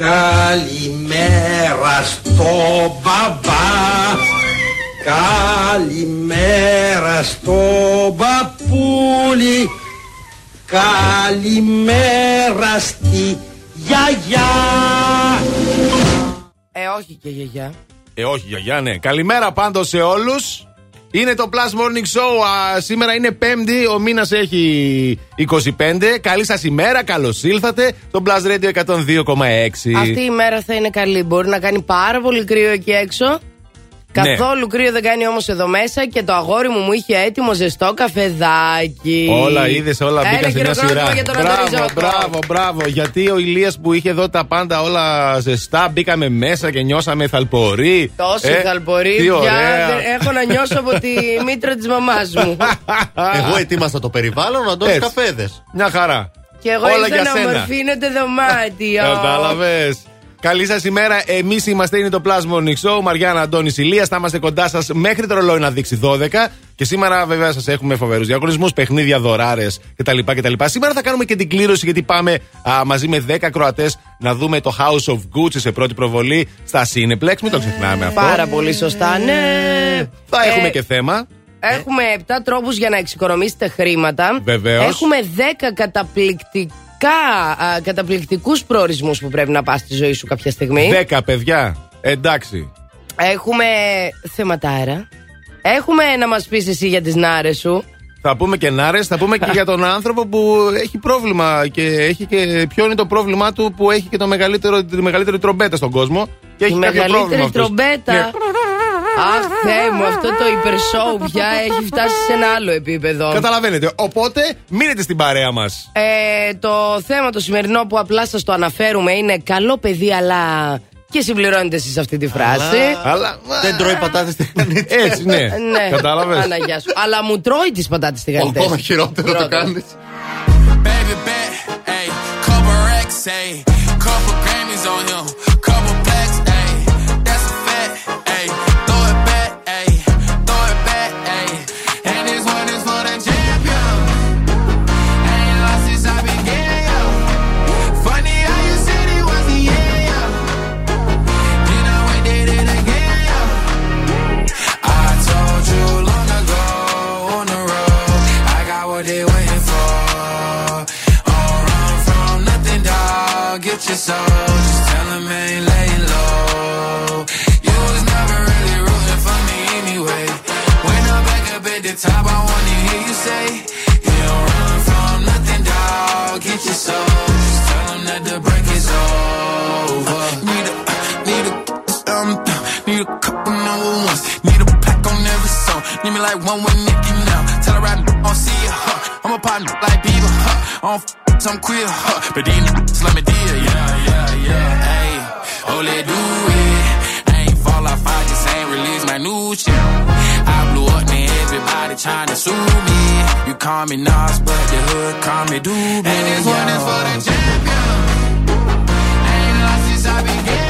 Καλημέρα στο μπαμπά Καλημέρα στο μπαπούλι Καλημέρα στη γιαγιά Ε, όχι και γιαγιά. Ε, όχι, γιαγιά, ναι. Καλημέρα πάντως σε όλους. Είναι το Plus Morning Show. Α, σήμερα είναι Πέμπτη, ο μήνας έχει 25. Καλή σας ημέρα, καλώς ήλθατε. Το Plus Radio 102,6. Αυτή η μέρα θα είναι καλή. Μπορεί να κάνει πάρα πολύ κρύο εκεί έξω. Ναι. Καθόλου κρύο δεν κάνει όμως εδώ μέσα και το αγόρι μου μου είχε έτοιμο ζεστό καφεδάκι. Όλα είδες, όλα Έλα, μπήκαν σε μια χειροκρότημα σειρά. για τον Μπράβο, Αντώνη Ζώκο. μπράβο, μπράβο. Γιατί ο Ηλίας που είχε εδώ τα πάντα όλα ζεστά, μπήκαμε μέσα και νιώσαμε θαλποροί. Τόση Ε, θαλπορή Τι πια ωραία. δεν- έχω να νιώσω από τη μήτρα της μαμάς μου. Εγώ ετοίμασα το περιβάλλον να δώσει Έτσι. καφέδες. Μια χαρά. και εγώ Όλα ήρθα για να σένα. ομορφύνω το δωμάτιο. Κατάλαβες. Καλή σας ημέρα. Εμείς είμαστε, είναι το Plus Morning Show. Μαριάννα Αντώνης Ηλίας. Θα είμαστε κοντά σας μέχρι το ρολόι να δείξει 12. Και σήμερα, βέβαια, σας έχουμε φοβερούς διαγωνισμούς, παιχνίδια, δωράρες κτλ, κτλ. Σήμερα θα κάνουμε και την κλήρωση γιατί πάμε α, μαζί με 10 Κροατές να δούμε το House of Gucci σε πρώτη προβολή στα Cineplex. Μην το ξεχνάμε αυτό. Πάρα πολύ σωστά, ναι. Θα έχουμε Ε, και θέμα. Έχουμε 7 τρόπους για να εξοικονομήσετε χρήματα. Βεβαίως. Έχουμε 10 καταπληκτικά, α, καταπληκτικούς προορισμούς που πρέπει να πας στη ζωή σου κάποια στιγμή. 10 παιδιά. Εντάξει. Έχουμε θεματάρα. Έχουμε να μας πεις εσύ για τις νάρες σου. Θα πούμε και νάρες, θα πούμε και για τον άνθρωπο που έχει πρόβλημα και έχει και ποιο είναι το πρόβλημά του που έχει και το μεγαλύτερο, τη μεγαλύτερη τρομπέτα στον κόσμο. Και έχει Η κάποιο πρόβλημα μεγαλύτερη αυτός. τρομπέτα. Ναι. Αχ, Θεέ μου, αυτό το υπερσόου πια έχει φτάσει σε ένα άλλο επίπεδο. Καταλαβαίνετε. Οπότε μείνετε στην παρέα μας. Ε, το θέμα το σημερινό που απλά σας το αναφέρουμε είναι καλό παιδί, αλλά. και συμπληρώνετε εσείς αυτή τη φράση. Αλλά. Δεν τρώει πατάτες στη γανίτσα. Έτσι, ναι. Ναι, Κατάλαβες. Αναγιά σου. Αλλά μου τρώει τις πατάτες στη γανιτέ. Ακόμα χειρότερο το κάνεις. Baby bet, ayy, couple racks, ayy, couple Grammys on him, me like one with Nicki now. Tell her I don't see huh? I'm a partner like Bieber, huh? I don't f- I'm queer, huh? But these niggas let me deal, yeah, yeah, yeah. Hey, oh, let do it. I ain't fall off, I just ain't release my new shit. I blew up, man, everybody trying to sue me. You call me Nas, but the hood call me Doobie. And this one is for the champion. Ain't lost since I began,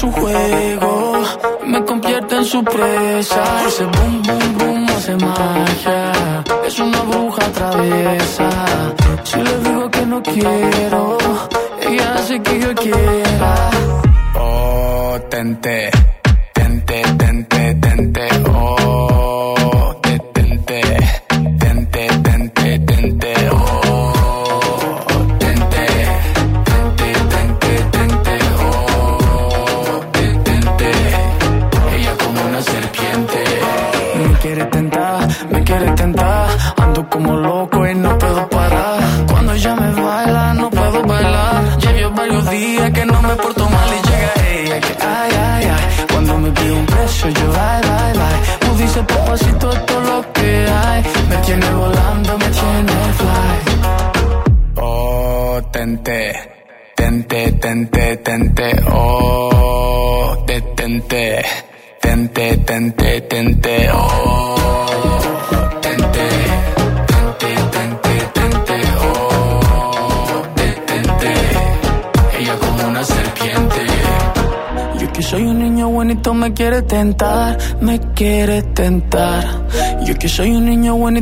Su juego, me convierte en su presa. Ese boom, boom, boom hace magia. Es una bruja traviesa. Si le digo que no quiero,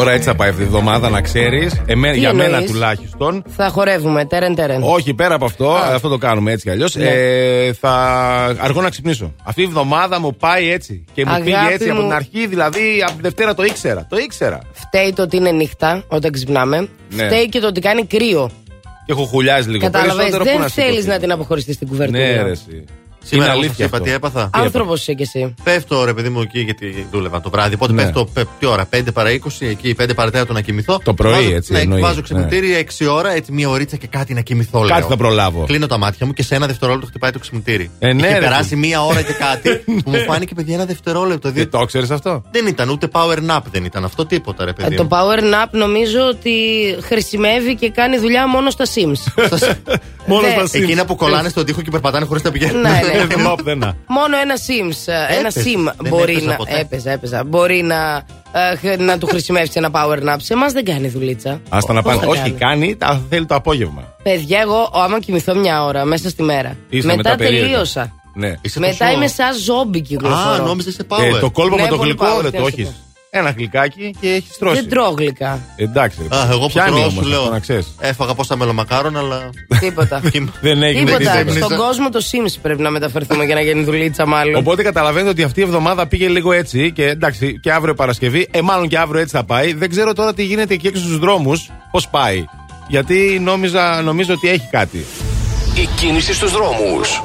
Τώρα έτσι θα πάει αυτή η εβδομάδα, να ξέρεις. Για μένα εννοείς; τουλάχιστον. Θα χορεύουμε, τέρεν τέρεν. Όχι, πέρα από αυτό, αυτό το κάνουμε έτσι κι αλλιώς. Ναι. Ε, θα αργώ να ξυπνήσω. Αυτή η εβδομάδα μου πάει έτσι. Και μου Αγάπη πήγε έτσι από μου. την αρχή, δηλαδή από τη Δευτέρα το ήξερα. Το ήξερα. Φταίει το ότι είναι νύχτα όταν ξυπνάμε. Ναι. Φταίει και το ότι κάνει κρύο. Και έχω χουλιάζει λίγο Κατάλαβε. περισσότερο. πού Δεν να θέλεις σηκωθεί. να την αποχωριστείς στην κουβερτούρα. Ναι, ρε, εσύ. Σήμερα Είναι εγώ σας αλήθεια είπα αυτό. τι έπαθα. Άνθρωπο είσαι κι εσύ. Πέφτω ρε παιδί μου εκεί γιατί δούλευα το βράδυ. Οπότε Ναι. πέφτω πέ- τι ώρα, 5 παρά 20, εκεί 5 παρά 4 να κοιμηθώ. Το πρωί, βάζω, έτσι, Ναι, εννοείς. βάζω ξυπνητήρι 6 ώρα, έτσι μία ωρίτσα και κάτι να κοιμηθώ. Κάτι λέω. θα προλάβω. Κλείνω τα μάτια μου και σε ένα δευτερόλεπτο χτυπάει το ξυπνητήρι. Ε, ναι, Είχε ρε, περάσει φίλε. μία ώρα και κάτι που μου φάνηκε παιδιά ένα δευτερόλεπτο. Δεν Διότι το ξέρεις αυτό; δεν ήταν ούτε power nap, δεν ήταν αυτό τίποτα ρε Ε, παιδί Το μου. power nap νομίζω ότι χρησιμεύει και κάνει δουλειά μόνο στα Sims. Μόνο Ναι. στα Sims. Εκείνα που κολλάνε στον τοίχο και περπατάνε χωρίς να πηγαίνουν. Ναι, ναι. Δεν μαπ, δεν να. Μόνο ένα Sims, ε, ένα Έπαιζες. Sim Δεν μπορεί έπαιζα να. ποτέ. Έπαιζα, έπαιζα. Μπορεί να, ε, χ- να του χρησιμεύσει ένα power nap. Σε εμάς δεν κάνει δουλίτσα. Άστα να Πώς πάνε. θα Όχι, κάνει; κάνει, τα θέλει το απόγευμα. Παιδιά, εγώ άμα κοιμηθώ μια ώρα μέσα στη μέρα. Είσαι μετά μετά περίεργα. τελείωσα. Ναι. Είσαι Μετά τόσο- είμαι σαν ζόμπι κυκλοφορώ. Α, νόμιζες σε power. Ε, το κόλπο Ναι, με το πολύ γλυκό power, δεν τι το να σου έχει. Πω. Ένα γλυκάκι και έχεις τρώσει. Δεν τρώω γλυκά. Εντάξει. ρε. Α, εγώ που Πιάνει τρώω όμως σου αυτό, λέω. να ξέρεις. Έφαγα πόσα μελομακάρονα, αλλά. Τίποτα. Δεν έγινε Τίποτα. τίποτα. Στον κόσμο το Sims πρέπει να μεταφερθούμε για να γίνει δουλίτσα, μάλλον. Οπότε καταλαβαίνετε ότι αυτή η εβδομάδα πήγε λίγο έτσι και εντάξει, και αύριο Παρασκευή, ε, μάλλον και αύριο έτσι θα πάει. Δεν ξέρω τώρα τι γίνεται εκεί έξω στους δρόμους, πώς πάει. Γιατί νόμιζα, νομίζω ότι έχει κάτι. Η κίνηση στους δρόμους.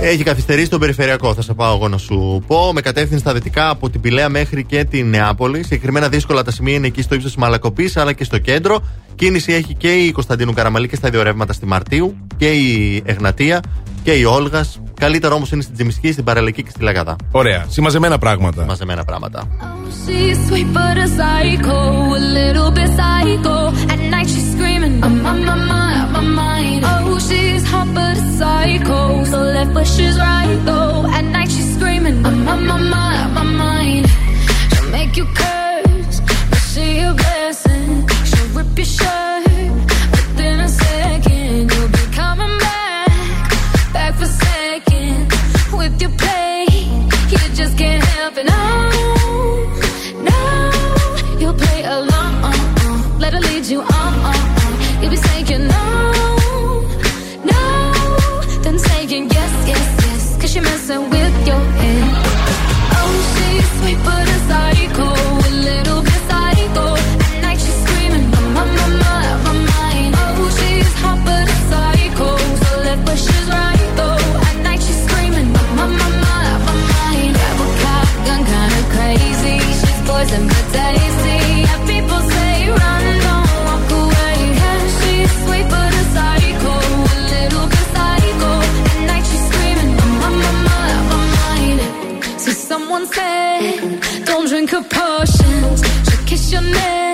Έχει καθυστερήσει τον περιφερειακό, θα σε πάω εγώ να σου πω. Με κατεύθυνση στα δυτικά από την Πηλαία μέχρι και την Νεάπολη. Συγκεκριμένα δύσκολα τα σημεία είναι εκεί στο ύψος της Μαλακοπής αλλά και στο κέντρο. Κίνηση έχει και η Κωνσταντίνου Καραμαλή και στα δύο ρεύματα στη Μαρτίου και η Εγνατεία και η Όλγας. Καλύτερα όμως είναι στην Τζιμισκή, στην Παραλική και στη Λαγαδά. Ωραία. Συμμαζεμένα πράγματα. Συμμαζεμένα πράγματα. Oh, she's but she's right though. At night she's screaming, I'm on my mind. She'll make you curse, but blessing. She'll rip your shirt a second. You'll be coming back, back for with your pain. drink her potions. She'll kiss your neck.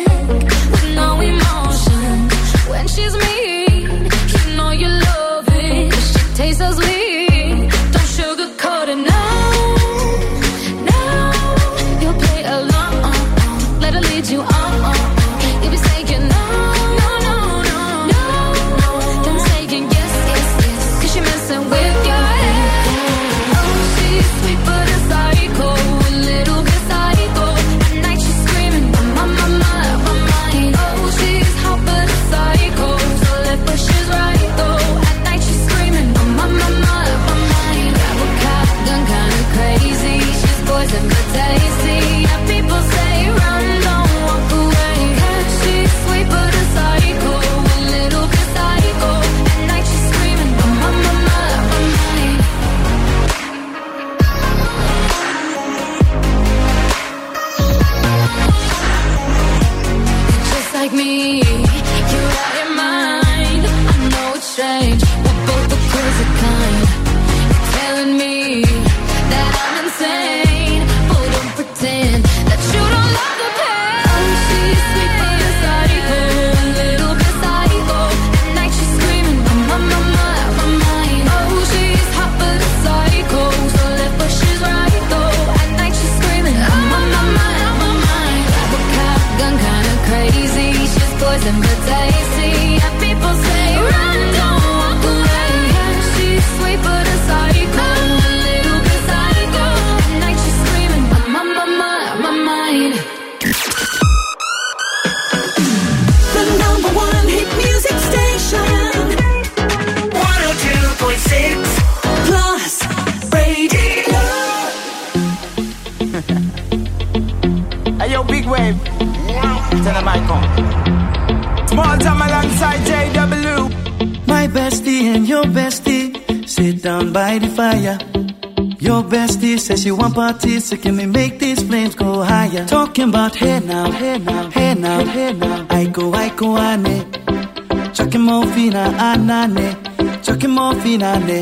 I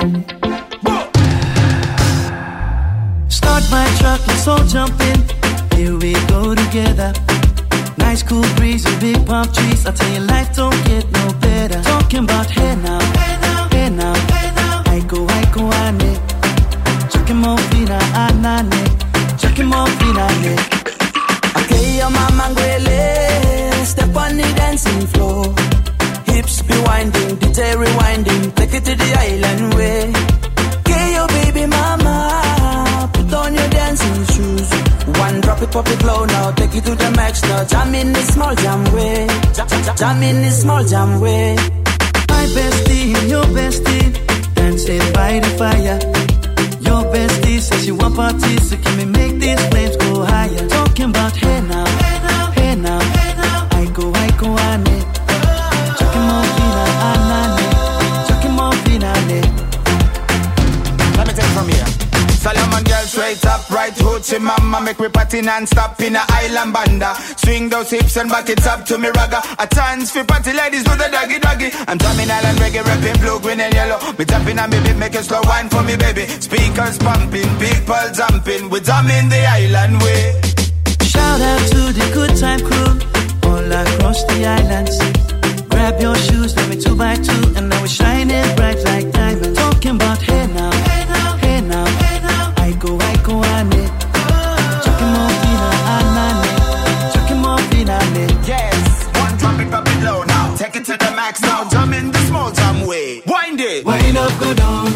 party non-stop in a island banda. Swing those hips and back it up to me ragga. A chance for party ladies do the doggy doggy. I'm drumming island reggae, rapping blue, green and yellow. Me tapping on me beat, make a slow wine for me baby. Speakers pumping, people jumping, we drumming the island way. Shout out to the good time crew all across the islands. Grab your shoes, let me two by two, and now we're shining bright like diamonds. Talking about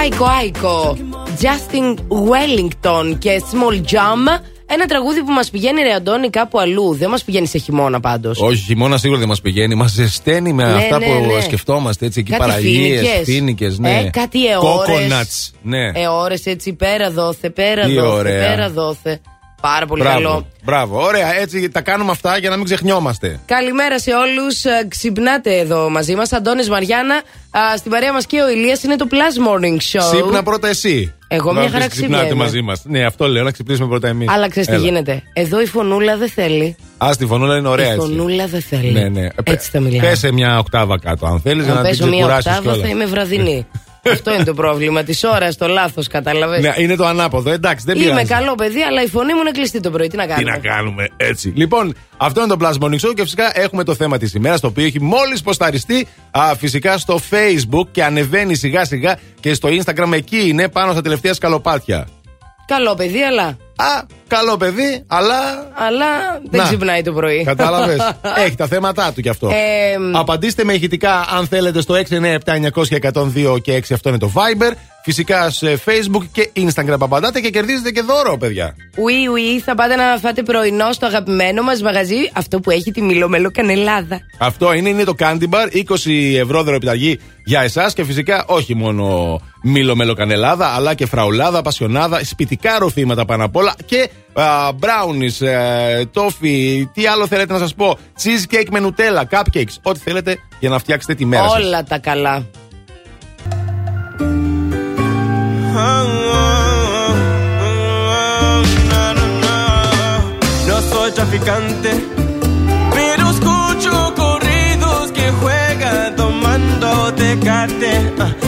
Άικο, Άικο. Justin Wellington και Small Jam. Ένα τραγούδι που μας πηγαίνει, ρε Αντώνη, κάπου αλλού. Δεν μας πηγαίνει σε χειμώνα πάντως. Όχι, χειμώνα σίγουρα δεν μας πηγαίνει. Μας ζεσταίνει με Ναι, αυτά ναι, που ναι. σκεφτόμαστε. Έτσι, εκεί Κάτι παραλίε, φοίνικες. φίνικες, ναι. Ε, κάτι αιώρες. Coconuts, ναι. Εώρε έτσι, πέρα δόθε, πέρα Τι δόθε, ωραία. πέρα δόθε. Πάρα πολύ Μπράβο, καλό. μπράβο. Ωραία, έτσι τα κάνουμε αυτά για να μην ξεχνιόμαστε. Καλημέρα σε όλους. Ξυπνάτε εδώ μαζί μας. Αντώνης Μαριάννα. Α, Στην παρέα μας και ο Ηλίας είναι το Plus Morning Show. Ξύπνα πρώτα εσύ. Εγώ Να μια χαρά πεις ξυπνάτε ξυπνιέμαι. μαζί μας. Ναι, αυτό λέω, να ξυπνήσουμε πρώτα εμείς. Αλλά ξέρεις τι γίνεται. Εδώ η φωνούλα δεν θέλει. Α, τη φωνούλα είναι ωραία η έτσι. φωνούλα δεν θέλει. Ναι, ναι. Έτσι θα μιλάω. Πέσε μια οκτάβα κάτω, αν θέλεις, για Αν να την πέσω μία ξεκουράσεις οκτάβα κιόλας. θα είμαι βραδινή. Αυτό είναι το πρόβλημα. Της ώρας το λάθος, κατάλαβες; Ναι, είναι το ανάποδο. Εντάξει, δεν Είμαι πειράζει. καλό παιδί, αλλά η φωνή μου είναι κλειστή το πρωί. Τι να Τι κάνουμε; να κάνουμε, έτσι. Λοιπόν, αυτό είναι το Plus Morning Show και φυσικά έχουμε το θέμα της ημέρας, το οποίο έχει μόλις ποσταριστεί α, φυσικά στο Facebook και ανεβαίνει σιγά σιγά και στο Instagram. Εκεί είναι πάνω στα τελευταία σκαλοπάτια. Καλό παιδί, αλλά. Α, καλό παιδί, αλλά. Αλλά δεν Να. ξυπνάει το πρωί. Κατάλαβες. έχει τα θέματα του κι αυτό. Ε, Απαντήστε με ηχητικά αν θέλετε στο 697-900-102 και 6. Αυτό είναι το Viber. Φυσικά σε Facebook και Instagram απαντάτε και κερδίζετε και δώρο, παιδιά. Ουί, ουί, θα πάτε να φάτε πρωινό στο αγαπημένο μας μαγαζί, αυτό που έχει τη μιλομέλο κανελάδα. Αυτό είναι, είναι το Candy Bar. 20 ευρώ δωρεπιταγή για εσάς και φυσικά όχι μόνο μήλο μελοκανελάδα, αλλά και φραουλάδα, πασιονάδα, σπιτικά ροφήματα πάνω απ' όλα και μπράουνι, τόφι, τι άλλο θέλετε να σας πω. Cheesecake με νουτέλα, cupcakes, ό,τι θέλετε για να φτιάξετε τη μέρα σας. Όλα τα καλά. No soy traficante, pero escucho corridos que juegan tomando tecate.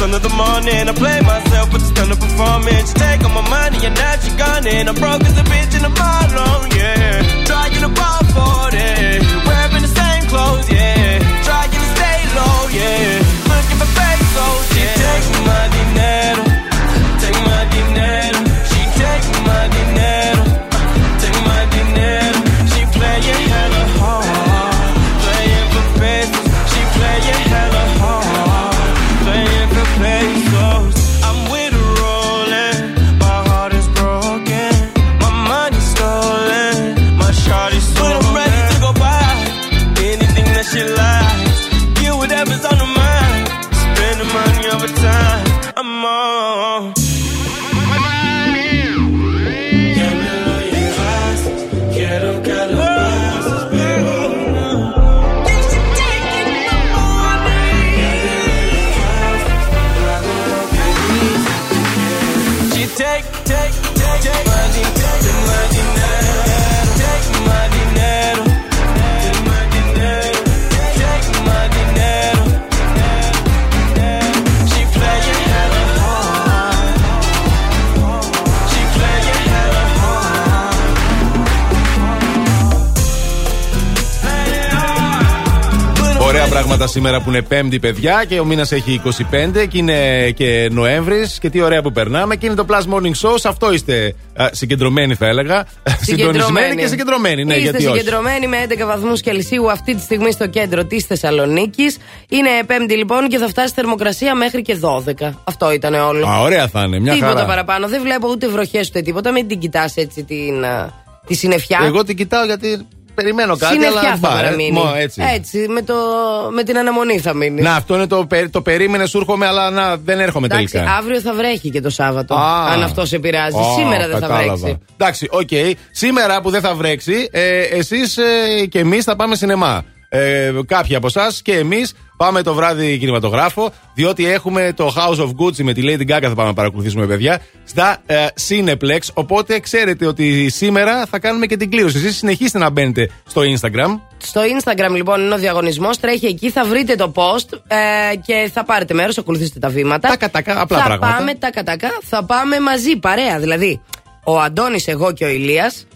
Sun of the morning. I play myself with the stun of performance. Take all my money and now she gone. And I'm broke as a bitch in the bottle, yeah. Trying to ball for it. Wearing the same clothes, yeah. Trying to stay low, yeah. Πράγματα σήμερα που είναι Πέμπτη, παιδιά, και ο μήνας έχει 25 και είναι και Νοέμβρης. Και τι ωραία που περνάμε. Και είναι το Plus Morning Show. Σε αυτό είστε α, συγκεντρωμένοι, θα έλεγα. Συντονισμένοι και συγκεντρωμένοι. Ναι, Είστε γιατί όχι. συγκεντρωμένοι με 11 βαθμούς Κελσίου αυτή τη στιγμή στο κέντρο της Θεσσαλονίκης. Είναι Πέμπτη λοιπόν και θα φτάσει θερμοκρασία μέχρι και 12. Αυτό ήταν όλο. Α, ωραία θα είναι. Μια τίποτα χαρά. παραπάνω. Δεν βλέπω ούτε βροχές ούτε τίποτα. Μην την κοιτάς έτσι την, α, τη συννεφιά. Εγώ την κοιτάω γιατί περιμένω κάτι. Συννεφιά αλλά θα μπα, ε, παραμείνει. μω, έτσι. με, το, με την αναμονή θα μείνει. Να, αυτό είναι το, περί- το περίμενε, σου έρχομαι, αλλά να, δεν έρχομαι Εντάξει, τελικά. αύριο θα βρέχει και το Σάββατο. Α. αν αυτό σε επηρεάζει. Α, Σήμερα δεν θα κατάλαβα. βρέξει. Εντάξει, οκ. Σήμερα που δεν θα βρέξει, ε, εσείς ε, και εμείς θα πάμε σινεμά. Ε, κάποιοι από εσάς και εμείς πάμε το βράδυ κινηματογράφο, διότι έχουμε το House of Gucci με τη Lady Gaga θα πάμε να παρακολουθήσουμε, παιδιά, στα ε, Cineplex. Οπότε ξέρετε ότι σήμερα θα κάνουμε και την κλήρωση. Εσείς συνεχίστε να μπαίνετε στο Instagram. Στο Instagram λοιπόν είναι ο διαγωνισμός. Τρέχει εκεί, θα βρείτε το post ε, και θα πάρετε μέρος, ακολουθήστε τα βήματα. Τακα, τακα, απλά θα πράγματα. πάμε τα κατακά, θα πάμε μαζί, παρέα. Δηλαδή, ο Αντώνης, εγώ και ο Ηλίας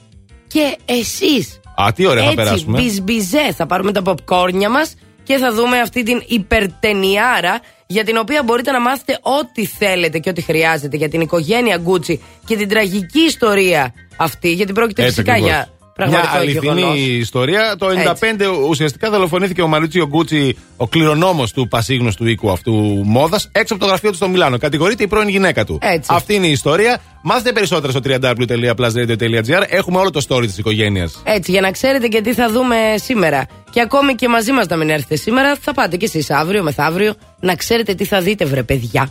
και εσείς. Α, τι ωραία θα Έτσι, περάσουμε. μπιζμπιζέ. Θα πάρουμε τα popcornια μας και θα δούμε αυτή την υπερτενιάρα για την οποία μπορείτε να μάθετε ό,τι θέλετε και ό,τι χρειάζεται για την οικογένεια Γκούτσι και την τραγική ιστορία αυτή, γιατί πρόκειται Έτσι φυσικά ακριβώς. για πραγματικό Μια αληθινή γεγονός. ιστορία. Το 95 Έτσι. ουσιαστικά δολοφονήθηκε ο Μαρίτσιο Γκούτσι, ο κληρονόμος του πασίγνωστου οίκου αυτού μόδας, έξω από το γραφείο του στο Μιλάνο. Κατηγορείται η πρώην γυναίκα του. Έτσι. Αυτή είναι η ιστορία. Μάθετε περισσότερα στο www.plusradio.gr. Έχουμε όλο το story της οικογένειας. Έτσι, για να ξέρετε και τι θα δούμε σήμερα. Και ακόμη και μαζί μας να μην έρθετε σήμερα, θα πάτε κι εσείς αύριο, μεθαύριο, να ξέρετε τι θα δείτε, βρε παιδιά.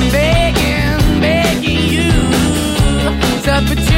I'm begging, begging you to put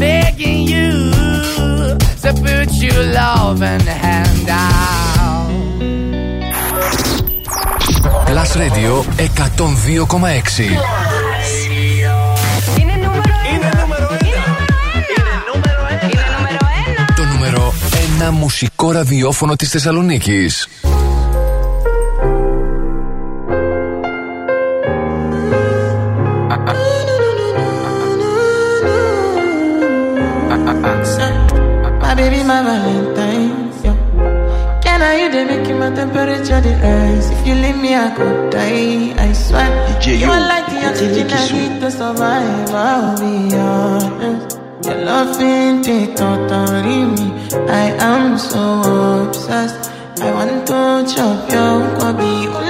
begging you to put your loving hand out. Plus Radio 102,6. Είναι νούμερο Το νούμερο 1 μουσικό ραδιόφωνο της Θεσσαλονίκης. My my Yeah. Can I you they make my temperature the rise? If you leave me, I could die. I swear. DJ, you are like the oxygen I need to survive. I'll be honest. Your love ain't it totally me. I am so obsessed. I want to chop your kwabi.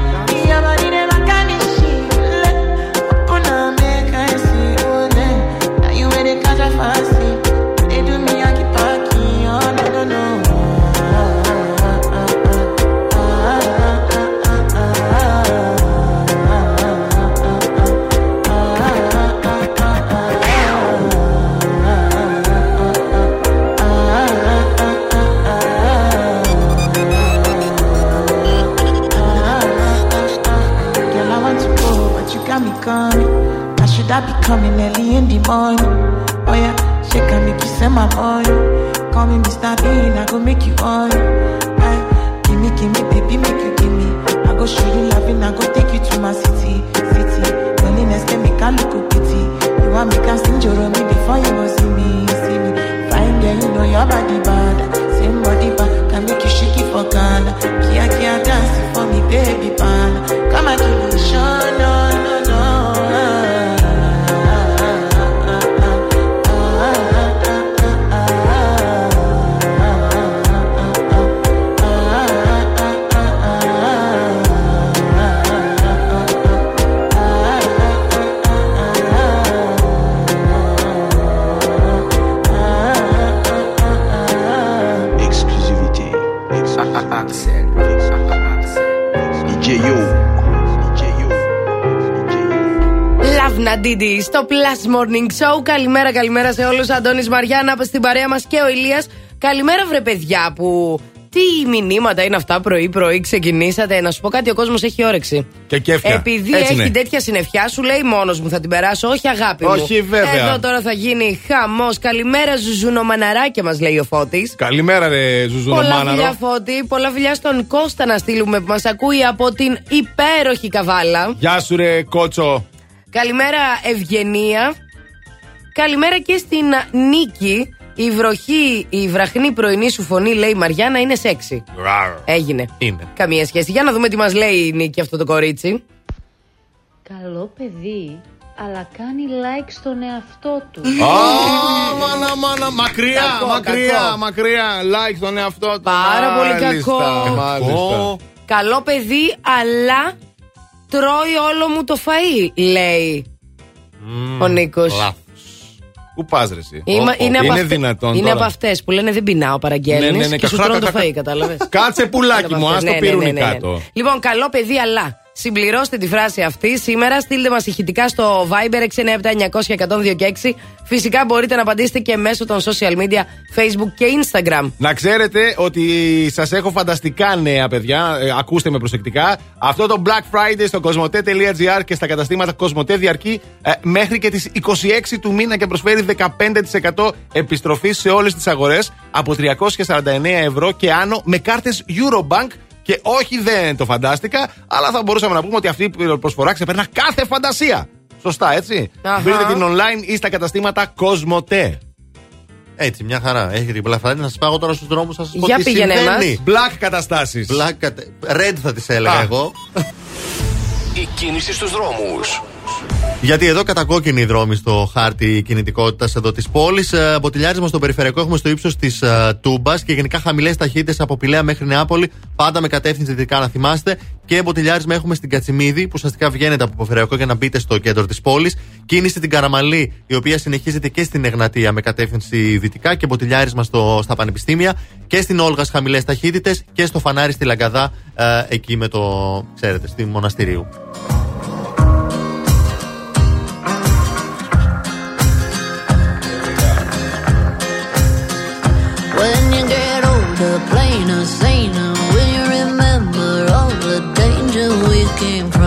coming early in the morning? Oh yeah, shake and make you send my money. Call me Mr. Bean, I go make you on. Hey, eh, give me, give me, baby, make you give me. I go show you loving, I go take you to my city, city. Loneliness can make a look pity. You want me can sing your me before you go see me, see me. Fine girl, you know your body bad. Same body bad, can make you shake it for Ghana. Kia kia dance for me, baby pan. Come and give me show, no, Love Nadidi στο Plus Morning Show. Καλημέρα, καλημέρα σε όλους. Αντώνης Μαριάννα στην παρέα μας και ο Ηλίας Καλημέρα, βρε παιδιά που. Τι μηνύματα είναι αυτά πρωί-πρωί ξεκινήσατε. Να σου πω κάτι, ο κόσμος έχει όρεξη. Και κέφια. Επειδή Έτσι έχει είναι. τέτοια συννεφιά, σου λέει μόνος μου θα την περάσω. Όχι, αγάπη μου. Όχι, βέβαια. Εδώ τώρα θα γίνει χαμός. Καλημέρα, Ζουζουνομαναράκια μας λέει ο Φώτης. Καλημέρα, ρε Πολλά Ζουζουνομάναρο. φιλιά, Φώτη. Πολλά φιλιά στον Κώστα να στείλουμε που μας ακούει από την υπέροχη Καβάλα. Γεια σου, ρε κότσο. Καλημέρα, Ευγενία. Καλημέρα και στην Νίκη. Η βροχή, η βραχνή πρωινή σου φωνή, λέει η Μαριάννα, είναι σεξι. Έγινε. Είναι. Καμία σχέση. Για να δούμε τι μας λέει η Νίκη αυτό το κορίτσι. Καλό παιδί, αλλά κάνει like στον εαυτό του. Α, μάνα, μάνα, μακριά, Κακό, μακριά, κακό. μακριά. Like στον εαυτό του. Πάρα πολύ Μάλιστα, κακό. Μάλιστα. Καλό παιδί, αλλά τρώει όλο μου το φαΐ, λέει ο Νίκος. Λάθος. Πού πας, ρε, εσύ; Είμαι, Ω, ω, είναι, από είναι αυτε- δυνατόν. είναι τώρα. από αυτές που λένε δεν πεινάω, παραγγέλνεις Ναι, ναι, ναι, και σου καχά, τρώνε το καχά. φαΐ, κατάλαβες. Κάτσε πουλάκι μου, ας το πυρούνι κάτω. Λοιπόν, καλό παιδί, αλλά συμπληρώστε τη φράση αυτή σήμερα. Στείλτε μας ηχητικά στο Viber 697-900-1026 και 6. Φυσικά μπορείτε να απαντήσετε και μέσω των social media Facebook και Instagram. Να ξέρετε ότι σας έχω φανταστικά νέα, παιδιά. Ε, ακούστε με προσεκτικά. Αυτό το Black Friday στο κοσμοτέ.gr και στα καταστήματα Κοσμοτέ διαρκεί ε, μέχρι και τις 26 του μήνα και προσφέρει 15% επιστροφή σε όλες τις αγορές από 349 ευρώ και άνω με κάρτες Eurobank. Και όχι δεν το φαντάστηκα, αλλά θα μπορούσαμε να πούμε ότι αυτή η προσφορά ξεπερνά κάθε φαντασία. Σωστά, έτσι. Μπείτε την online ή στα καταστήματα Κοσμοτέ. Έτσι, μια χαρά. Έχει την πλαφάνη. Να σας πάω τώρα στους δρόμους, να σας πω Για τι συμβαίνει. Black καταστάσεις. Black. Red θα τις έλεγα εγώ. Η κίνηση στους δρόμους. Γιατί εδώ κατακόκκινοι οι δρόμοι στο χάρτη κινητικότητας εδώ της πόλης. Ε, μποτιλιάρισμα στο περιφερειακό έχουμε στο ύψος της ε, Τούμπας και γενικά χαμηλές ταχύτητες από Πηλαία μέχρι Νεάπολη, πάντα με κατεύθυνση δυτικά να θυμάστε. Και μποτιλιάρισμα έχουμε στην Κατσιμίδη, που ουσιαστικά βγαίνετε από περιφερειακό για να μπείτε στο κέντρο της πόλης. Κίνηση την Καραμαλή, η οποία συνεχίζεται και στην Εγνατία με κατεύθυνση δυτικά και μποτιλιάρισμα στο, στα πανεπιστήμια. Και στην Όλγας χαμηλές ταχύτητες και στο φανάρι στη Λαγκαδά, ε, εκεί με το, ξέρετε, στη Μοναστηρίου. insane. And will you remember all the danger we came from?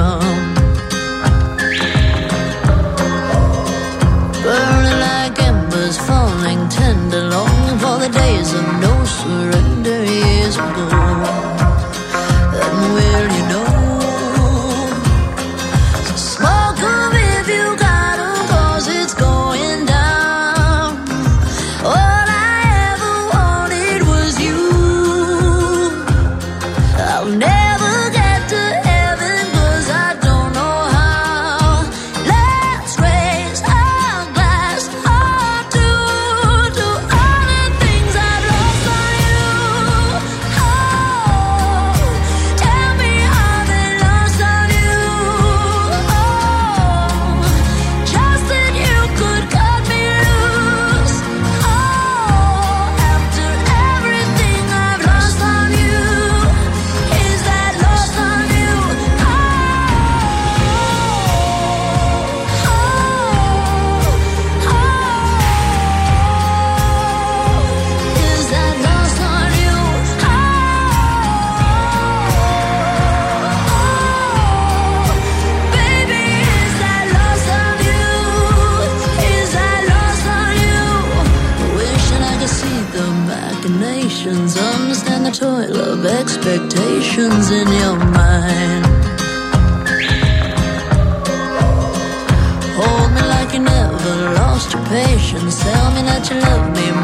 expectations in your mind. Hold me like you never lost your patience. Tell me that you love me.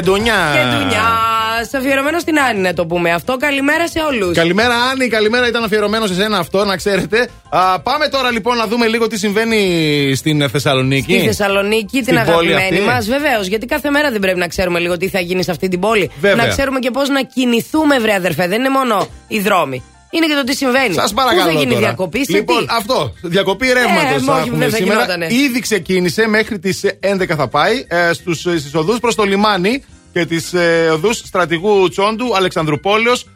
Και ντουνιά. και Ντουνιά. Αφιερωμένο στην Άννη να το πούμε αυτό. Καλημέρα σε όλους. Καλημέρα, Άννη. Καλημέρα, ήταν αφιερωμένο σε σένα αυτό, να ξέρετε. Α, πάμε τώρα λοιπόν να δούμε λίγο τι συμβαίνει στην Θεσσαλονίκη. Στη Θεσσαλονίκη, την Στην πόλη αγαπημένη αυτή. μας. Βεβαίως, γιατί κάθε μέρα δεν πρέπει να ξέρουμε λίγο τι θα γίνει σε αυτή την πόλη. Βέβαια. Να ξέρουμε και πώς να κινηθούμε, βρε αδερφέ. Δεν είναι μόνο οι δρόμοι. Είναι και το τι συμβαίνει. Σας παρακαλώ. Πού θα γίνει τώρα. διακοπή, σε Λοιπόν, τι; αυτό. Διακοπή ρεύματος. Ε, όχι, δεν θα γινότανε. Ήδη ξεκίνησε, μέχρι τις 11 θα πάει, ε, στις οδούς προς το λιμάνι και τι ε, οδούς στρατηγού Τσόντου, Αλεξανδρουπόλεως,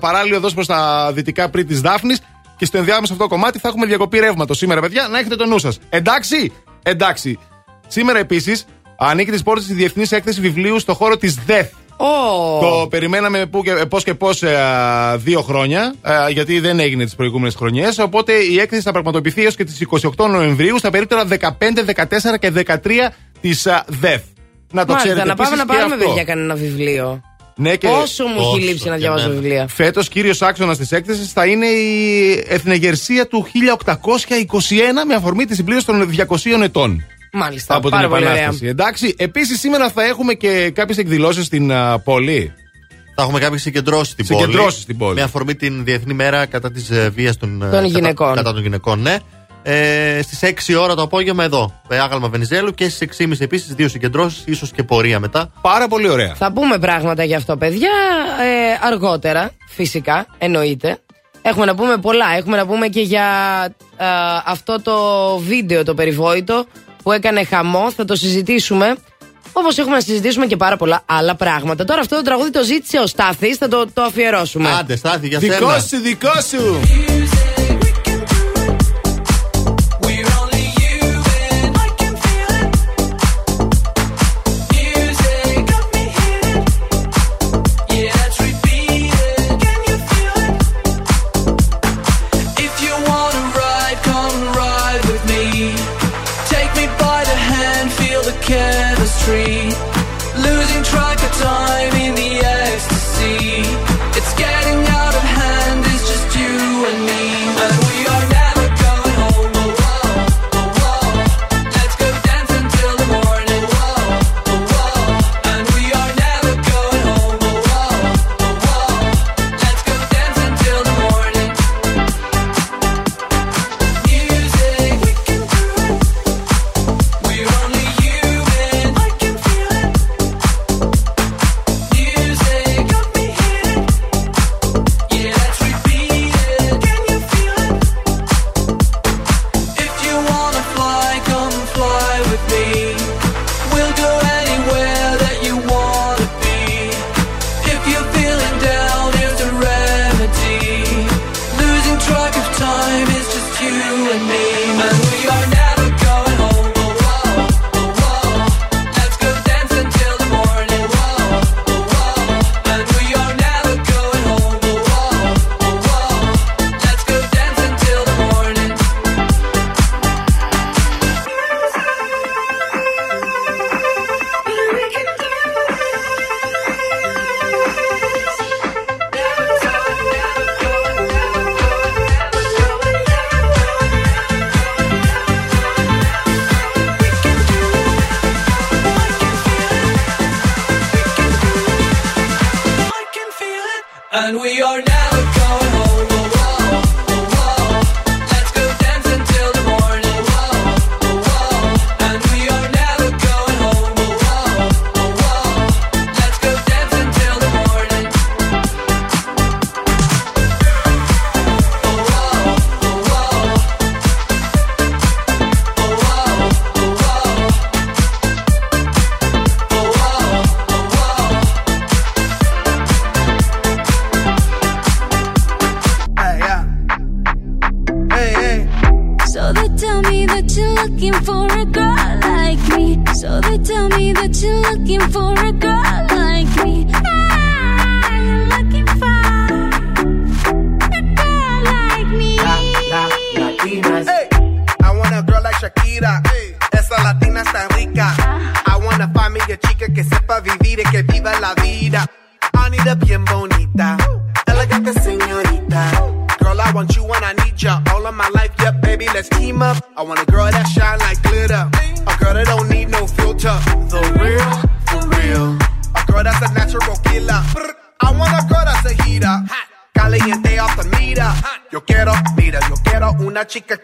παράλληλη οδός προς τα δυτικά πριν της Δάφνης. Και στο ενδιάμεσο αυτό κομμάτι θα έχουμε διακοπή ρεύματος σήμερα, παιδιά, να έχετε το νου σας. Εντάξει, εντάξει. Σήμερα επίσης ανοίγει τις πόρτες της Διεθνής Έκθεσης Βιβλίου στο χώρο της ΔΕΘ. Ω. Το περιμέναμε που και, πώς και πώς ε, δύο χρόνια, ε, γιατί δεν έγινε τις προηγούμενες χρονιές. Οπότε η έκθεση θα πραγματοποιηθεί έως και τις 28 Νοεμβρίου στα περίπτερα 15, 14 και 13 της ε, ΔΕΘ. Να το Μάλιστα, ξέρετε να πάμε επίσης να και πάρουμε αυτό. παιδιά κανένα βιβλίο. Ναι, και Πόσο μου έχει λείψει να διαβάζω βιβλία. Φέτος, κύριος άξονας της έκθεσης θα είναι η εθνεγερσία του 1821 με αφορμή τη συμπλήρωση των 200 ετών. Μάλιστα. Από την πάρα πολύ ωραία. Επανάσταση. Εντάξει. Επίσης, σήμερα θα έχουμε και κάποιες εκδηλώσεις στην α, πόλη. Θα έχουμε κάποιες συγκεντρώσεις στην πόλη. Συγκεντρώσεις στην πόλη. Με αφορμή την Διεθνή Μέρα κατά της βίας των, ε, Των κατά- γυναικών. Κατά, των γυναικών, ναι. Ε, στις 6 ώρα το απόγευμα εδώ, ε, άγαλμα Βενιζέλου και στις 6.30 επίσης δύο συγκεντρώσεις, ίσως και πορεία μετά. Πάρα πολύ ωραία. Θα πούμε πράγματα για αυτό, παιδιά, ε, αργότερα, φυσικά, εννοείται. Έχουμε να πούμε πολλά. Έχουμε να πούμε και για ε, αυτό το βίντεο το περιβόητο που έκανε χαμός. Θα το συζητήσουμε. Όπως έχουμε να συζητήσουμε και πάρα πολλά άλλα πράγματα. Τώρα αυτό το τραγούδι το ζήτησε ο Στάθης, θα το, το αφιερώσουμε. Άντε, στάθη για Δικό σένα. σου, δικό σου.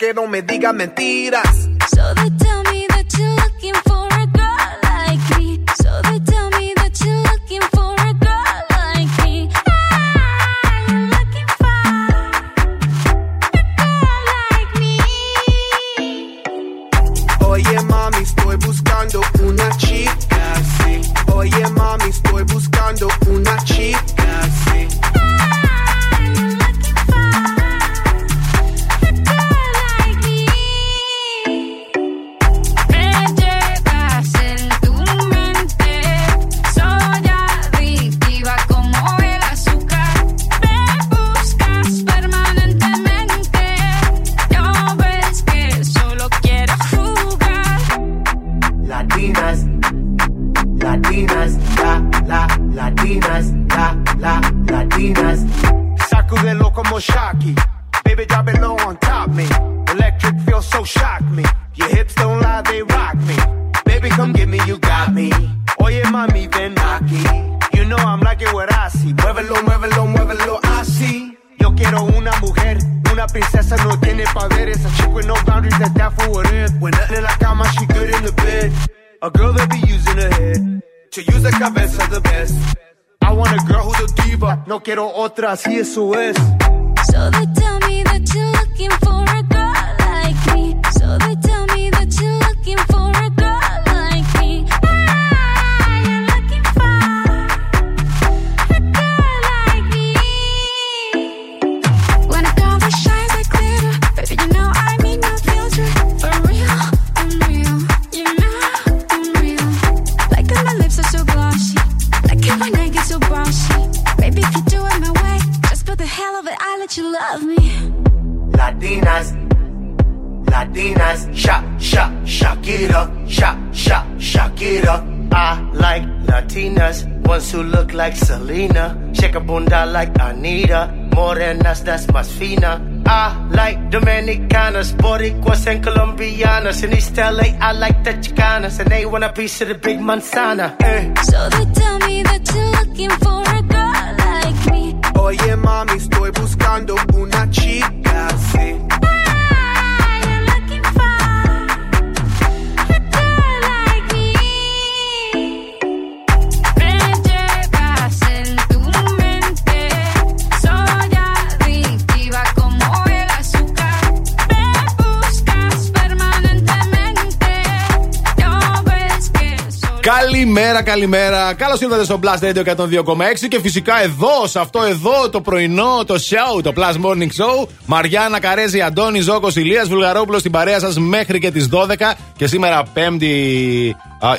Que no me diga mentiras. away. Morenas that's más fina. I like Dominicanas, Boricuas and Colombianas. In East LA, I like the Chicanas, and they want a piece of the big manzana. Eh. So they tell me that you're looking for a girl like me. Oye mami, estoy buscando una chica así. Καλημέρα, καλημέρα. Καλώς ήρθατε στο Blast Radio 102,6 και φυσικά εδώ, σε αυτό εδώ το πρωινό, το show, το Plus Morning Show. Μαριάννα Καρέζη, Αντώνη Ζώκος, Ηλίας Βουλγαρόπουλος στην παρέα σας μέχρι και τις 12. Και σήμερα 5η. Α,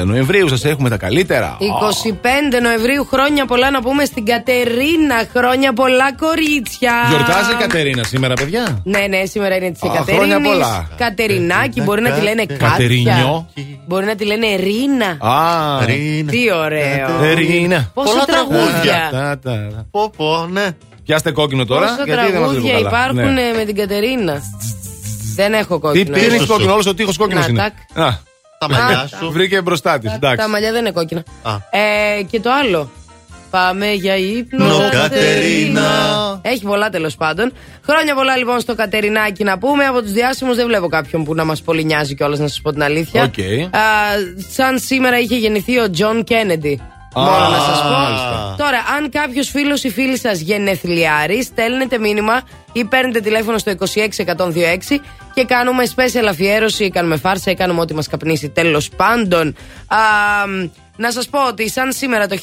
25 Νοεμβρίου σας έχουμε τα καλύτερα. 25 Νοεμβρίου, χρόνια πολλά να πούμε στην Κατερίνα. Χρόνια πολλά, κορίτσια. Γιορτάζει η Κατερίνα σήμερα, παιδιά; Ναι, ναι, σήμερα είναι της Α, Εκατερίνη. χρόνια πολλά. Κατερινάκη, μπορεί να τη λένε Κάτια. Κατερινιό. Μπορεί να τη λένε Ρίνα. Α, Τι ωραίο. Ρίνα. Πόσα Πολλά τραγούδια. Τα, τα, τα. Πω, πω, ναι. Πιάστε κόκκινο τώρα. Πόσα γιατί δεν μας τραγούδια βλέπω καλά. υπάρχουν Ναι. ε, με την Κατερίνα. Δεν έχω Τι κόκκινο. πήρες ε. κόκκινο, όλος ο τείχος κόκκινος Να, είναι. τάκ. Α, Τα μαλλιά μαλλιά σου. Βρήκε μπροστά της. Τα Εντάξει. μαλλιά δεν είναι κόκκινα. Α. Ε, και το άλλο. Πάμε για ύπνο, No, Κατερίνα. Κατερίνα. Έχει πολλά τέλος πάντων. Χρόνια πολλά λοιπόν στο Κατερινάκι να πούμε. Από τους διάσημους δεν βλέπω κάποιον που να μας πολύ νοιάζει κιόλας, να σας πω την αλήθεια. Οκ. Α, σαν σήμερα είχε γεννηθεί ο Τζον Κέννεντι. Α, Μόνο να σας πω. μάλιστα. Τώρα, αν κάποιος φίλος ή φίλη σας γενεθλιάρει, στέλνετε μήνυμα ή παίρνετε τηλέφωνο στο 26126 και κάνουμε special αφιέρωση, κάνουμε φάρσα ή κάνουμε ό,τι μας καπνίσει. Τέλος πάντων, α, να σας πω ότι σαν σήμερα το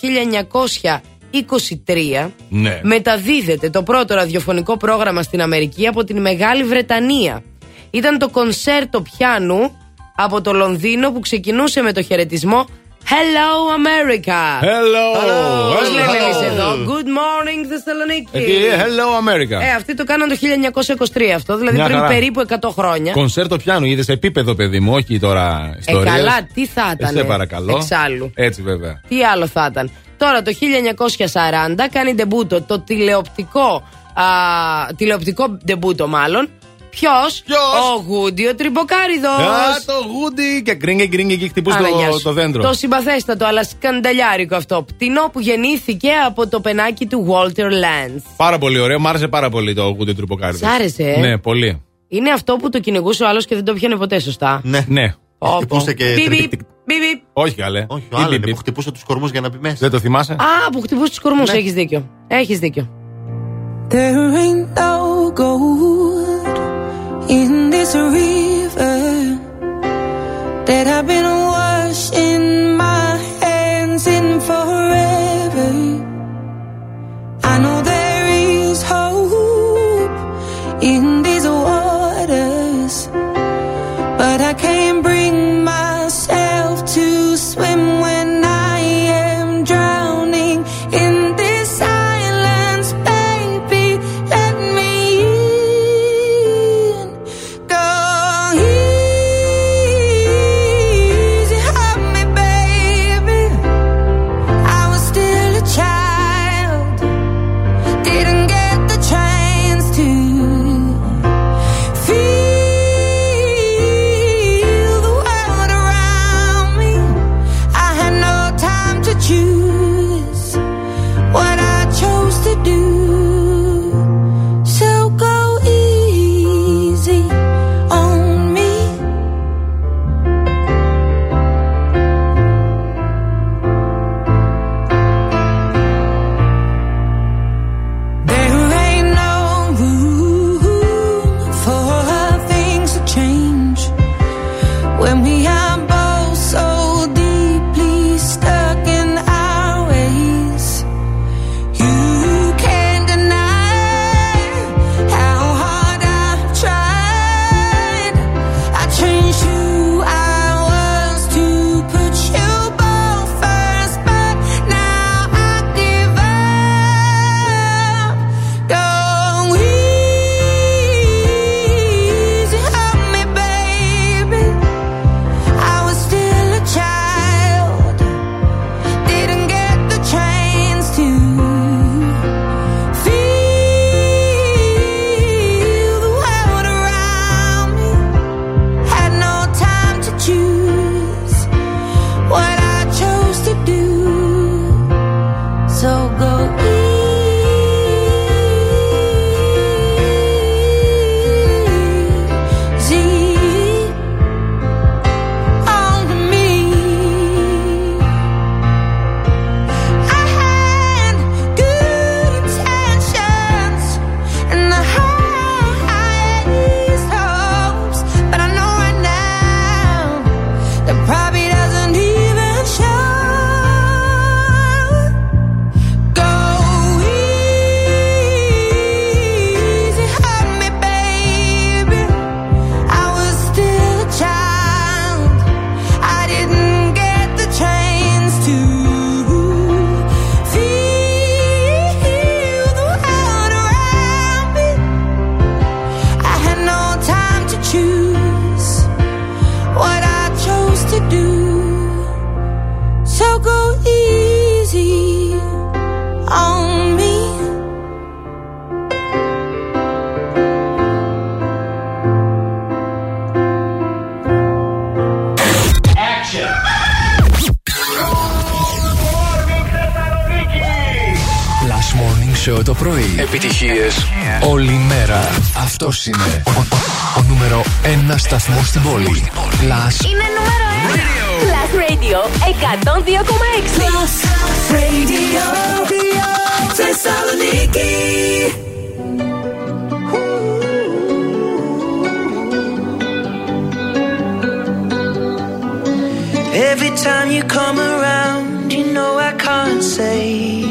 1923 Ναι. μεταδίδεται το πρώτο ραδιοφωνικό πρόγραμμα στην Αμερική από την Μεγάλη Βρετανία. Ήταν το κονσέρτο πιάνου από το Λονδίνο που ξεκινούσε με το χαιρετισμό Hello America. Hello. Πώς Hello. λέμε εμείς εδώ; Good morning Θεσσαλονίκη. Εκεί, hello America. Ε, αυτοί το κάναν το 1923 αυτό, δηλαδή Μια πριν χαρά. περίπου 100 χρόνια. Κονσέρτο πιάνου, είδες σε επίπεδο, παιδί μου, όχι τώρα Ε, ιστορία. καλά, τι θα ήταν. Σε παρακαλώ. Εξάλλου. Έτσι, βέβαια. Τι άλλο θα ήταν. Τώρα το 1940 κάνει ντεμπούτο το τηλεοπτικό, α, τηλεοπτικό ντεμπούτο μάλλον, Ποιος; Ο Γούντι, ο τριμποκάριδος. Α, το γούντι και γκρίνγκε γκρίνγκε και χτυπούσε το, το δέντρο. Το συμπαθέστατο, αλλά σκανταλιάρικο αυτό. Πτηνό που γεννήθηκε από το πενάκι του Walter Lance. Πάρα πολύ ωραίο, μ' άρεσε πάρα πολύ το γούντι τρυποκάριδο. Σ' άρεσε, ε; Ναι, πολύ. Είναι αυτό που το κυνηγούσε ο άλλος και δεν το πιάνε ποτέ, σωστά; Ναι. Ναι. Χτυπούσε και. Μπιπ, τρι- μπιπ, μπιπ. Όχι καλέ. Όχι, ο άλλος που χτυπούσε τους κορμούς για να μπει μέσα. Δεν το θυμάσαι; Α, που χτυπούσε τους κορμούς, Ναι. έχεις δίκιο. Έχεις δίκιο. There ain't no gold in this river that I've been washing my hands in forever. I know there Last Morning Show το πρωί. Επιτυχίες όλη μέρα. Αυτός είναι ο, ο νούμερο ένα σταθμός στην πόλη. Last Είναι νούμερο 1. Plus Radio 102,6. Plus Radio. Θεσσαλονίκη. Every time you come around, you know I can't say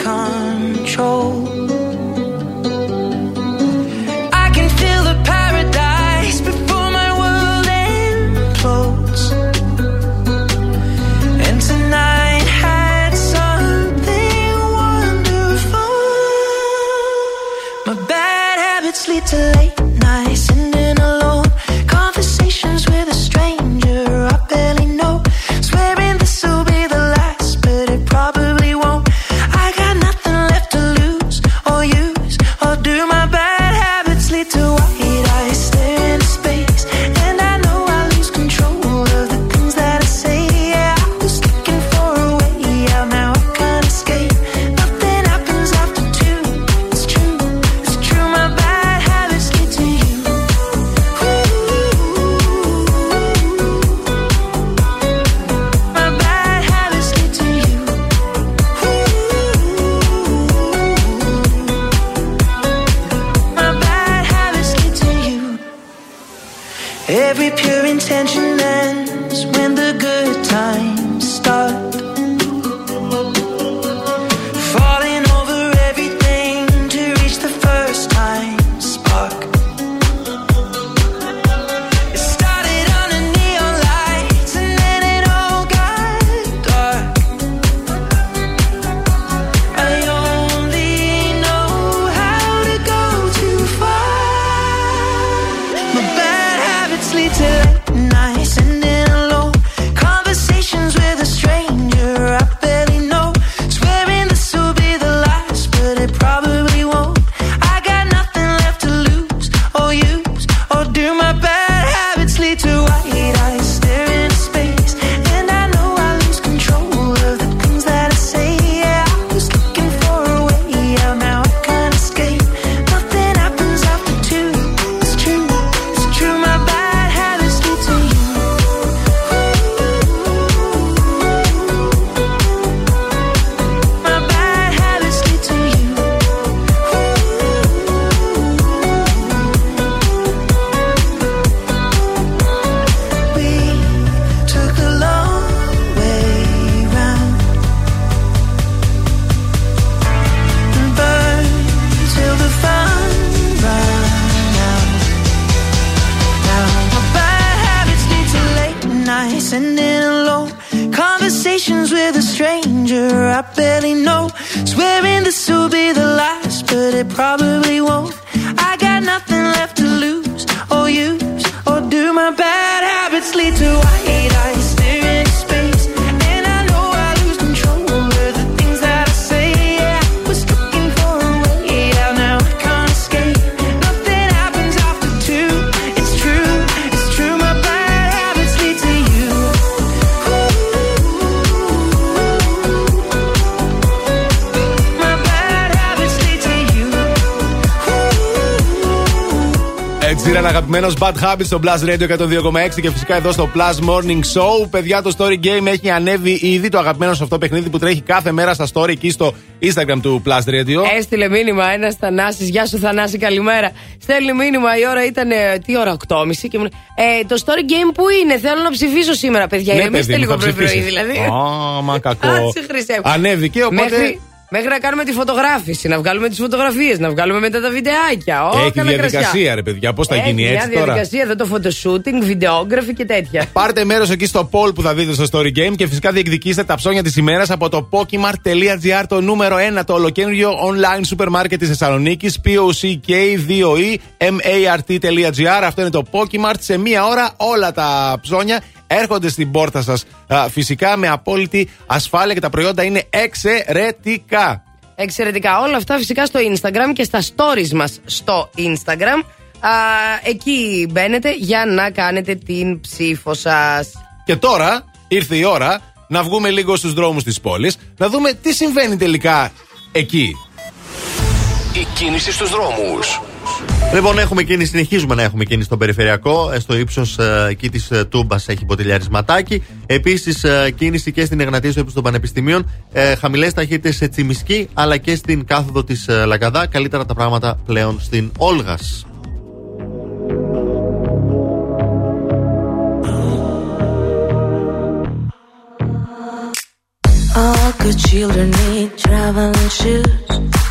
είναι αγαπημένο Bad Habits στο Blast Radio 102,6 και φυσικά εδώ στο Plus Morning Show. Παιδιά, το Story Game έχει ανέβει ήδη το αγαπημένο σε αυτό παιχνίδι που τρέχει κάθε μέρα στα story εκεί στο Instagram του Plus Radio. Έστειλε μήνυμα ένας Θανάσης. Γεια σου, Θανάση, καλημέρα. Στέλνει μήνυμα, η ώρα ήταν. ε, Τι ώρα, 8.30 και μου λέει ε, Το story game που είναι, θέλω να ψηφίσω σήμερα, παιδιά. Ναι, Ηρεμήστε παιδί μου, λίγο θα πρωί-πρωί, ψηφίσεις. δηλαδή. Α, μα κακό. Άτσε, Χριστέ μου. Ανέβηκε, οπότε. Μέχρι, μέχρι να κάνουμε τη φωτογράφηση, να βγάλουμε τις φωτογραφίες, να βγάλουμε μετά τα βιντεάκια. Ω, Έχει καλά διαδικασία, κρασιά. ρε παιδιά. Πώς θα Έχει γίνει μια έτσι τώρα; διαδικασία εδώ το photoshooting, βιντεόγραφη και τέτοια. Πάρτε μέρος εκεί στο poll που θα δείτε στο Story Game και φυσικά διεκδικήστε τα ψώνια της ημέρας από το Pokemart.gr, το νούμερο 1, το ολοκένουργιο online σούπερ μάρκετ της Θεσσαλονίκης. POCK2E MART.gr. Αυτό είναι το Pokemart. Σε μία ώρα όλα τα ψώνια έρχονται στην πόρτα σας φυσικά με απόλυτη ασφάλεια και τα προϊόντα είναι εξαιρετικά. Εξαιρετικά. Όλα αυτά φυσικά στο Instagram και στα stories μας στο Instagram. Α, εκεί μπαίνετε για να κάνετε την ψήφο σας. Και τώρα ήρθε η ώρα να βγούμε λίγο στους δρόμους της πόλης, να δούμε τι συμβαίνει τελικά εκεί. Η κίνηση στους δρόμους. Λοιπόν, έχουμε κίνηση, συνεχίζουμε να έχουμε κίνηση στον περιφερειακό. Ε, Στο ύψος εκεί της Τούμπας έχει ποτηλιαρισματάκι. Επίσης, κίνηση και στην Εγνατία στο ύψος των Πανεπιστημίων. Ε, Χαμηλές ταχύτητες σε Τσιμισκή αλλά και στην κάθοδο της Λαγκαδά. Καλύτερα τα πράγματα πλέον στην Όλγας. All good children need traveling shoes.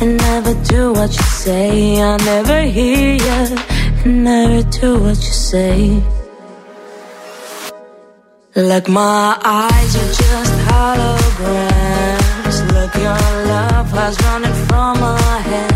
and never do what you say. I never hear you and never do what you say. Like my eyes are just holograms. Look, your love has running from my hands,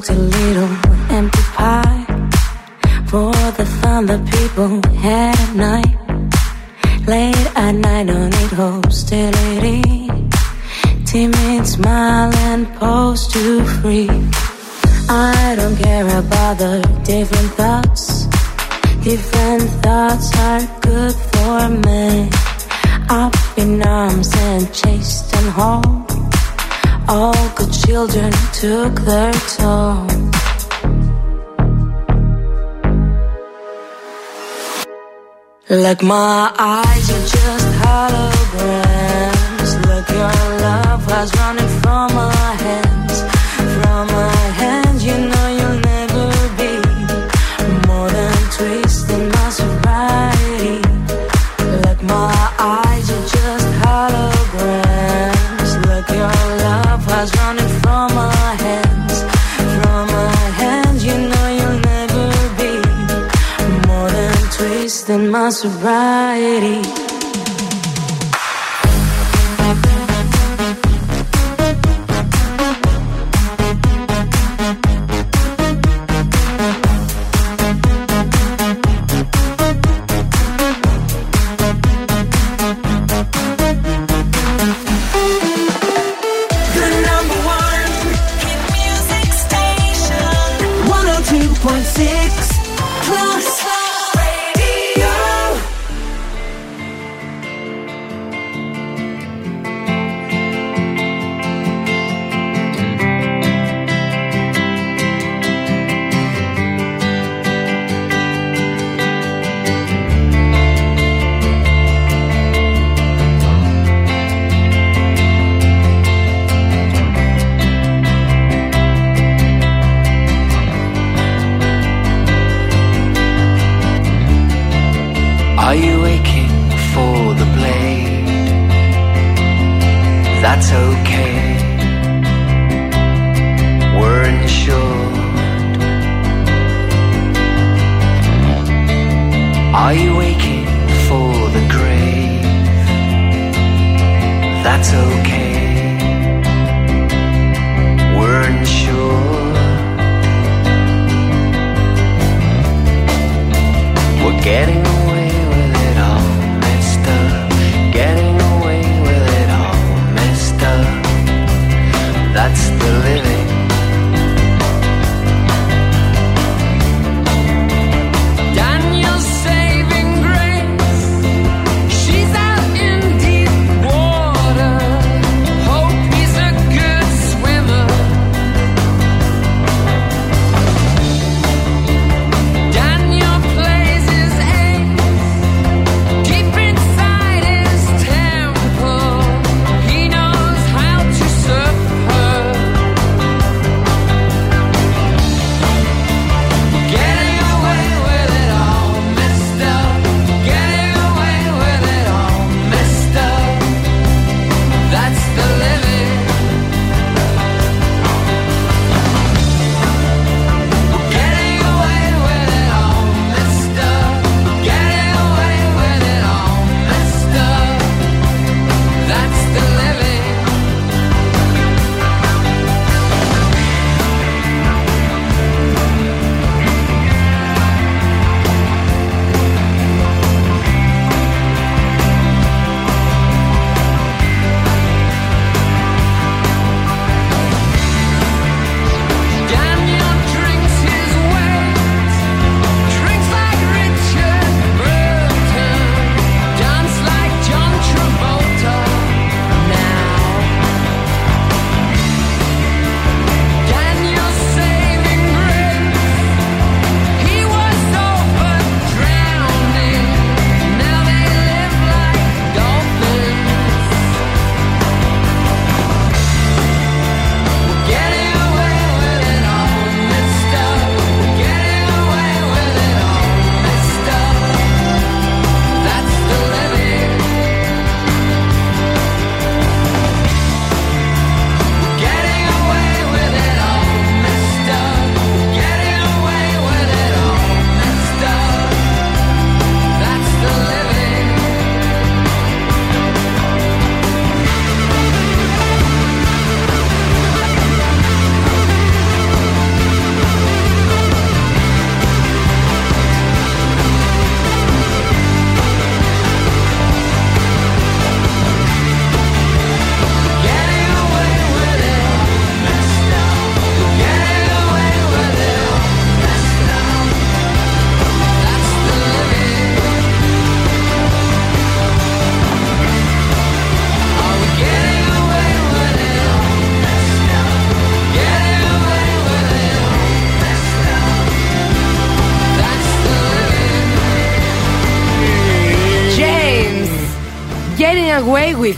box a little My eyes sobriety.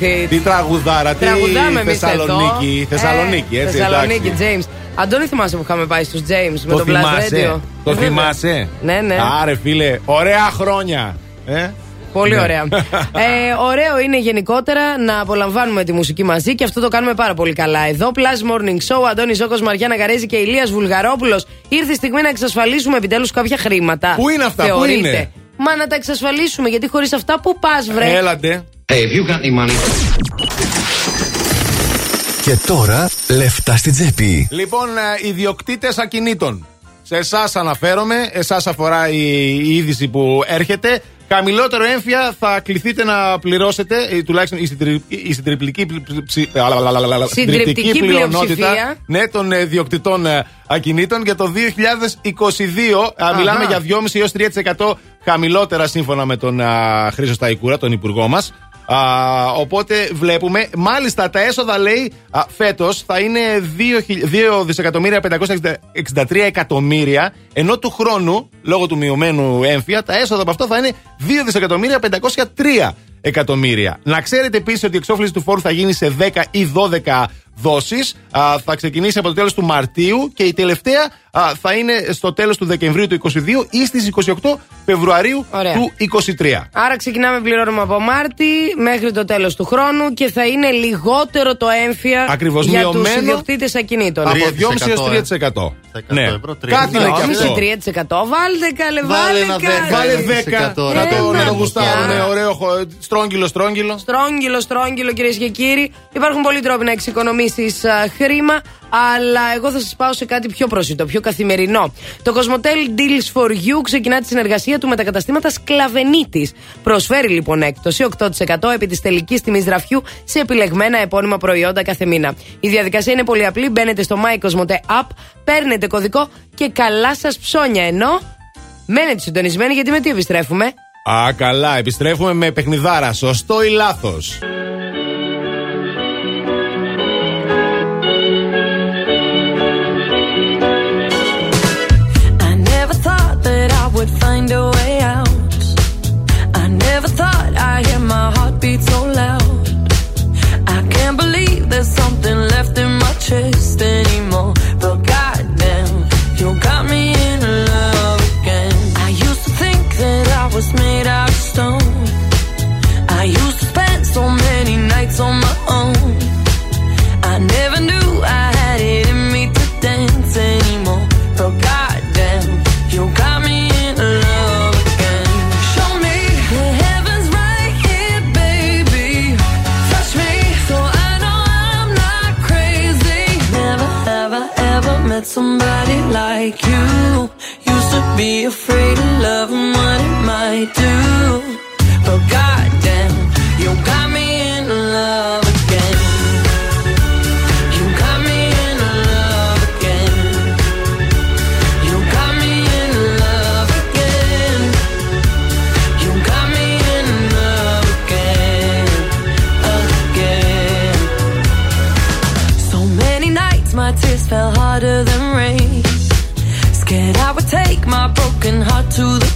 Away with it. Τι τραγουδάρα, τι Τραγουδάμε εμείς Θεσσαλονίκη. εδώ. Θεσσαλονίκη, Ε, έτσι. Θεσσαλονίκη, εντάξει. James. Αντώνη, θυμάσαι που είχαμε πάει στους James με Το το Blast θυμάσαι. Radio; Το Ε, βέβαια. θυμάσαι. Ναι, ναι. Άρε φίλε, ωραία χρόνια. Ε; Πολύ Ναι. ωραία. ε, ωραίο είναι γενικότερα να απολαμβάνουμε τη μουσική μαζί και αυτό το κάνουμε πάρα πολύ καλά. Εδώ, Plus Morning Show, Αντώνης Ζώκος, Μαριάννα Καρέζη και Ηλίας Βουλγαρόπουλος. Ήρθε η στιγμή να εξασφαλίσουμε επιτέλους κάποια χρήματα. Πού είναι αυτά, πού Θεωρείτε. είναι; Μα να τα εξασφαλίσουμε, γιατί χωρίς αυτά πού πας, βρε; Έλατε. Hey, if you got any money. Και τώρα, λεφτά στην τσέπη. Λοιπόν, ε, ιδιοκτήτες ακινήτων. Σε εσάς αναφέρομαι, εσάς αφορά η, η είδηση που έρχεται. Χαμηλότερο έμφυα θα κληθείτε να πληρώσετε, ε, τουλάχιστον η, συντρι, η συντριπτική, πλη- ψη- α, λα, λα, λα, λα, λα, Συντριπτική πλειοψηφία. πλειονότητα ναι, των ε, διοκτητών ε, ακινήτων για το 2022. Α, Μιλάμε για 2,5 έως 3% χαμηλότερα σύμφωνα με τον α, Χρήσο Σταϊκούρα, τον υπουργό μας. Α, οπότε βλέπουμε, μάλιστα τα έσοδα λέει φέτος θα είναι 2 δισεκατομμύρια 563 εκατομμύρια, ενώ του χρόνου, λόγω του μειωμένου έμφυα, τα έσοδα από αυτό θα είναι 2 δισεκατομμύρια 503 εκατομμύρια. Να ξέρετε επίσης ότι η εξόφληση του φόρου θα γίνει σε 10 ή 12 δόσεις. Θα ξεκινήσει από το τέλος του Μαρτίου και η τελευταία α, θα είναι στο τέλος του Δεκεμβρίου του 2022 ή στις 28 Φεβρουαρίου Ωραία. του 2023. Άρα ξεκινάμε πληρώνουμε από Μάρτι μέχρι το τέλος του χρόνου και θα είναι λιγότερο το έμφυα Ακριβώς, για τους μειωμένο ιδιοκτήτες ακινήτων. Από 2,5 έως 3%. Ναι. Κάτι είναι και αυτό. 3%. Βάλτε καλέ, Βάλε βάλε ένα καλέ. Βάλε 10 10% τώρα. να το, Ε, να το μα, γουστάρουν. πια. Ωραίο, χο- στρόγγυλο, στρόγγυλο. Στρόγγυλο, στρόγγυλο κυρίες και κύριοι. Υπάρχουν πολλοί τρόποι να εξοικονομήσει χρήμα, αλλά εγώ θα σας πάω σε κάτι πιο προσιτό, πιο καθημερινό. Το Cosmotel Deals for You ξεκινά τη συνεργασία του με τα καταστήματα Σκλαβενίτης. Προσφέρει λοιπόν έκπτωση 8% επί της τελικής τιμής δραφιού σε επιλεγμένα επώνυμα προϊόντα κάθε μήνα. Η διαδικασία είναι πολύ απλή. Μπαίνετε στο My Cosmote App, παίρνετε κωδικό και καλά σας ψώνια. Ενώ μένετε συντονισμένοι γιατί με τι επιστρέφουμε; Α, καλά. Επιστρέφουμε με παιχνιδάρα. Σωστό ή λάθος; be afraid of love and what it might do.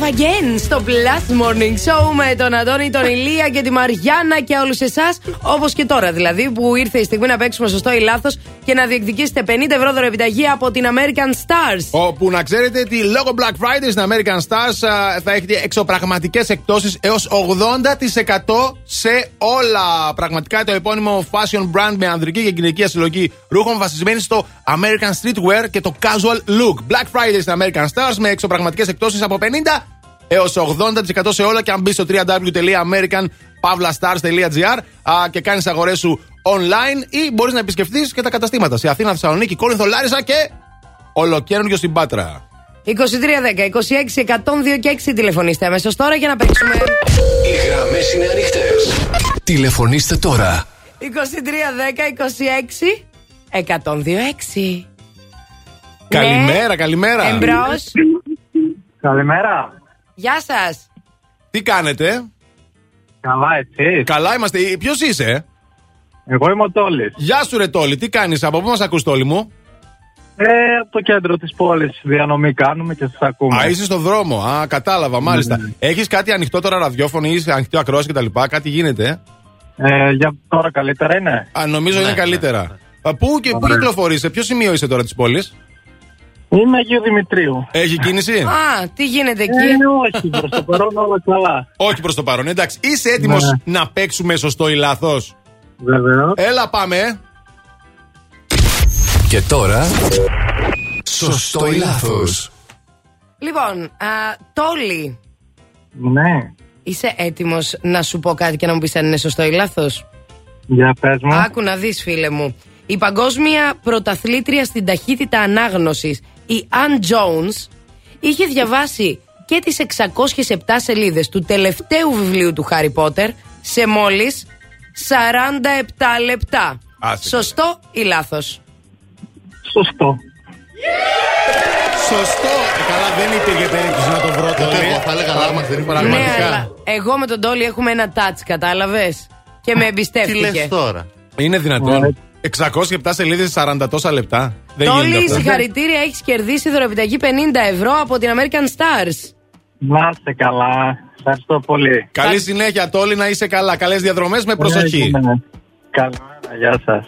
Love Again στο Plus Morning Show με τον Αντώνη, τον Ηλία και τη Μαριάννα και όλους εσάς. Όπως και τώρα δηλαδή που ήρθε η στιγμή να παίξουμε σωστό ή λάθος και να διεκδικήσετε 50 ευρώ δωρεπιταγή από την American Stars. Όπου να ξέρετε ότι λόγω Black Friday στην American Stars α, θα έχετε εξωπραγματικές εκπτώσεις έως 80% σε όλα. Πραγματικά το επώνυμο fashion brand με ανδρική και γυναικεία συλλογή ρούχων βασισμένη στο American streetwear και το casual look. Black Friday στην American Stars με εξωπραγματικές εκπτώσεις από 50 έως 80% σε όλα και αν μπεις στο www.american.stars.gr και κάνεις αγορές σου online ή μπορείς να επισκεφθείς και τα καταστήματα σε Αθήνα, Θεσσαλονίκη, Κόρινθο, Λάρισα και ολοκαίρινο στην Πάτρα. 2310, 26, 102 και 6 τηλεφωνήστε αμέσως τώρα για να παίξουμε. Οι γραμμές είναι ανοιχτές. Τηλεφωνήστε τώρα. 2310, 26, 126. Καλημέρα, καλημέρα. Εμπρός. Καλημέρα. Γεια σας. Τι κάνετε, Καλά, έτσι. Καλά είμαστε. Ποιος είσαι, Εγώ είμαι ο Τόλης. Γεια σου, ρε Τόλι, τι κάνεις, από πού μας ακούς Τόλι μου; Ε, από το κέντρο της πόλης διανομή κάνουμε και σας ακούμε. Α, είσαι στο δρόμο. Α, κατάλαβα, μάλιστα. Ναι. Έχεις κάτι ανοιχτό τώρα ραδιόφωνο ή ανοιχτό ακρόαση κτλ. Κάτι γίνεται. Ε, για τώρα καλύτερα είναι. Α, νομίζω είναι καλύτερα. Α, Πού και πού Ωραία. κυκλοφορείς, σε ποιο σημείο είσαι τώρα της πόλης; Είμαι Αγίου Δημητρίου. Έχει κίνηση; Α, τι γίνεται εκεί; Ε, όχι, προς το παρόν όλα καλά. Όχι προς το παρόν. Εντάξει, είσαι έτοιμος Ναι. να παίξουμε σωστό ή λάθος; Βεβαίως. Έλα, πάμε. Και τώρα. Σωστό ή λάθος. Λοιπόν, α, Τόλι, Ναι. είσαι έτοιμος να σου πω κάτι και να μου πεις αν είναι σωστό ή λάθος; Για πες μου. Άκου να δεις φίλε μου. Η παγκόσμια πρωταθλήτρια στην ταχύτητα ανάγνωσης, η Ann Jones, είχε διαβάσει και τις 607 σελίδες του τελευταίου βιβλίου του Χάρι Πότερ σε μόλις 47 λεπτά. Άσε. Σωστό ή λάθος; Σωστό. Σωστό. Ε, καλά, δεν υπήρχε περίπτωση να το βρω το εγώ θα έλεγα λάθος, δεν υπάρχει. Ναι, Πραγματικά. αλλά εγώ με τον Τόλι έχουμε ένα touch, κατάλαβες; Και με Τι εμπιστεύτηκε. λες τώρα; Είναι δυνατόν. 607 σελίδες 40 τόσα λεπτά. Δεν γίνεται Τόλι, αυτό. συγχαρητήρια, έχεις κερδίσει δωρεπιταγή 50 ευρώ από την American Stars. Να είστε καλά. Ευχαριστώ πολύ. Καλή συνέχεια, Τόλι, να είσαι καλά. Καλές διαδρομές με προσοχή. Ναι, ναι. Καλημέρα. Γεια σας.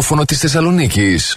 Ραδιόφωνο της Θεσσαλονίκης.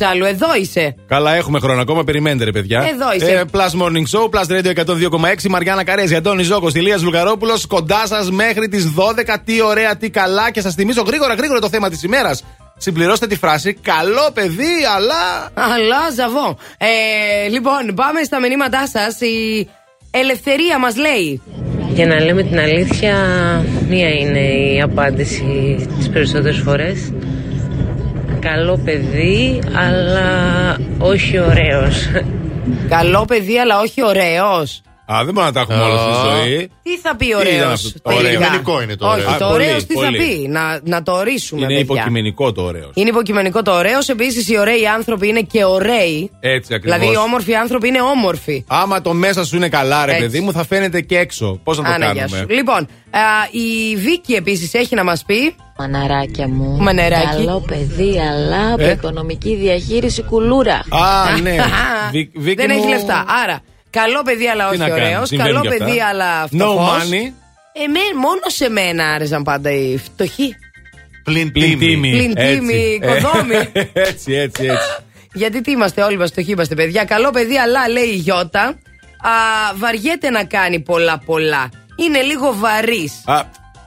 εξάλλου, εδώ είσαι. Καλά, έχουμε χρόνο ακόμα. Περιμένετε, ρε παιδιά. Εδώ είσαι. Ε, Plus Morning Show, Plus Radio 102,6. Μαριάννα Καρέζη, Αντώνη Ζώκο, Ηλίας Βουλγαρόπουλο. Κοντά σας μέχρι τις 12. Τι ωραία, τι καλά. Και σας θυμίζω γρήγορα, γρήγορα το θέμα της ημέρας. Συμπληρώστε τη φράση Καλό παιδί, αλλά. Αλλά ζαβό. Ε, λοιπόν, πάμε στα μηνύματά σας. Η ελευθερία μας λέει. Για να λέμε την αλήθεια, μία είναι η απάντηση τις περισσότερες φορές. Καλό παιδί, αλλά όχι ωραίος. Καλό παιδί, αλλά όχι ωραίος. Α, δεν μπορούμε να τα έχουμε όλα στη ζωή. Τι θα πει Τι ωραίο. ήταν αυτό; το ωραίο. Υποκειμενικό είναι το Όχι, ωραίο. το Α, πολύ, ωραίος τι θα πολύ. πει; Να, να το ορίσουμε, Είναι παιδιά. υποκειμενικό το ωραίος. Είναι υποκειμενικό το ωραίος. Επίσης, οι ωραίοι άνθρωποι είναι και ωραίοι. Έτσι ακριβώς. Δηλαδή, οι όμορφοι άνθρωποι είναι όμορφοι. Άμα το μέσα σου είναι καλά, ρε Έτσι. παιδί μου, θα φαίνεται και έξω. Πώς να το Άνα, γεια κάνουμε; σου. Λοιπόν, α, η Βίκη επίσης έχει να μας πει Μαναράκια μου. Μαναράκι. Καλό παιδί, αλλά από Ε. οικονομική διαχείριση κουλούρα. Α, ναι. Βι- Βίκυ Δεν έχει μου- λεφτά. Άρα, καλό παιδί, αλλά Τι όχι να κάνουμε, ωραίο. συμβαίνουν Καλό κι αυτά. παιδί, αλλά No φτωχός. money. Εμέ, μόνο σε μένα άρεσαν πάντα οι φτωχοί. Πλην Πλην τίμη. Πλην Έτσι. τίμη, Ε, οικοδόμη. Έτσι, έτσι, έτσι. Γιατί τι είμαστε, όλοι μας φτωχοί είμαστε, παιδιά. Καλό παιδί, αλλά λέει η Γιώτα, α, βαριέται να κάνει πολλά πολλά. Είναι λίγο βαρύς. Α,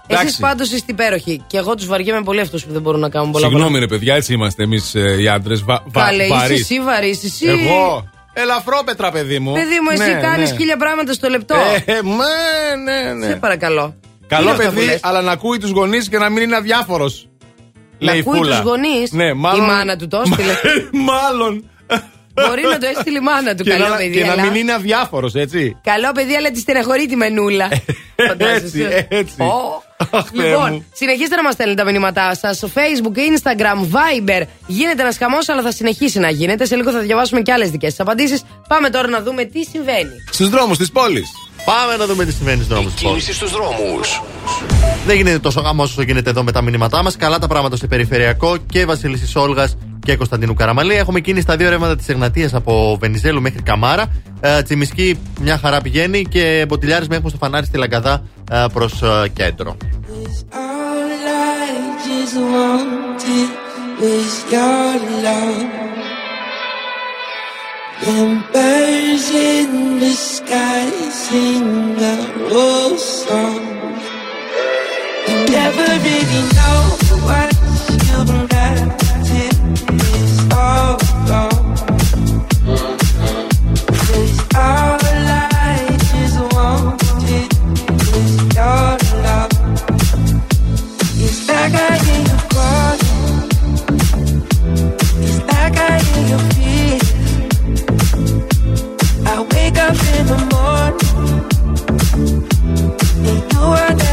Εσείς εντάξει. πάντως είστε υπέροχοι. Και εγώ τους βαριέμαι πολύ αυτούς που δεν μπορούν να κάνουν πολλά Συγγνώμη, ρε παιδιά, έτσι είμαστε εμείς οι άντρες. Βα, βα, Καλέ, είσαι βαρύς. εσύ βαρύς, εσύ. Εγώ; Ελαφρόπετρα, παιδί μου. Παιδί μου, εσύ Ναι, κάνεις ναι. χίλια πράγματα στο λεπτό. Ε, μα, ναι, ναι. Σε παρακαλώ. Καλό Τι είναι αυτά που παιδί, λες; αλλά να ακούει τους γονείς και να μην είναι αδιάφορος. Να Λέει η ακούει Φούλα. τους γονείς. Ναι, μάλλον. Η μάνα του το έστειλε. μάλλον. Μπορεί να το έστειλε η μάνα του. Και, Καλό να, παιδί, και να αλλά. μην είναι αδιάφορος, έτσι. Καλό παιδί, αλλά τη στεναχωρεί τη μενούλα. Φαντάζεσαι. έτσι, έτσι. Ω. Αχ, Θεέ Λοιπόν, μου. συνεχίστε να μας στέλνετε τα μηνύματά σας στο Facebook, Instagram, Viber. Γίνεται ένας χαμός, αλλά θα συνεχίσει να γίνεται. Σε λίγο θα διαβάσουμε και άλλες δικές σας απαντήσεις. Πάμε τώρα να δούμε τι συμβαίνει. Στους δρόμους της πόλης. Πάμε να δούμε τι συμβαίνει στους δρόμους της πόλης. Κίνηση στους δρόμους. Δεν γίνεται τόσο γαμό όσο γίνεται εδώ με τα μηνύματά μας. Καλά τα πράγματα στο περιφερειακό και Βασίλισση Όλγας και Κωνσταντίνου Καραμαλή. Έχουμε κίνηση στα δύο ρεύματα της Εγνατίας από Βενιζέλου μέχρι Καμάρα. Ε, Τσιμισκή μια χαρά πηγαίνει και Μποτιλιάρη με έχουμε στο φανάρι στη Λαγκαδά προς κέντρο. All I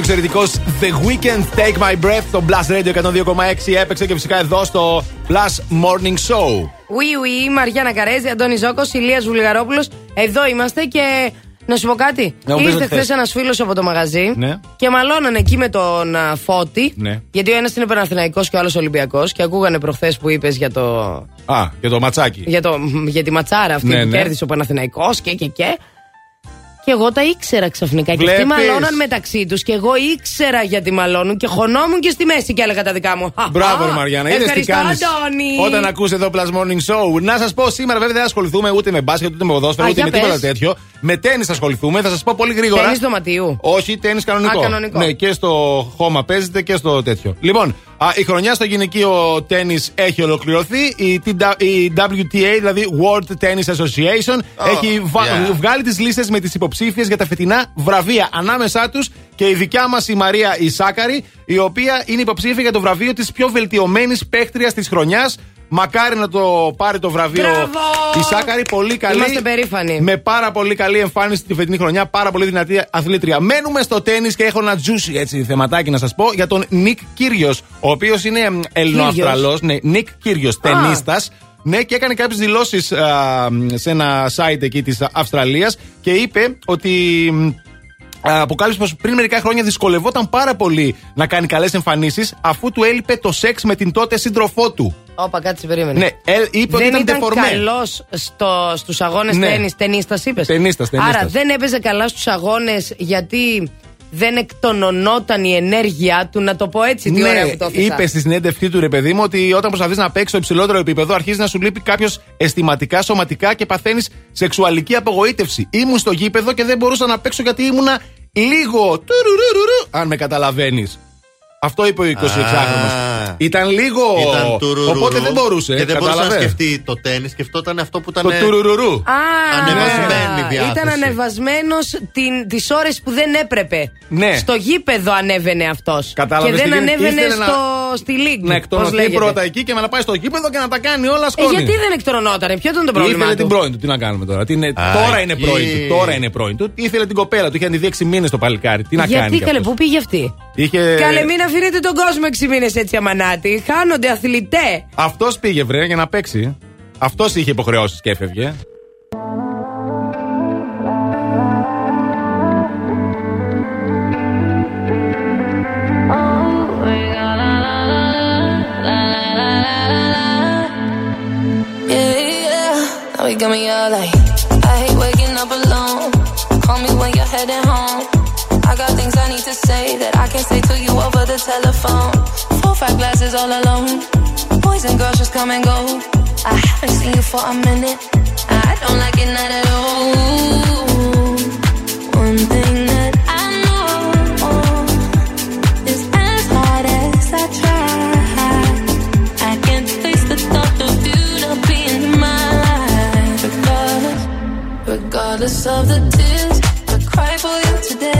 εξαιρετικός The Weekend Take My Breath. Το Blast Radio 102,6 έπαιξε και φυσικά εδώ στο Plus Morning Show. Ουι, ουι, Μαριάννα Καρέζη, Αντώνη Ζώκος, Ηλίας Βουλγαρόπουλος. Εδώ είμαστε και να σου πω κάτι. Να μου πεις Ήρθε ότι θες. χθες ένας φίλος από το μαγαζί Ναι. και μαλώνανε εκεί με τον α, Φώτη. Ναι. Γιατί ο ένας είναι Παναθηναϊκός και ο άλλος Ολυμπιακός. Και ακούγανε προχθές που είπες για το. Α, και το ματσάκι. Για, το, για τη ματσάρα αυτή Ναι, που ναι. κέρδισε ο Παναθηναϊκός και και και. Και εγώ τα ήξερα ξαφνικά. Και Βλέπεις. αυτοί μαλώναν μεταξύ τους. Και εγώ ήξερα γιατί μαλώνουν και χωνόμουν και στη μέση και έλεγα τα δικά μου. Μπράβο, Α, ρε Μαριάννα. Είδες τι Ευχαριστώ, κάνεις Αντώνη. Όταν ακούς εδώ Plus Morning Show. Να σας πω σήμερα, βέβαια, δεν ασχοληθούμε ούτε με μπάσκετ, ούτε με ποδόσφαιρο, Α, ούτε για με τίποτα πες. τέτοιο. Με τέννη θα ασχοληθούμε. Θα σας πω πολύ γρήγορα. Τέννις δωματίου. Όχι, τέννη κανονικό. Α, κανονικό. Ναι, και στο χώμα παίζεται και στο τέτοιο. Λοιπόν, α, η χρονιά στο γυναικείο τέννη έχει ολοκληρωθεί. Η, TW η WTA, δηλαδή World Tennis Association, έχει βα- yeah. βγάλει τις λίστες με τις υποψήφιες για τα φετινά βραβεία. Ανάμεσά τους και η δικιά μας η Μαρία Ισάκαρη, η οποία είναι υποψήφια για το βραβείο της πιο βελτιωμένης παίχτριας της χρονιάς. Μακάρι να το πάρει το βραβείο Μπράβο! η Σάκαρη. Πολύ καλή. Είμαστε περήφανοι. Με πάρα πολύ καλή εμφάνιση τη φετινή χρονιά. Πάρα πολύ δυνατή αθλήτρια. Μένουμε στο τέννη και έχω ένα juicy έτσι θεματάκι να σας πω για τον Νικ Κύριος, ο οποίος είναι Ελληνοαυστραλό. Ναι, Νικ Κύριος, ταινίστα. Ναι, και έκανε κάποιες δηλώσεις σε ένα site εκεί της Αυστραλίας και είπε ότι μ, α, αποκάλυψε πω πριν μερικά χρόνια δυσκολευόταν πάρα πολύ να κάνει καλές εμφανίσεις αφού του έλειπε το σεξ με την τότε σύντροφό του. Όπα, κάτσε, περίμενε. Ναι, ε, είπε ότι δεν ήταν ήταν ντεφορμέ. καλός στο, στους αγώνες Ναι. τέννη. Ταινίστα, είπες. Ταινίστας, ταινίστας. Άρα δεν έπαιζε καλά στους αγώνες γιατί δεν εκτονωνόταν η ενέργεια του, να το πω έτσι. Τι ωραία που το Ναι, έθεσα. είπε στη συνέντευξή του ρε παιδί μου ότι όταν προσπαθείς να παίξεις στο υψηλότερο επίπεδο, αρχίζεις να σου λείπει κάποιος αισθηματικά, σωματικά και παθαίνεις σεξουαλική απογοήτευση. Ήμουν στο γήπεδο και δεν μπορούσα να παίξω γιατί ήμουνα λίγο. τουρουρουρουρου, Αν με καταλαβαίνεις. Αυτό είπε ο 26χρονο. Ήταν λίγο. Ήταν τουρουρουρου. Οπότε δεν μπορούσε. Και δεν μπορούσε να κατάλαβε. σκεφτεί το τέννη, σκεφτόταν αυτό που ήταν. Το τουρουρουρου. Α, Ανεβασμένη διάθεση. Ήταν ανεβασμένος τις ώρες που δεν έπρεπε. Ναι. Στο γήπεδο ανέβαινε αυτός. Κατάλαβες Και δεν τι γίνεται. ανέβαινε Ήθελε να- στο, στη λίγκη. Να πώς εκτονωθεί λέγεται. πρώτα εκεί και να πάει στο γήπεδο και να τα κάνει όλα Ε, σκόνη. γιατί δεν εκτρωνότανε, ποιο ήταν το πρόβλημα Ήθελε του; την πρώην του. Τι να κάνουμε τώρα; Τι είναι, Α, τώρα είναι εκεί. πρώην του. Τώρα είναι πρώην του. Ήθελε την κοπέλα του. Είχε δει 6 μήνες το παλικάρι. Τι να κάνει. Γιατί κι καλέ, αυτός; πού πήγε αυτή; Είχε... Καλέ, μην αφήνετε τον κόσμο 6 μήνες έτσι αμανάτι. Χάνονται αθλητέ. Αυτό πήγε βρε για να παίξει. Αυτό είχε υποχρεώσει και έφευγε. Yeah, yeah. Now we got me all like, I hate waking up alone. Call me when you're heading home. I got things I need to say that I can't say to you over the telephone. Five glasses all alone. Boys and girls just come and go. I haven't seen you for a minute. I don't like it not at all. One thing that I know is as hard as I try, I can't face the thought of you not being life. Regardless, regardless of the tears I cry for you today,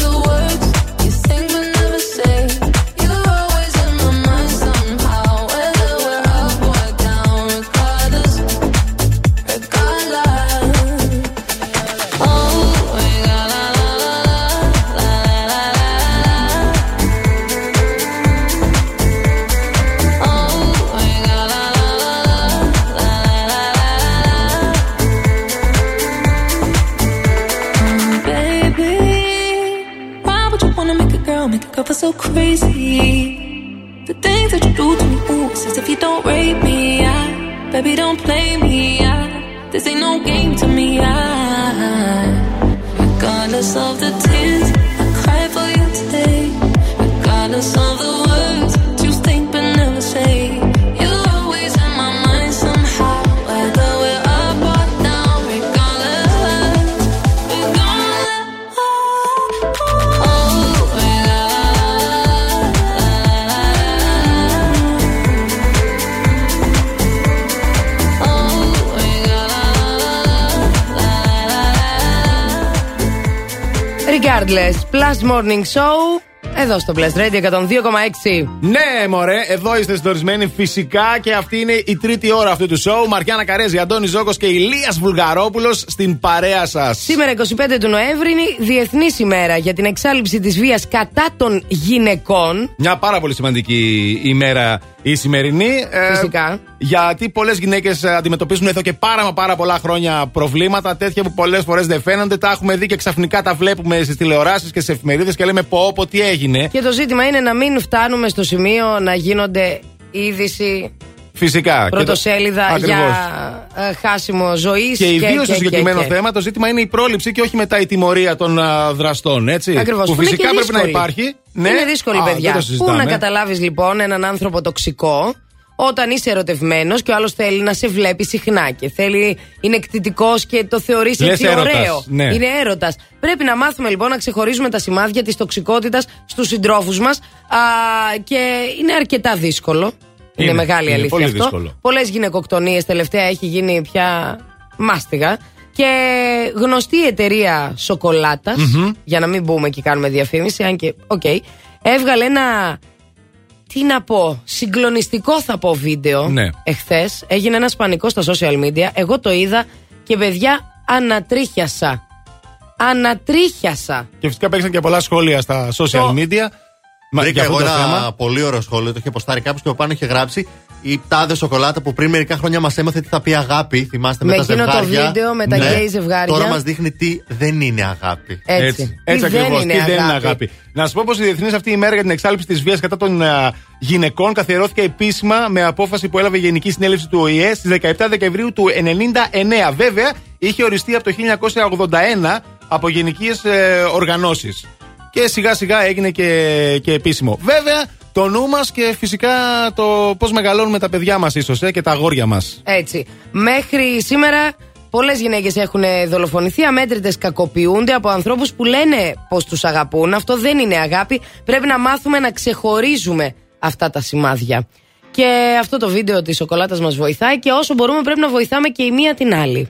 rate me. I, baby, don't play me. I, this ain't no game to me. I, regardless of the tears I cry for you today, regardless of Regardless, Plus Morning Show. Εδώ στο Plus Radio 102,6. Ναι, μωρέ, εδώ είστε συντονισμένοι φυσικά και αυτή είναι η τρίτη ώρα αυτού του σοου. Μαριάννα Καρέζη, Αντώνη Ζώκος και Ηλίας Βουλγαρόπουλος στην παρέα σας. Σήμερα 25 του Νοέμβρη είναι η Διεθνής ημέρα για την εξάλληψη της βίας κατά των γυναικών. Μια πάρα πολύ σημαντική ημέρα η σημερινή. ε, Φυσικά. γιατί πολλές γυναίκες αντιμετωπίζουν εδώ και πάρα μα πάρα πολλά χρόνια προβλήματα, τέτοια που πολλές φορές δεν φαίνονται. Τα έχουμε δει και ξαφνικά τα βλέπουμε στις τηλεοράσεις και στι εφημερίδες και λέμε πω, πω, τι έγινε. Και το ζήτημα είναι να μην φτάνουμε στο σημείο να γίνονται είδηση Φυσικά. Και το- πρωτοσέλιδα Ακριβώς. για ε, χάσιμο ζωής. Και ιδίως στο συγκεκριμένο θέμα, το ζήτημα είναι η πρόληψη και όχι μετά η τιμωρία των α, δραστών. Έτσι. Ακριβώς, Που που είναι φυσικά και πρέπει να δύσκολη. υπάρχει. Ναι. Είναι δύσκολη, Α, παιδιά. δεν το Πού συζητάμε. να καταλάβεις λοιπόν έναν άνθρωπο τοξικό όταν είσαι ερωτευμένος και ο άλλος θέλει να σε βλέπει συχνά και θέλει, είναι εκτιτικό και το θεωρείς Λες έτσι έρωτας, ωραίο. ναι. Είναι έρωτας. Πρέπει να μάθουμε λοιπόν να ξεχωρίζουμε τα σημάδια της τοξικότητας στους συντρόφους μας και είναι αρκετά δύσκολο. Είναι, Είναι, μεγάλη είναι αλήθεια πολύ αυτό. δύσκολο. Πολλές γυναικοκτονίες τελευταία έχει γίνει πια μάστιγα. Και γνωστή εταιρεία σοκολάτας, Μμμ. για να μην μπούμε και κάνουμε διαφήμιση, αν και, οκ, έβγαλε ένα, τι να πω, συγκλονιστικό θα πω βίντεο Ναι. εχθές. Έγινε ένα πανικό στα social media, εγώ το είδα και παιδιά ανατρίχιασα. Ανατρίχιασα. Και φυσικά παίξαν και πολλά σχόλια στα social Το- media. Μα, Βρήκα για αυτό εγώ το ένα θέμα. πολύ ωραίο σχόλιο. Το είχε ποστάρει κάποιος και από πάνω είχε γράψει η τάδε σοκολάτα που πριν μερικά χρόνια μας έμαθε τι θα πει αγάπη. Θυμάστε με, Με τα εκείνο το ζευγάρια. Ναι. βίντεο με τα γκέι ζευγάρια. Τώρα μας δείχνει τι δεν είναι αγάπη. Έτσι. Έτσι Τι δεν ακριβώς. Τι είναι δεν είναι αγάπη. αγάπη. Να σα πω πως η διεθνής αυτή ημέρα για την εξάλληψη της βίας κατά των α, γυναικών καθιερώθηκε επίσημα με απόφαση που έλαβε η Γενική Συνέλευση του ΟΗΕ στις 17 Δεκεμβρίου του 1999. Βέβαια, είχε οριστεί από το 1981 από γενικές οργανώσεις. Και σιγά σιγά έγινε και, και επίσημο. Βέβαια, το νου μας και φυσικά το πώς μεγαλώνουμε τα παιδιά μας, ίσως ε, και τα αγόρια μας. Έτσι. Μέχρι σήμερα πολλές γυναίκες έχουν δολοφονηθεί, αμέτρητες κακοποιούνται από ανθρώπους που λένε πως τους αγαπούν. Αυτό δεν είναι αγάπη. Πρέπει να μάθουμε να ξεχωρίζουμε αυτά τα σημάδια. Και αυτό το βίντεο της σοκολάτας μας βοηθάει και όσο μπορούμε πρέπει να βοηθάμε και η μία την άλλη.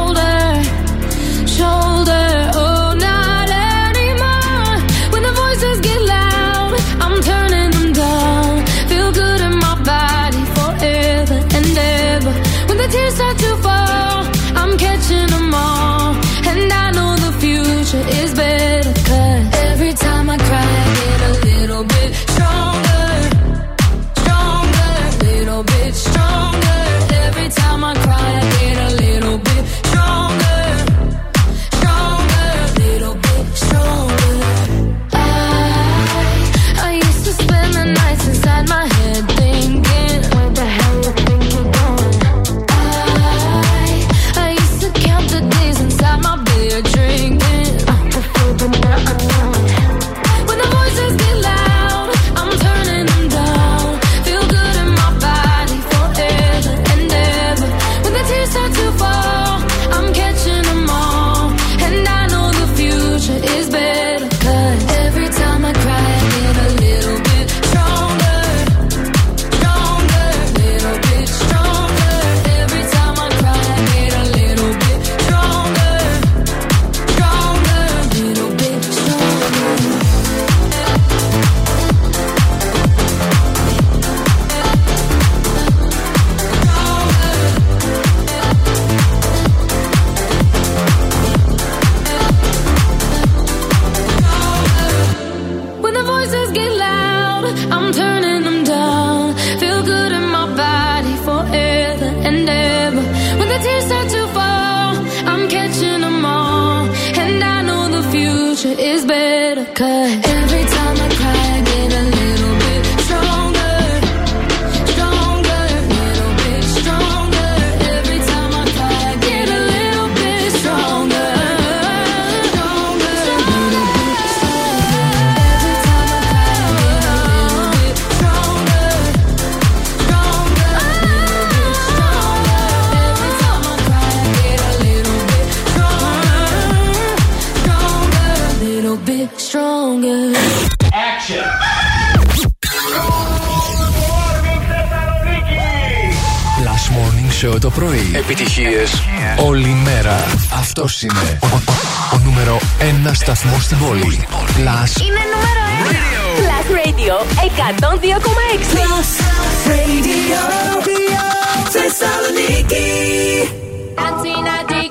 Cause Morning Show το πρωί. Επιτυχίες όλη μέρα. Αυτός είναι ο, ο- ο νούμερο 1 σταθμός στην πόλη. Last Είναι νούμερο 1. Plus Radio 102,6. Plus Radio. Θεσσαλονίκη. Esto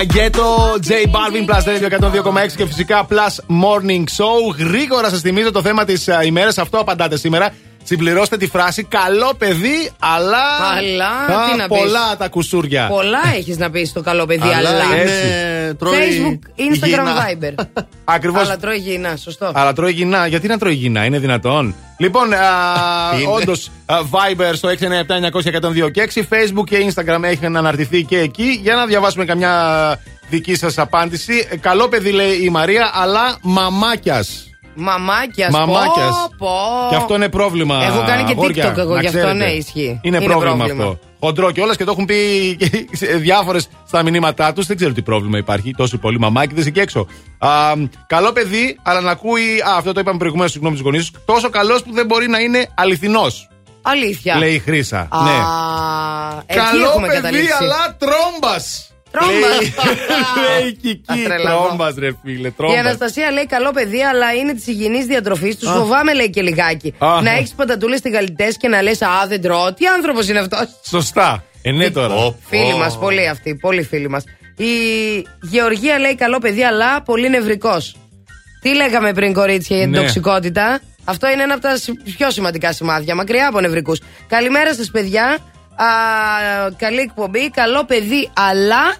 In the Ghetto, J Balvin Plus Radio 102,6 και φυσικά Plus Morning Show. Γρήγορα σας θυμίζω το θέμα της ημέρας. Αυτό απαντάτε σήμερα. Συμπληρώστε τη φράση Καλό παιδί, αλλά. Αλλά, Α, τι να πεις. Πολλά τα κουσούρια. Πολλά έχεις να πεις στο καλό παιδί, Αλλά αλλά. είναι- τρώει Facebook, Instagram, υγιεινά. Viber. Ακριβώς. Αλλά τρώει υγιεινά, σωστό. Αλλά τρώει γυνά. Γιατί να τρώει γυνά, είναι δυνατόν. Λοιπόν, Είναι. όντως, Viber στο 697-900-102 και 6, Facebook και Instagram έχουν αναρτηθεί και εκεί. Για να διαβάσουμε καμιά δική σας απάντηση. Ε, Καλό παιδί λέει η Μαρία, αλλά μαμάκιας. Μαμάκια, Μαμάκιας. Πω, πω. Και αυτό είναι πρόβλημα. Έχω κάνει και αγόρια, TikTok εγώ, να γι' αυτό ξέρετε. ναι, ισχύει. Είναι, Είναι πρόβλημα, πρόβλημα. αυτό. Χοντρό και και το έχουν πει διάφορες στα μηνύματά τους. Δεν ξέρω τι πρόβλημα υπάρχει. Τόσο πολύ μαμάκιδες εκεί έξω. Α, καλό παιδί, αλλά να ακούει. Α, αυτό το είπαμε προηγουμένως, συγγνώμη τους γονείς. Τόσο καλός που δεν μπορεί να είναι αληθινός. Αλήθεια. Λέει η Χρήσα. Α, ναι. εκεί Καλό έχουμε παιδί, καταλήξει. αλλά τρόμπα. Τρόμπας. Λέει και Θα εκεί. τρελαθώ. Τρόμπα, ρε φίλε. Η Τρόμπα. Αναστασία λέει καλό παιδί, αλλά είναι της υγιεινής διατροφής. Του Α. φοβάμαι, λέει και λιγάκι. Α. Να έχεις πατατούλες τηγαλιτέ και να λες Α, δεν τρώω. Τι άνθρωπος είναι αυτός. Σωστά. Ε, ναι τώρα. Φίλοι μας, πολύ αυτοί, πολύ φίλοι μας. Η Γεωργία λέει καλό παιδί, αλλά πολύ νευρικός. Τι λέγαμε πριν, κορίτσια, για την Ναι. τοξικότητα; Αυτό είναι ένα από τα συ- πιο σημαντικά σημάδια, μακριά από νευρικούς. Καλημέρα σας, παιδιά. Α, καλή εκπομπή. Καλό παιδί, αλλά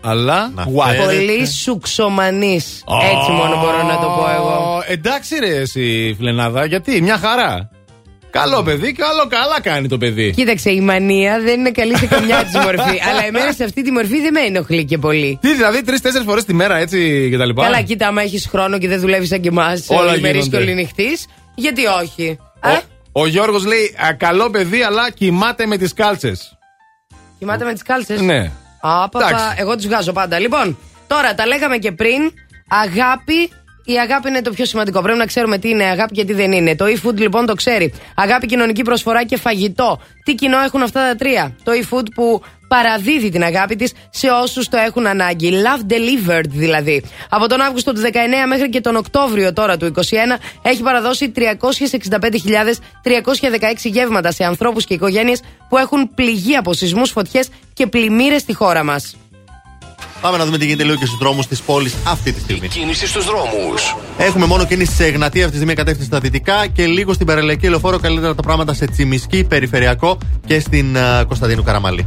Αλλά. what? πολύ σουξομανής. Έτσι μόνο μπορώ να το πω εγώ. Ω, Εντάξει ρε εσύ Φιλενάδα, γιατί μια χαρά. Καλό παιδί, καλό καλά κάνει το παιδί. Κοίταξε, η μανία δεν είναι καλή σε καμιά της μορφή. αλλά εμένα σε αυτή τη μορφή δεν με ενοχλεί και πολύ. Τι δηλαδή, τρει-τέσσερι φορές τη μέρα έτσι και τα λοιπά; Καλά, κοίτα, άμα έχεις χρόνο και δεν δουλεύεις σαν και εμάς, Όλα ολημερή και γίνονται. οληνυχτή, γιατί όχι. Ε, Ο Γιώργος λέει: «Α, Καλό παιδί, αλλά κοιμάται με τις κάλτσες. κοιμάται με τις κάλτσες; Ναι. Α, παπα, Εντάξει. εγώ τους βγάζω πάντα. Λοιπόν, τώρα τα λέγαμε και πριν. Αγάπη. Η αγάπη είναι το πιο σημαντικό. Πρέπει να ξέρουμε τι είναι αγάπη και τι δεν είναι. Το e-food λοιπόν το ξέρει. Αγάπη, κοινωνική προσφορά και φαγητό. Τι κοινό έχουν αυτά τα τρία; Το e-food που παραδίδει την αγάπη της σε όσους το έχουν ανάγκη. Love delivered δηλαδή. Από τον Αύγουστο του 19 μέχρι και τον Οκτώβριο τώρα του 21 έχει παραδώσει 365.316 γεύματα σε ανθρώπους και οικογένειες που έχουν πληγεί από σεισμούς, φωτιές και πλημμύρες στη χώρα μας. Πάμε να δούμε τι γίνεται λίγο και στους δρόμους της πόλης αυτή τη στιγμή. Κίνηση στους δρόμους. Έχουμε μόνο κίνηση σε Εγνατία αυτή τη στιγμή κατεύθυνση στα δυτικά και λίγο στην Παραλιακή Λεωφόρο. Καλύτερα τα πράγματα σε Τσιμισκή, Περιφερειακό και στην α, Κωνσταντίνου Καραμαλή.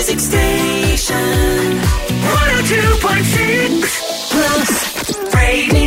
music station. 102.6 Plus Radio.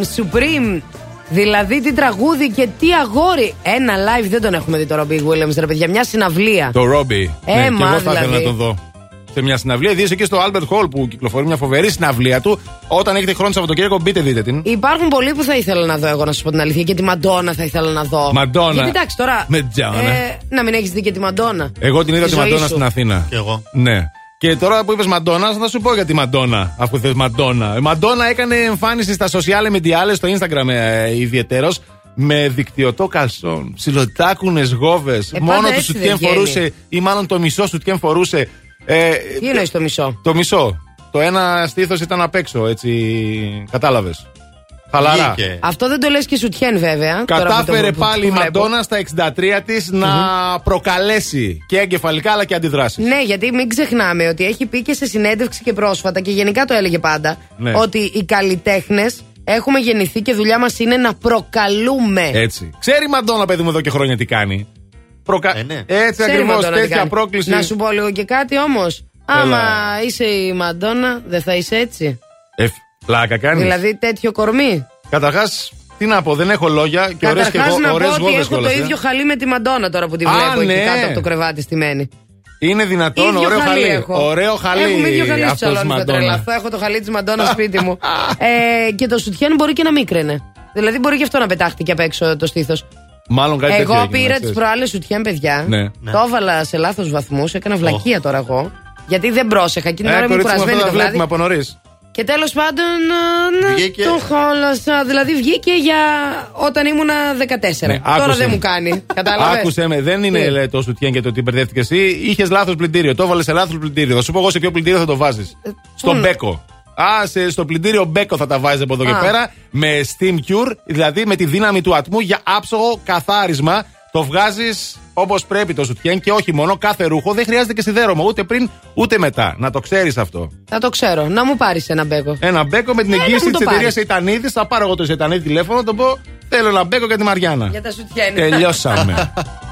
Ρόμπι Williams, Supreme. Δηλαδή τι τραγούδι και τι αγόρι. Ένα live δεν τον έχουμε δει το Ρόμπι Williams, ρε παιδιά. Μια συναυλία. Το Ρόμπι. Ε, ναι, και μα, εγώ θα ήθελα δηλαδή. να τον δω. Σε μια συναυλία, ιδίω εκεί στο Albert Hall που κυκλοφορεί μια φοβερή συναυλία του. Όταν έχετε χρόνο Σαββατοκύριακο, μπείτε δείτε την. Υπάρχουν πολλοί που θα ήθελα να δω, εγώ να σου πω την αλήθεια. Και τη Μαντόνα θα ήθελα να δω. Μαντόνα. Γιατί εντάξει τώρα. Μαντόνα. ε, να μην έχεις δει και τη Μαντόνα. Εγώ την είδα Τη τη ζωή Μαντόνα σου. στην Αθήνα. Και εγώ. Ναι. Και τώρα που είπες Μαντόνα, θα σου πω για τη Μαντόνα. Αφού θες Μαντόνα. Η Μαντόνα έκανε εμφάνιση στα social media, στο Instagram ε, ιδιαίτερο. Με δικτυωτό καλσόν, ψιλοτάκουνες γόβες. Ε, μόνο πάντα το έτσι σουτιέν δεν βγαίνει. φορούσε, ή μάλλον το μισό σουτιέν φορούσε. Ε, Τι εννοείς το μισό; το μισό. Το ένα στήθος ήταν απ' έξω, έτσι. Κατάλαβες. Χαλαρά. Βγήκε. Αυτό δεν το λες και σουτιέν βέβαια. τώρα που το- Κατάφερε που- πάλι η που βλέπω. Μαντόνα στα 63 της να προκαλέσει και εγκεφαλικά αλλά και αντιδράσεις. Ναι, γιατί μην ξεχνάμε ότι έχει πει και σε συνέντευξη και πρόσφατα και γενικά το έλεγε πάντα Ναι. ότι οι καλλιτέχνες έχουμε γεννηθεί και δουλειά μας είναι να προκαλούμε. Έτσι. Ξέρει η Μαντόνα, παιδί μου, εδώ και χρόνια τι κάνει. Προκα... Ε, ναι. Έτσι Ξέρει η ακριβώς, Μαντόνα τι τέτοια κάνει. πρόκληση. Να σου πω λίγο και κάτι όμως. Άμα είσαι η Μαντόνα, δεν θα είσαι έτσι. Ε, πλάκα κάνεις. Δηλαδή τέτοιο κορμί. Καταρχάς, τι να πω, δεν έχω λόγια και ωραίες και Καταρχάς να πω ωραίες ότι γόβες έχω το κιόλας, ε. ίδιο χαλί με τη Μαντόνα τώρα που τη Α, βλέπω ναι. εκεί κάτω από το κρεβάτι στημένη. Είναι δυνατόν, ίδιο ωραίο χαλί χαλί. έχω. Ωραίο χαλί. Έχουμε ίδιο χαλί στο αυτός σαλόνι, θα Μαντόνα. τρελαθώ. Έχω το χαλί της Μαντόνα σπίτι μου. ε, και το σουτιέν μπορεί και να μίκραινε. Δηλαδή μπορεί και αυτό να πετάχτηκε απ' έξω το στήθος. Μάλλον κάτι τέτοιο Εγώ έγινε, πήρα ξέρεις. τις προάλλες σουτιέν, παιδιά. Ναι. Το έβαλα σε λάθος βαθμούς, έκανα βλακεία τώρα εγώ. Γιατί δεν πρόσεχα. Εκείνη την Ε, ώρα ήμουν κορίτσι μου, κουρασμένη αυτό το τα βράδυ. βλέπουμε από νωρίς. Και τέλος πάντων. ε, ναι, Βγήκε. Το χόλασα. Δηλαδή βγήκε για όταν ήμουνα 14. Ναι, Τώρα άκουσε δεν με. μου κάνει. Κατάλαβες; Άκουσε με, δεν είναι Τι; λέει, το σουτιέν και το ότι μπερδεύτηκες εσύ. Είχες λάθος πλυντήριο. Το έβαλες σε λάθος πλυντήριο. Θα σου πω εγώ σε ποιο πλυντήριο θα το βάζεις. Στον πού; μπέκο. Α, σε, στο πλυντήριο μπέκο θα τα βάζεις από εδώ και Α. πέρα. Με steam cure, δηλαδή με τη δύναμη του ατμού για άψογο καθάρισμα. Το βγάζεις όπως πρέπει το σουτιέν και όχι μόνο κάθε ρούχο. Δεν χρειάζεται και σιδέρωμα ούτε πριν ούτε μετά. Να το ξέρεις αυτό. Θα το ξέρω. Να μου πάρεις ένα μπέκο. Ένα μπέκο με την Ε, να εγγύηση μου το της εταιρείας πάρεις. Ιτανίδης. Θα πάρω εγώ το Ιτανίδη τηλέφωνο, να το πω. Θέλω ένα μπέκο για τη Μαριάννα. Για τα σουτιέν. Τελειώσαμε.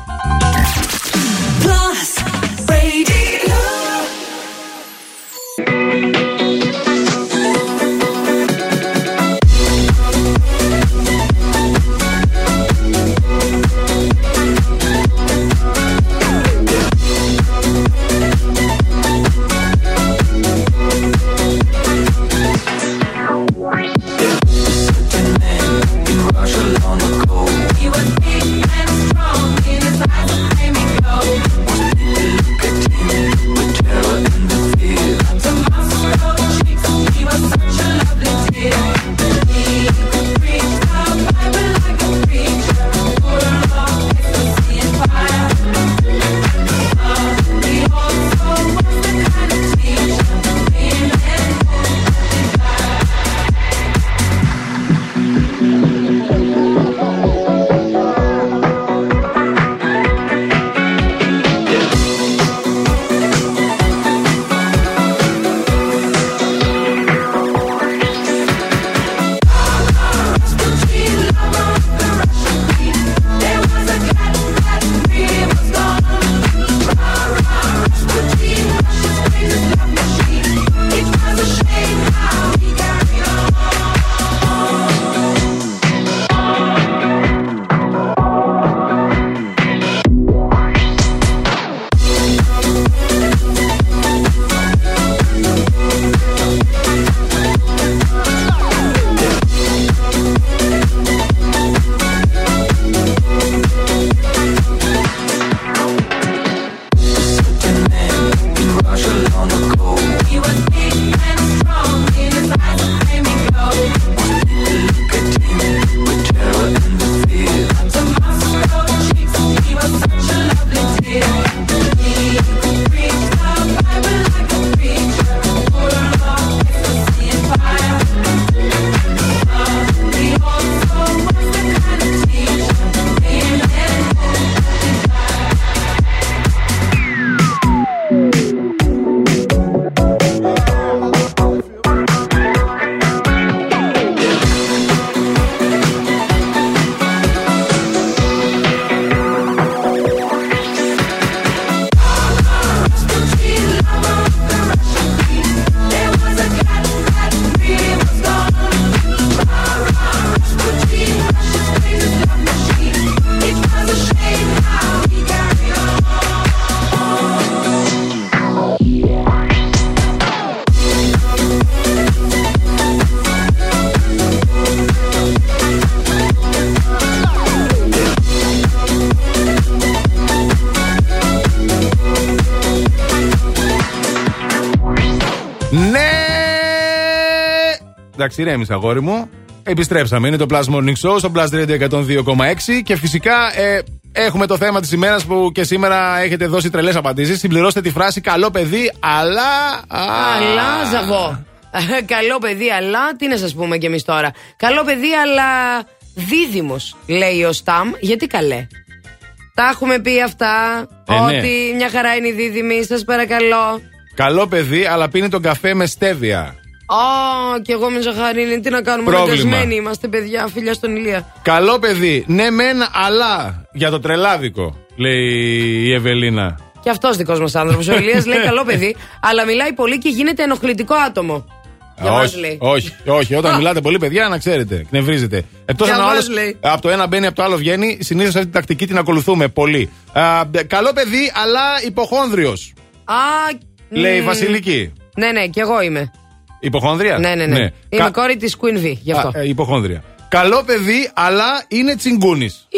Εντάξει, ηρέμησε αγόρι μου. Επιστρέψαμε. Είναι το Plus Morning Show στο Plus Radio 102,6 και φυσικά ε, έχουμε το θέμα της ημέρας που και σήμερα έχετε δώσει τρελές απαντήσεις. Συμπληρώστε τη φράση Καλό παιδί, αλλά. Αλλά ζαβό. Καλό παιδί, αλλά τι να σας πούμε κι εμείς τώρα. Καλό παιδί, αλλά δίδυμος, λέει ο Σταμ. Γιατί καλέ. Τα έχουμε πει αυτά. Ε, ναι. ότι μια χαρά είναι η δίδυμη, σας παρακαλώ. Καλό παιδί, αλλά πίνει τον καφέ με στέβια. Ω, κι εγώ με ζαχαρίνη. Τι να κάνουμε, Πρόβλημα. αναγκασμένοι είμαστε, παιδιά, φιλιά στον Ηλία. Καλό παιδί, ναι μεν, αλλά για το τρελάδικο, λέει η Ευελίνα. Και αυτός δικός μας άνθρωπος. Ο Ηλίας λέει καλό παιδί, αλλά μιλάει πολύ και γίνεται ενοχλητικό άτομο. Για μας όχι, λέει. όχι, όχι. Όταν μιλάτε πολύ, παιδιά, να ξέρετε, κνευρίζετε. Εκτός Για αν ο μας άλλος λέει. από το ένα μπαίνει, από το άλλο βγαίνει, συνήθως αυτή την τακτική την ακολουθούμε πολύ. Α, καλό παιδί, αλλά υποχόνδριος. Α, Λέει η μ, Βασιλική. Ναι, ναι, κι εγώ είμαι. Υποχόνδρια. Ναι, ναι, ναι. Είμαι Κα- κόρη της Queen V, γι' αυτό. Α, ε, υποχόνδρια. Καλό παιδί, αλλά είναι τσιγκούνης.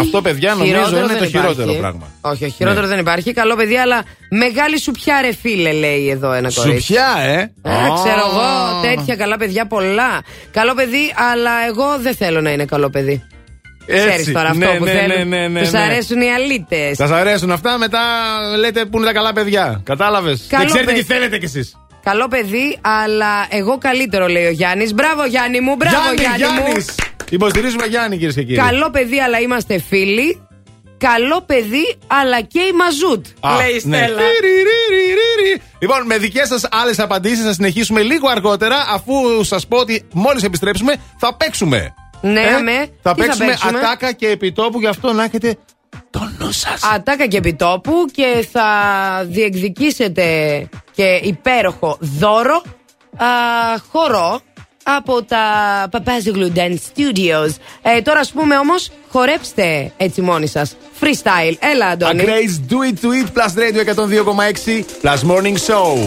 Αυτό, παιδιά, νομίζω Χειρότερο είναι δεν το χειρότερο υπάρχει. πράγμα. Όχι, όχι, χειρότερο Ναι. δεν υπάρχει. Καλό παιδί, αλλά μεγάλη σουπιά ρε φίλε, λέει εδώ ένα κορίτσι. Σουπιά, ε; Ε, ξέρω εγώ, τέτοια καλά παιδιά πολλά. Καλό παιδί, αλλά εγώ δεν θέλω να είναι καλό παιδί. Έτσι. Ξέρεις τώρα αυτό Ναι, που ναι, θέλουν. ναι, ναι, ναι, Τους Τους ναι. αρέσουν οι αλήτες. Σα αρέσουν αυτά, μετά λέτε που είναι τα καλά παιδιά. Κατάλαβες. Δεν Καλό ξέρετε παιδί. τι θέλετε κι εσείς. Καλό παιδί, αλλά εγώ καλύτερο, λέει ο Γιάννης. Μπράβο, Γιάννη μου, μπράβο, Γιάννη, Γιάννη, μου. Γιάννης. Υποστηρίζουμε Γιάννη, κυρίες και κύριοι. Καλό παιδί, αλλά είμαστε φίλοι. Καλό παιδί, αλλά και η Μαζούτ. Α, λέει η ναι. Στέλλα. Ριριριριριρι. Λοιπόν, με δικές σας άλλες απαντήσεις θα συνεχίσουμε λίγο αργότερα, αφού σας πω ότι μόλις επιστρέψουμε θα παίξουμε. Ναι, Ε, αμέ. Θα Τι θα παίξουμε παίξουμε; ατάκα και επιτόπου, γι' αυτό να έχετε το νου. Ατάκα και επιτόπου και θα διεκδικήσετε και υπέροχο δώρο α, χορό από τα Παπάζιγλου Dance Studios. Ε, τώρα, ας πούμε όμως, χορέψτε έτσι μόνοι σας. Freestyle, έλα, Αντώνη. Ακραίς, do it to it, plus radio 102,6, plus morning show.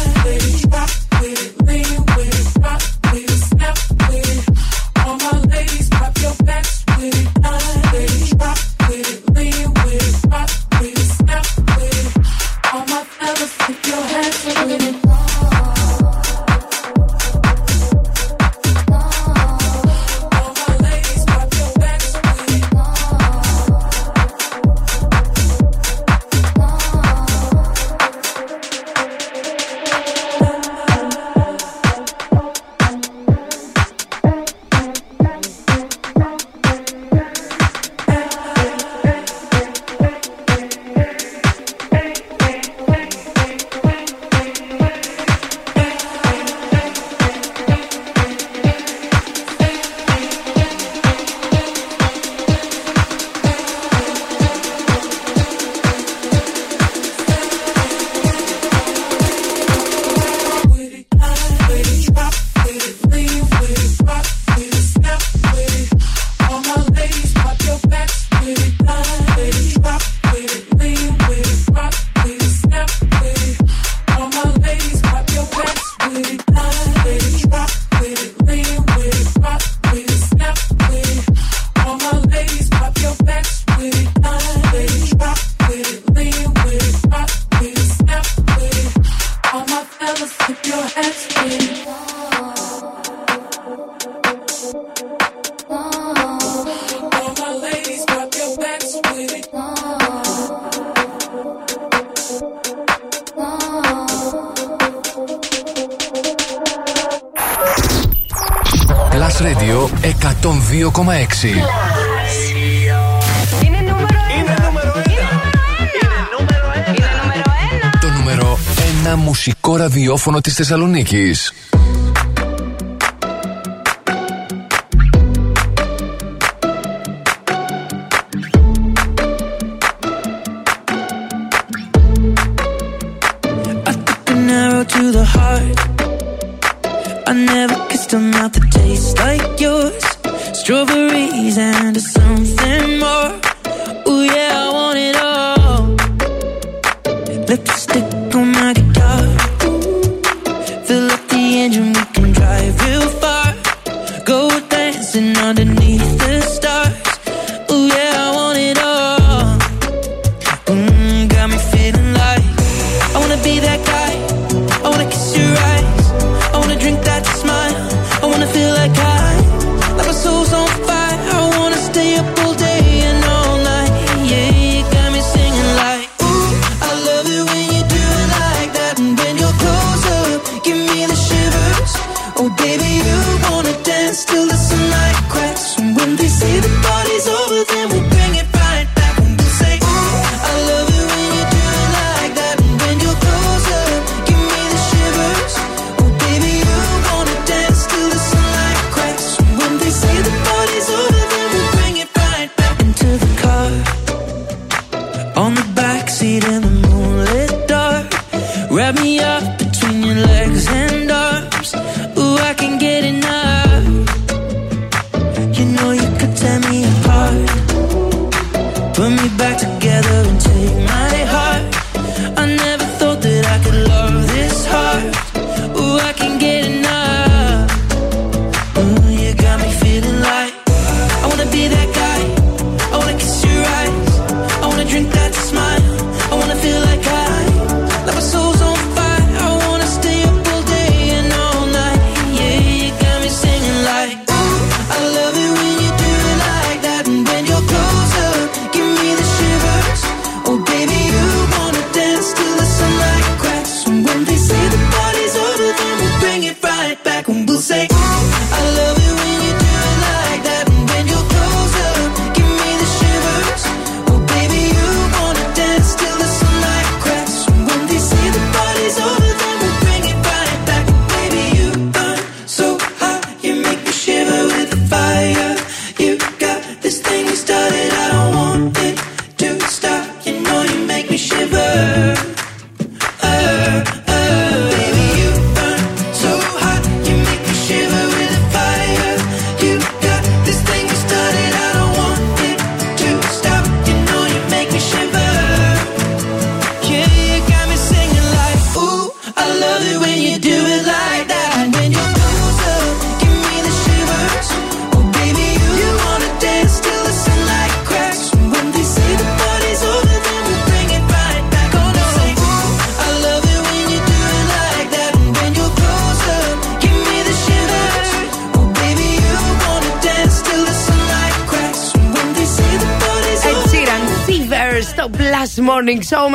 ραδιόφωνο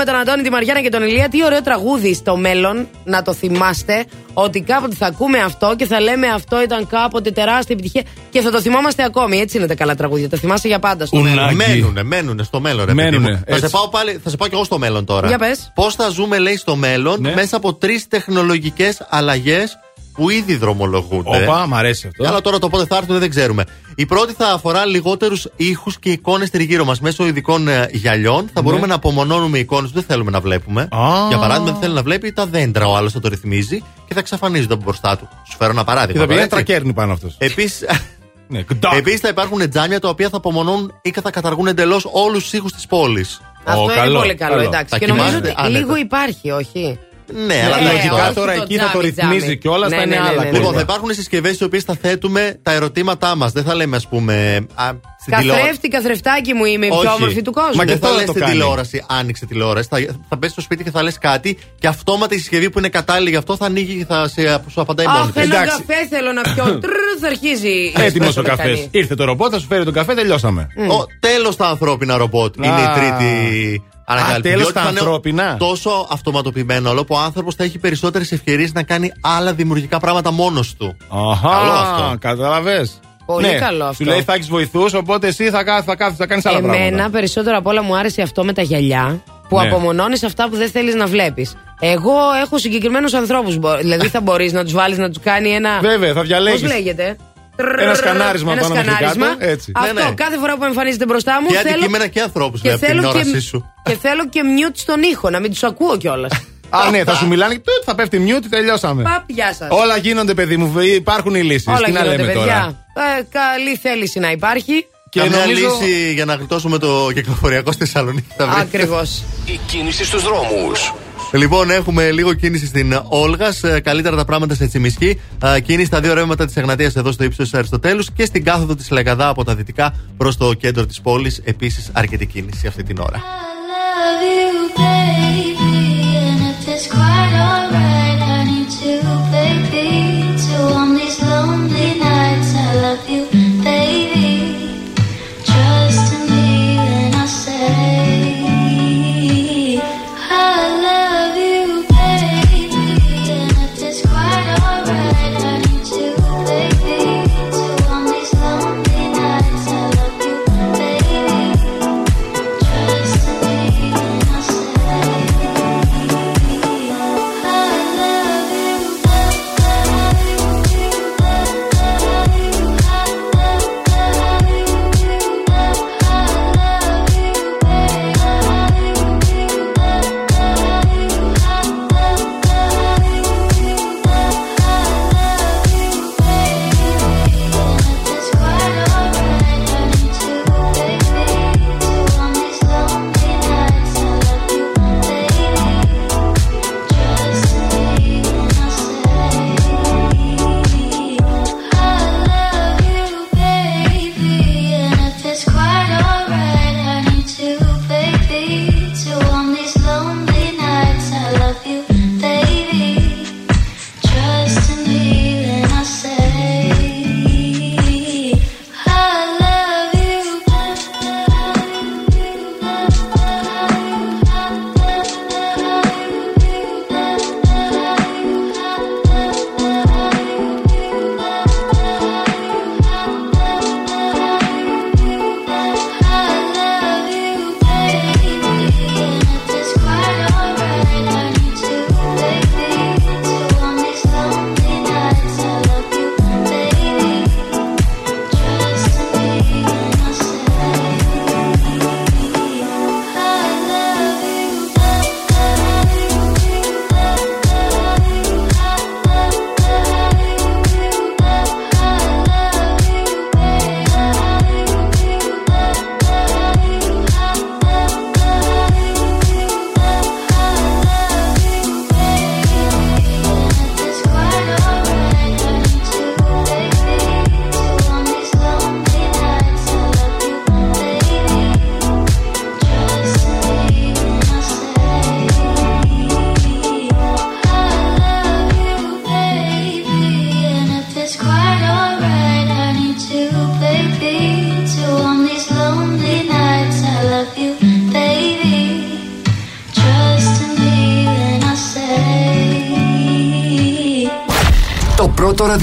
τον Αντώνη, τη Μαριάννα και τον Ηλία. Τι ωραίο τραγούδι στο μέλλον, να το θυμάστε, ότι κάποτε θα ακούμε αυτό και θα λέμε αυτό ήταν κάποτε τεράστια επιτυχία και θα το θυμόμαστε ακόμη. Έτσι είναι τα καλά τραγούδια. Τα θυμάσαι για πάντα στο μέλλον. Μένουνε, μένουνε στο μέλλον, ρε παιδί Μένουνε, μου. Θα σε, έτσι. πάω πάλι, θα σε πάω κι εγώ στο μέλλον τώρα. Για πες. Πώς θα ζούμε, λέει, στο μέλλον Ναι. μέσα από τρεις τεχνολογικές αλλαγές που ήδη δρομολογούνται. Όπα, μ' αρέσει αυτό. Αλλά τώρα το πότε θα έρθουν δεν ξέρουμε. Η πρώτη θα αφορά λιγότερους ήχους και εικόνες τριγύρω μας. Μέσω ειδικών ε, γυαλιών θα μπορούμε να απομονώνουμε εικόνες που δεν θέλουμε να βλέπουμε. Ναι. Α. Για παράδειγμα, δεν θέλει να βλέπει τα δέντρα. Ο άλλος θα το ρυθμίζει και θα εξαφανίζονται από μπροστά του. Σου φέρω ένα Και παράδειγμα. θα τώρα, πηγαίνει έτσι. τρακέρνη πάνω αυτός. Επίσης. Ναι, γκντακ. Επίσης θα υπάρχουν τζάμια τα οποία θα απομονώνουν ή θα καταργούν εντελώς όλους τους ήχους της πόλης. Αυτό Ω, είναι καλό, πολύ καλό, καλό. εντάξει. Θα και νομίζω κοιμάστε ότι άνετα. λίγο υπάρχει, όχι; Ναι, αλλά Ε, εντάξει, Λογικά όχι τώρα το εκεί θα το τζάμι, ρυθμίζει τζάμι. κιόλας, Ναι, θα ναι, είναι ναι, άλλα ναι, Λοιπόν, θα κόμματα. υπάρχουν συσκευές οι οποίες θα θέτουμε τα ερωτήματά μας. Δεν θα λέμε, ας πούμε. Α, στην τηλεόραση. Καθρέφτη, καθρεφτάκι μου είμαι η πιο Όχι. όμορφη του κόσμου. Μα και δεν θα τώρα λες το στην κάνει. τηλεόραση, άνοιξε τηλεόραση. Θα, θα πέσει στο σπίτι και θα λες κάτι και αυτόματα η συσκευή που είναι κατάλληλη γι' αυτό θα ανοίγει και θα σε, σου απαντάει μόνη Αχ, της. ένα Εντάξει. καφέ θέλω να πιω. Τρρρ, θα αρχίζει. η Έτοιμος εσπρέσο ο καφές. μηχανή. Ήρθε το ρομπότ, θα σου φέρει τον καφέ, τελειώσαμε. Ο τέλος τα ανθρώπινα ρομπότ είναι η Α. τρίτη ανακάλυψη. τέλος Διότι τα θα είναι ανθρώπινα. Τόσο αυτοματοποιημένο όλο που ο άνθρωπος θα έχει περισσότερες ευκαιρίες να κάνει άλλα δημιουργικά πράγματα μόνος του. Καλό αυτό. Αχά, κατάλαβες. Πολύ καλό αυτό. Σου λέει θα έχεις βοηθούς, οπότε εσύ θα, κα- θα, κάθεσαι, θα κάνεις άλλα Εμένα πράγματα. περισσότερο απ' όλα μου άρεσε αυτό με τα γυαλιά που Ναι. απομονώνεις αυτά που δεν θέλεις να βλέπεις. Εγώ έχω συγκεκριμένους ανθρώπους. Δηλαδή θα μπορείς να τους βάλεις να τους κάνει ένα. Βέβαια, θα διαλέγεις. Πώ λέγεται; Ένα σκανάρισμα Ένα πάνω μέχρι σκανάρισμα. κάτω, έτσι. Αυτό Ναι, ναι. κάθε φορά που εμφανίζεται μπροστά μου. Και θέλω... αντικείμενα και ανθρώπου και με την θέλω όρασή και, σου. και θέλω και mute στον ήχο, να μην του ακούω κιόλα. Α, ναι, θα σου μιλάνε και τούτ, θα πέφτει mute, τελειώσαμε. Παπ, γεια σα. Όλα γίνονται, παιδί μου, υπάρχουν οι λύσει. Όλα Τι να γίνονται, λέμε τώρα. παιδιά. Ε, καλή θέληση να υπάρχει. Και Και μια νομίζω- λύση για να γλιτώσουμε το κυκλοφοριακό στη Θεσσαλονίκη θα βρει. Ακριβώ. Η κίνηση στους δρόμους. Λοιπόν, έχουμε λίγο κίνηση στην Όλγας. Καλύτερα τα πράγματα σε Τσιμισκή. Ε, Κίνηση στα δύο ρεύματα της Εγνατίας εδώ στο ύψος της Αριστοτέλους και στην κάθοδο της Λεγαδά από τα δυτικά προς το κέντρο της πόλης. Επίσης, αρκετή κίνηση αυτή την ώρα. love you, baby.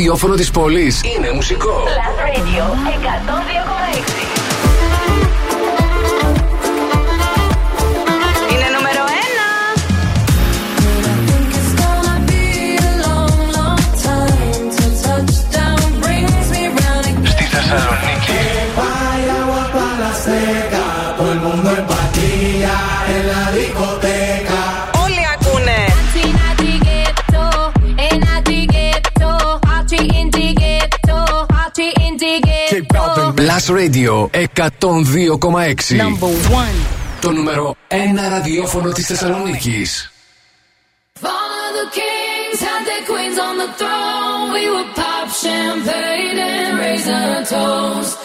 Ραδιόφωνο της πόλης είναι μουσικό. Last Radio 102,6. Plus Radio 102,6. Το νούμερο 1 ραδιόφωνο της Θεσσαλονίκης. Follow the kings, had their queens on the throne. We would pop champagne and raise a toast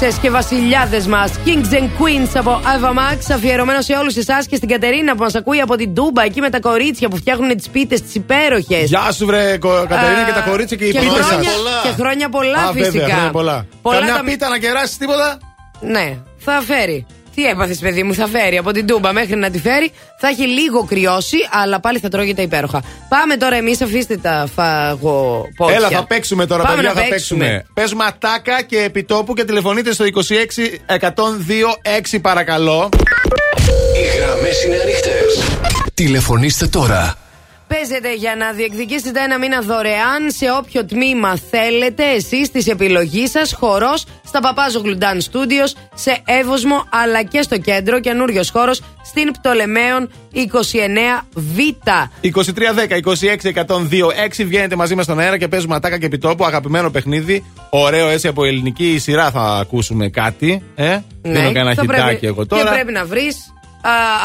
Βασίλισσε και βασιλιάδες μας, Kings and Queens από Ava Max, αφιερωμένο σε όλους εσάς και στην Κατερίνα που μας ακούει από την Τούμπα, εκεί με τα κορίτσια που φτιάχνουν τις πίτες τις υπέροχες. Γεια σου, βρε Κο- Κατερίνα και τα κορίτσια και οι και πίτες σας. χρόνια, και χρόνια πολλά Α, βέβαια, φυσικά. χρόνια πολλά. Πολλά Καμιά τα- πίτα να κεράσεις τίποτα; Ναι, θα φέρει. Τι έπαθες, παιδί μου, θα φέρει. Από την Τούμπα μέχρι να τη φέρει θα έχει λίγο κρυώσει, αλλά πάλι θα τρώγεται υπέροχα. Πάμε τώρα εμείς, αφήστε τα φαγοπότια. Έλα, θα παίξουμε τώρα, Πάμε παιδιά. να Θα παίξουμε. Παίζουμε ατάκα και επιτόπου και τηλεφωνείτε στο 26 102 6 παρακαλώ. Οι γραμμές είναι ανοιχτές. Τηλεφωνήστε τώρα. Παίζετε για να διεκδικήσετε ένα μήνα δωρεάν σε όποιο τμήμα θέλετε εσείς της επιλογής σας. Χορός στα Παπάζο Γλουντάν Studios, σε Εύωσμο αλλά και στο κέντρο. Καινούριος χώρος στην Πτολεμαίων 29Β. 2310 26 102 6 βγαίνετε μαζί μας στον αέρα και παίζουμε ατάκα και επιτόπου. Αγαπημένο παιχνίδι. Ωραίο έτσι από ελληνική σειρά θα ακούσουμε κάτι. Ε; Δίνω κανένα Ναι, θα χιτάκι πρέπει- εγώ τώρα. Και πρέπει να βρεις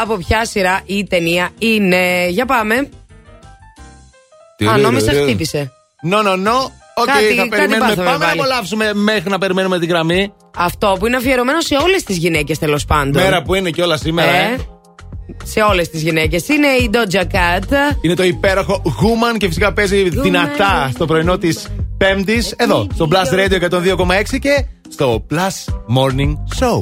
από ποια σειρά η ταινία είναι. Για πάμε. Α, νόμιζα χτύπησε. No, no, no. Οκ, Κάτι- θα κάτι περιμένουμε. πάθαμε Πάμε να πάλι. απολαύσουμε μέχρι να περιμένουμε την γραμμή. Αυτό που είναι αφιερωμένο σε όλες τις γυναίκες τέλος πάντων. Μέρα που είναι και όλα σήμερα. Ε, Ε. σε όλες τις γυναίκες. Είναι η Doja Cat. Είναι το υπέροχο Woman και φυσικά παίζει δυνατά στο πρωινό της Πέμπτης εδώ στο Plus Radio 102,6 και στο Plus Morning Show.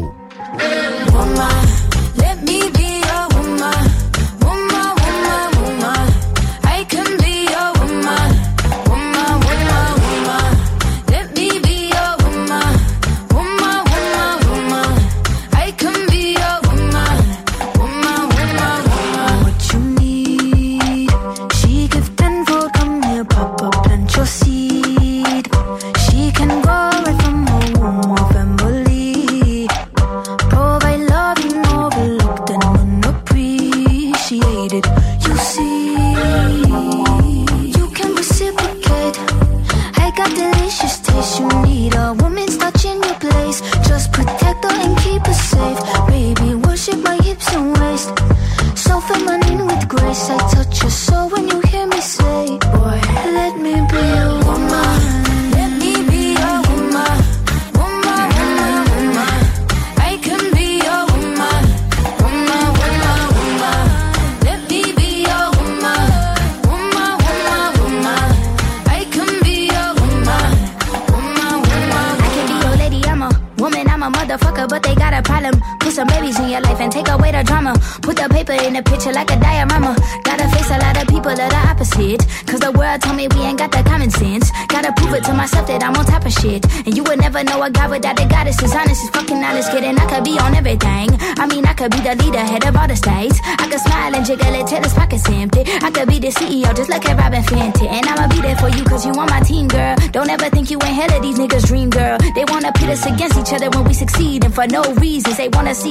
Just protect her and keep her safe. Baby, worship my hips and waist. So feminine with grace. I touch your soul when you hear me say, Boy, let me be your woman. Some babies in your life and take away the drama. Put the paper in the picture like a diorama. Gotta face a lot of people that are opposite. Cause the world told me we ain't got the common sense. Gotta prove it to myself that I'm on top of shit. And you would never know a guy without a goddess is honest. Is fucking honest, kidding. I could be on everything. I mean, I could be the leader, head of all the states. I could smile and jiggle it till his pockets empty. I could be the CEO, just like a Robin Fenty. And I'ma be there for you cause you on my team, girl. Don't ever think you ain't hell of these niggas' dream, girl. They wanna pit us against each other when we succeed. And for no reasons, they wanna see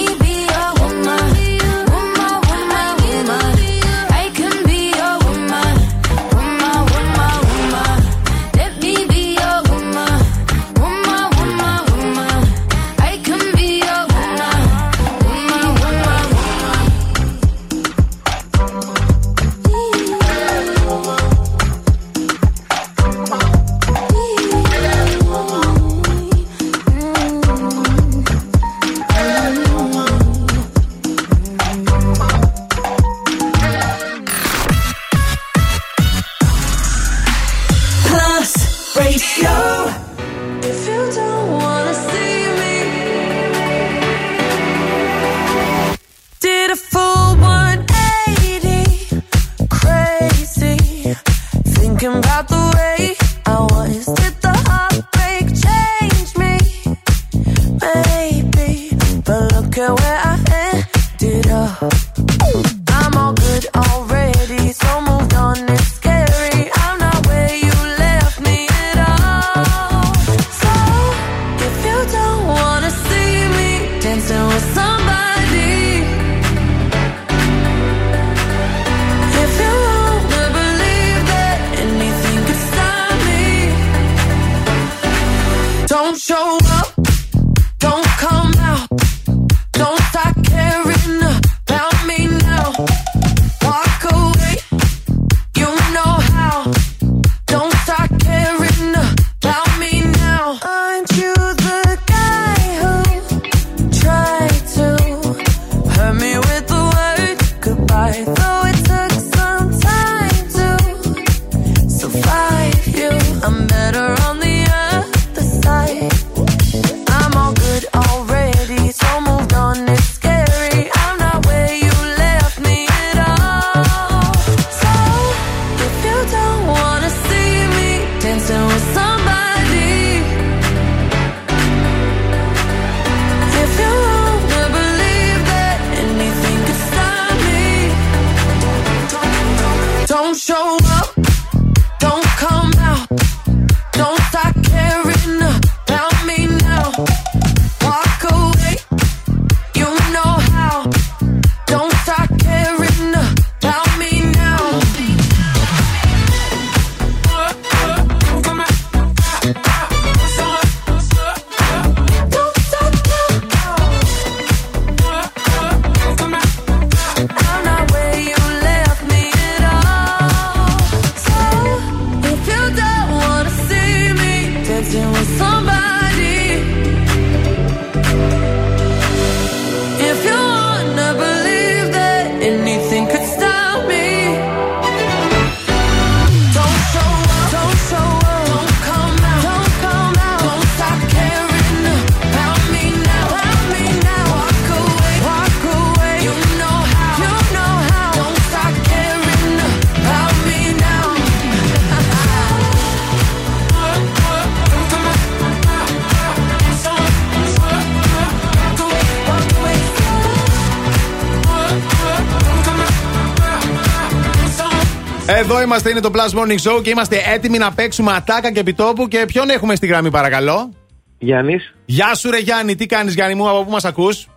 είμαστε, είναι το Plus Morning Show και είμαστε έτοιμοι να παίξουμε ατάκα και επιτόπου. Και ποιον έχουμε στη γραμμή, παρακαλώ; Γιάννης. Γεια σου, ρε Γιάννη, τι κάνεις, Γιάννη μου, από πού μας ακούς;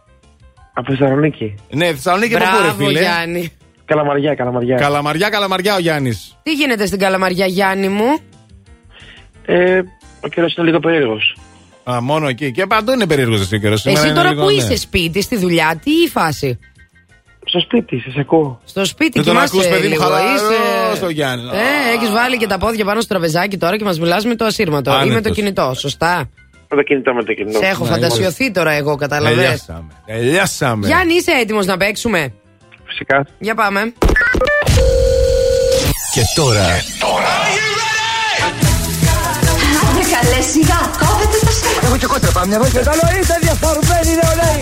Από Θεσσαλονίκη. Ναι, Θεσσαλονίκη από πού, ρε Μπράβο, φίλε; Γιάννη. Καλαμαριά, καλαμαριά. Καλαμαριά, καλαμαριά ο Γιάννης. Τι γίνεται στην Καλαμαριά, Γιάννη μου; Ε, ο καιρός είναι λίγο περίεργος. Α, μόνο εκεί. Και παντού είναι περίεργος εσύ ο καιρός. Εσύ τώρα που είσαι σπίτι, στη δουλειά, τι η φάση; Στο σπίτι, σα ακούω. Στο σπίτι Δεν τον κοιμάσαι ακούς, παιδί μου, λίγο, χαλαρό είσαι- στο Γιάννη. Ε, έχεις βάλει και τα πόδια πάνω στο τραπεζάκι τώρα και μας μιλάς με το ασύρματο ή με το Άνετος. κινητό, σωστά; Με το κινητό, με το κινητό. Σε έχω φαντασιωθεί τώρα εγώ, καταλαβαίνω. Τελειάσαμε. Τελειάσαμε. Γιάννη, είσαι έτοιμος να παίξουμε; Φυσικά. Για πάμε. Και τώρα Άντε καλέ σιγά, κόβεται το σέντρο. Έχω και εγώ τρεπά μια βόλτα. Καλό είστε διαφορμένοι νεολαίοι.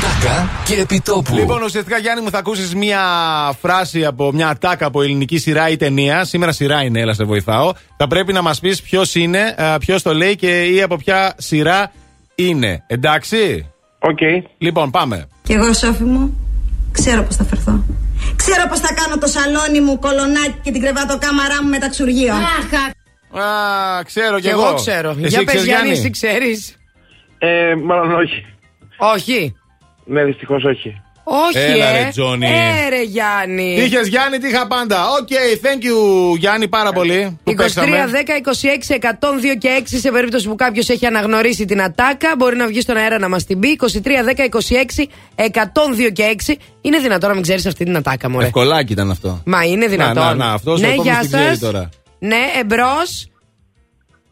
Ατάκα και επιτόπου. Λοιπόν, ουσιαστικά Γιάννη μου θα ακούσεις μία φράση από μια ατάκα από ελληνική σειρά ή ταινία. Σήμερα σειρά είναι, έλα σε βοηθάω. Θα πρέπει να μας πεις ποιος είναι, ποιος το λέει και ή από ποια σειρά είναι. Εντάξει; Οκ. Λοιπόν, πάμε. Κι εγώ, Σόφι μου, ξέρω πώς θα φερθώ. Ξέρω πώς θα κάνω το σαλόνι μου, κολονάκι και την κρεβατοκάμαρά μου μεταξουργείο. Α, ξέρω κι Και εγώ. εγώ ξέρω. Εσύ Για πες ξέρεις, Γιάννη, Γιάννη; εσύ ξέρεις. Ε, μάλλον όχι. Όχι. Ναι, δυστυχώς όχι. Όχι, Έλα, ε. ρε, Τζόνι. Ε, ρε, Γιάννη. Τι είχες Γιάννη, τι είχα πάντα. Οκ, thank you Γιάννη πάρα πολύ. που 23, 10, 26, παίξαμε. 102 και 6 σε περίπτωση που κάποιος έχει αναγνωρίσει την ατάκα. Μπορεί να βγει στον αέρα να μας την πει. 23, 10, 26, 102 και 6. Είναι δυνατόν να μην ξέρεις αυτή την ατάκα, μωρέ. Ευκολάκι ήταν αυτό. Μα είναι δυνατόν. Να, να, να, αυτός ο ναι, επόμενος γεια την ξέρει σας. τώρα. Ναι, εμπρός.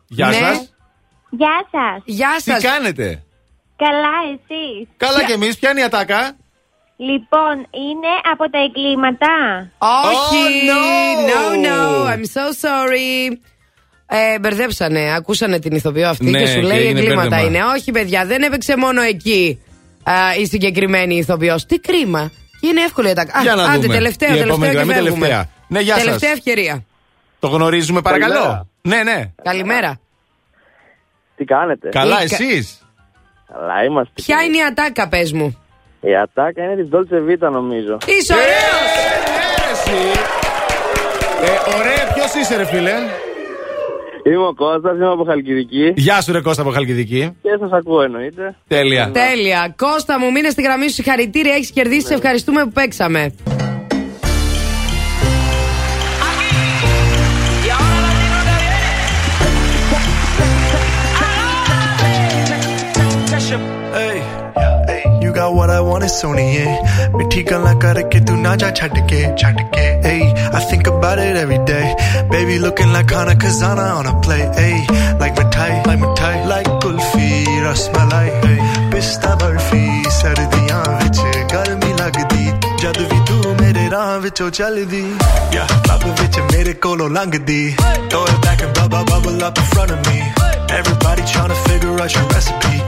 Γεια Ναι. σας. Γεια σας. Γεια Τι σας. κάνετε; Καλά, εσείς. Καλά κι εμείς, ποια είναι η ατάκα; Λοιπόν, είναι από τα εγκλήματα. Όχι. Oh, no. no, I'm so sorry. Ε, μπερδέψανε. Ακούσανε την ηθοποιό αυτή Ναι, και σου και λέει έγινε εγκλήματα μπέρδεμα. είναι. Όχι, παιδιά, δεν έπαιξε μόνο εκεί α, η συγκεκριμένη ηθοποιός. Τι κρίμα. Και είναι εύκολη η ατάκα. Για Α, να άντε, δούμε. τελευταίο, Η τελευταίο επόμενη και γραμμή, φεύγουμε. τελευταία. Ναι, γεια σας. Τελευταία ευκαιρία. Το γνωρίζουμε, παρακαλώ. Καλημέρα. Ναι, ναι. Καλημέρα. Τι κάνετε; Καλά, Ή κα- εσείς; Καλά είμαστε. Ποια είναι η ατάκα, πες μου; Η ατάκα είναι της Dolce Vita νομίζω. Είσαι ωραίος! Ε, ωραία, ποιος είσαι, ρε φίλε; Είμαι ο Κώστας, είμαι από Χαλκιδική Γεια σου, ρε Κώστα από Χαλκιδική. και σας ακούω εννοείται. Τέλεια. Τέλεια. Κώστα μου, μείνε στη γραμμή σου. Συγχαρητήρια, έχεις κερδίσει. Σε ευχαριστούμε που παίξαμε. got what I want, it's only मिठी गल्ला करके तू ना जा छट के hey I think about it every day. Baby looking like Hana Kazana on a play hey like मिठाई like मिठाई like कुल्फी रसमलाई hey पिस्ता बर्फी सर्दियां विच गर्मी लगदी जद भी तू मेरे राह विचों चलदी या क्लब विच मेरे कोलों लंघदी throw it back and bubble bubble up in front of me. Everybody trying to figure out your recipe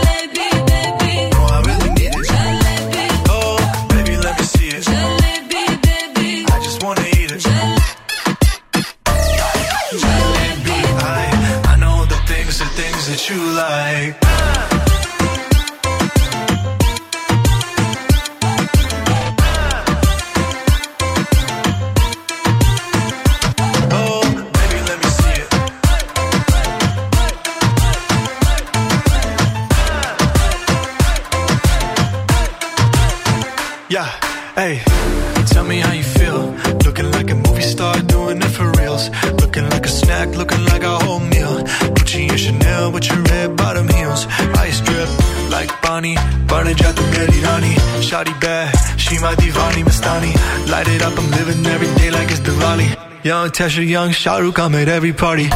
burning out the Mary Rani. Shawty bad, she my divani Mastani. Light it up, I'm living every day like it's Diwali. Young Tesha, young Shahrukh, I'm at every party.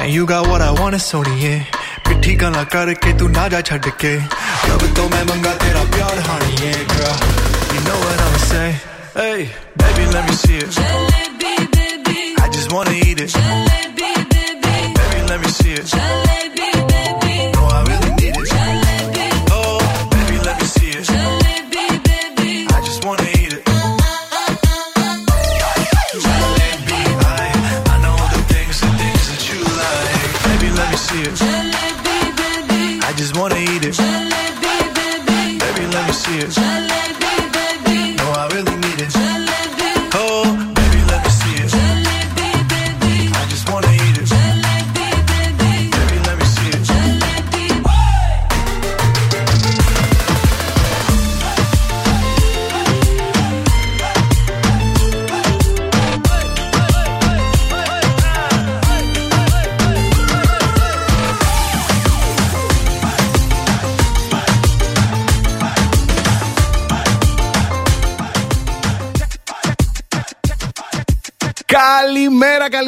And you got what I want, it's Sony, yeah. मिठी गल्ला करके तू ना जा छड़ के कब तो मैं मंगा तेरा प्यार हानी yeah girl you know what I'ma say hey baby let me see it I just wanna eat it baby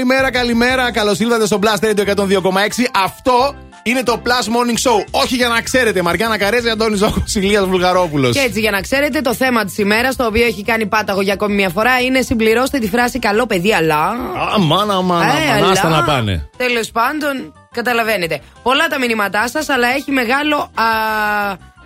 Καλημέρα, καλημέρα, καλημέρα. Καλώς ήλθατε στο Blast Radio 102,6. Αυτό είναι το Plus Morning Show. Όχι για να ξέρετε, Μαριάννα Καρέζη, Αντώνης Ζώκος, Ηλίας Βουλγαρόπουλος. Και έτσι, για να ξέρετε, το θέμα της ημέρας, το οποίο έχει κάνει πάταγο για ακόμη μια φορά, είναι συμπληρώστε τη φράση Καλό παιδί, αλλά. Αμάνα, αμάνα, Ε, αμάνα, άστα αλλά- να πάνε. Τέλος πάντων, καταλαβαίνετε. Πολλά τα μηνύματά σας, αλλά έχει μεγάλο. Α,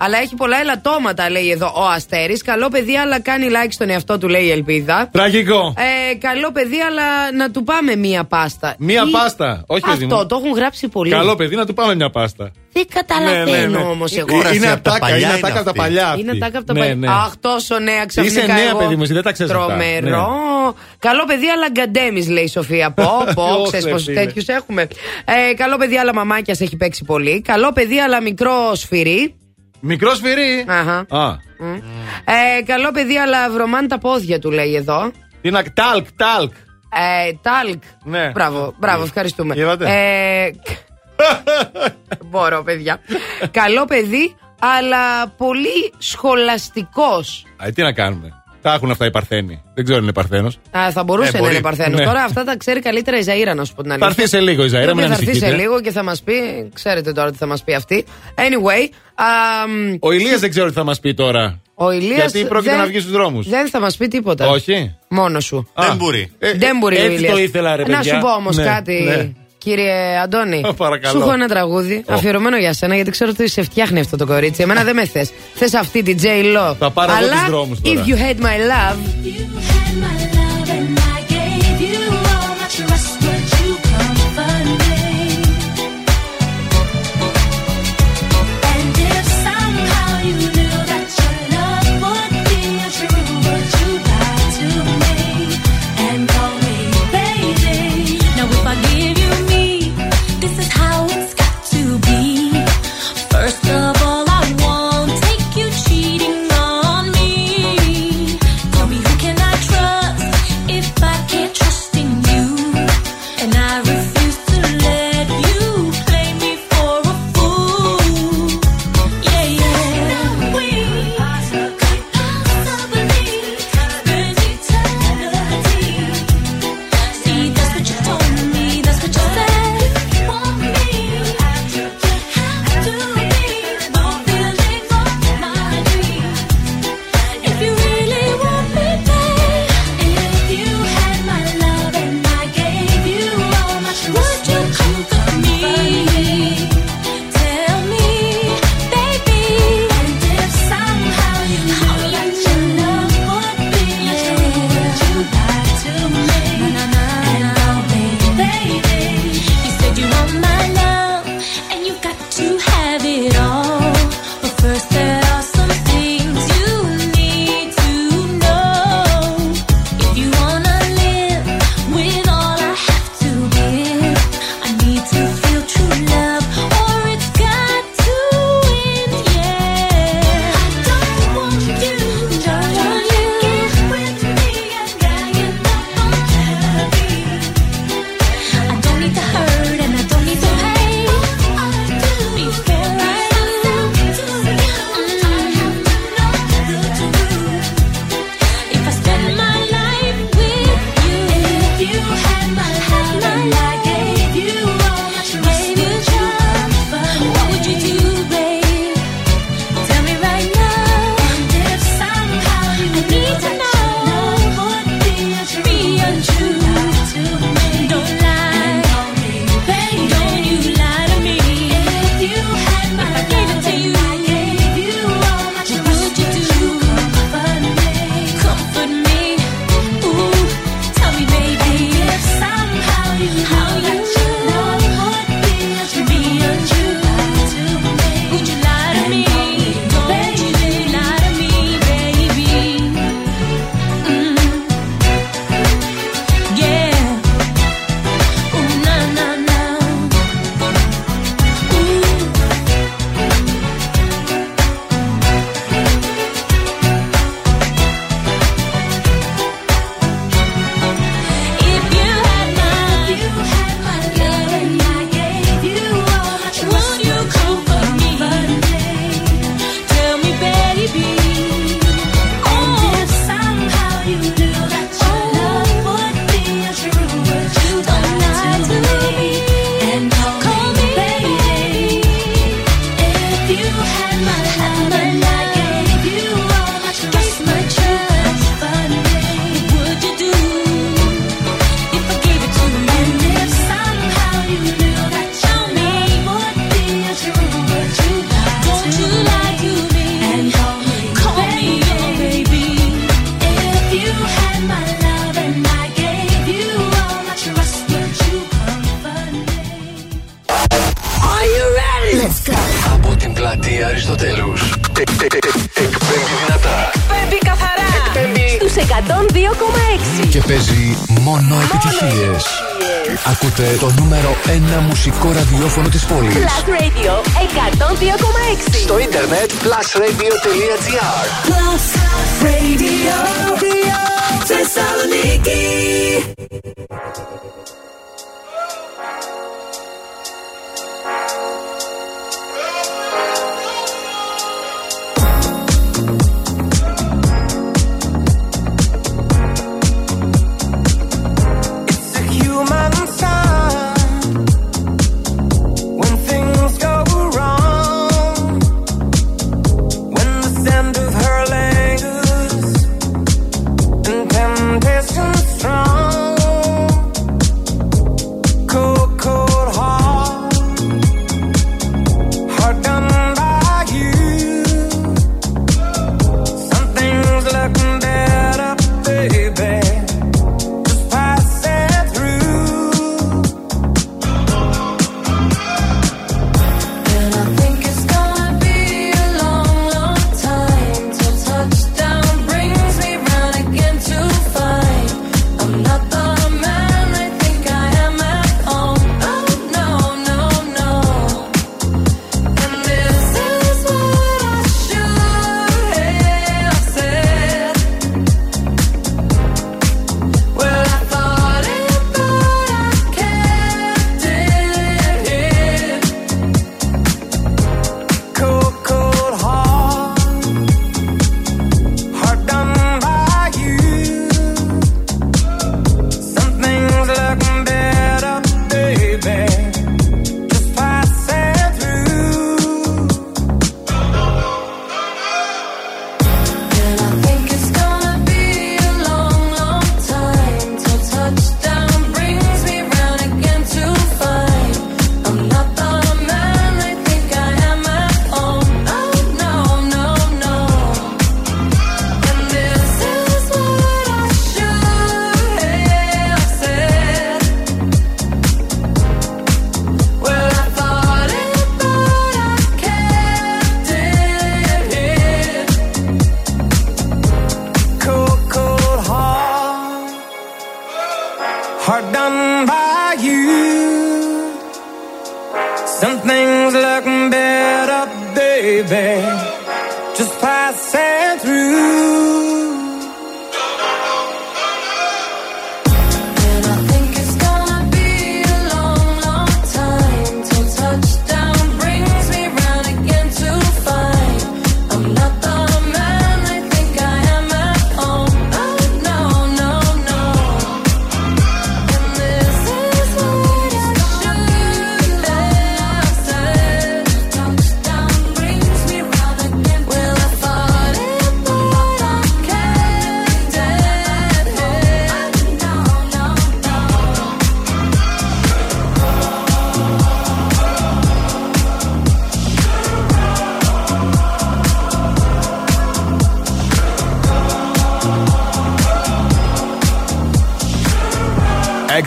αλλά έχει πολλά ελαττώματα, λέει εδώ ο Αστέρης. Καλό παιδί, αλλά κάνει like στον εαυτό του, λέει η Ελπίδα. Τραγικό. Ε, καλό παιδί, αλλά να του πάμε μία πάστα. Μία Τι- πάστα. Όχι, παιδί Αυτό μου. το έχουν γράψει πολύ. Καλό παιδί, να του πάμε μια πάστα. Δεν καταλαβαίνω Ναι, ναι, ναι. όμως Ε, εγώ. Είναι ατάκα, είναι ατάκα από τα παλιά. αυτή. Είναι τάκα από τα Ναι, παλιά. ναι. Αχ, τόσο νέα ξαφνικά. Είσαι νέα, εγώ. παιδί μου, εσύ δεν τα ξέρεις αυτά. Τρομερό. Ναι. Καλό παιδί, αλλά γκαντέμις, λέει η Σοφία. Πω, πω, Ω, ξέρεις Θεέ, πω φίλε. τέτοιους έχουμε. Ε, καλό παιδί, αλλά μαμάκιας έχει παίξει πολύ. Καλό παιδί, αλλά μικρό σφυρί. Μικρό σφυρί. Αχα. Α. Ε, καλό παιδί, αλλά βρωμάνε τα πόδια του, λέει εδώ. Τι να. Τάλκ, τάλκ. Ε, τάλκ. Ναι. Μπράβο, μπράβο, ευχαριστούμε. Είδατε. Ε, μπορώ, παιδιά. Καλό παιδί, αλλά πολύ σχολαστικός. Α, τι να κάνουμε. Τα έχουν αυτά οι Παρθένοι. Δεν ξέρω αν είναι Παρθένος. Α, θα μπορούσε Ε, να μπορεί. είναι Παρθένος. Ναι. Τώρα αυτά τα ξέρει καλύτερα η Ζαήρα, να σου πω την Θα αλήθεια. έρθει σε λίγο η Ζαήρα, Η μην οποία Θα έρθει σε ανησυχείτε. λίγο και θα μας πει. Ξέρετε τώρα τι θα μας πει αυτή. Anyway. αμ, Ο Ηλίας δεν ξέρω τι θα μας πει τώρα. ο Ηλίας Γιατί πρόκειται δεν- να βγει στους δρόμους. Δεν θα μας πει τίποτα. Όχι. Μόνος σου. Α, μπορεί. ε, δεν μπορεί ο έτσι Ηλίας. το ήθελα, ρε Να παιδιά. σου πω όμως Ναι, κάτι. ναι. Κύριε Αντώνη, Παρακαλώ. σου έχω ένα τραγούδι αφιερωμένο για σένα γιατί ξέρω ότι σε φτιάχνει αυτό το κορίτσι. Εμένα δεν με θες. Θες αυτή την J Lo. Θα πάρω εγώ Αλλά τους δρόμους τώρα. If you hate my love.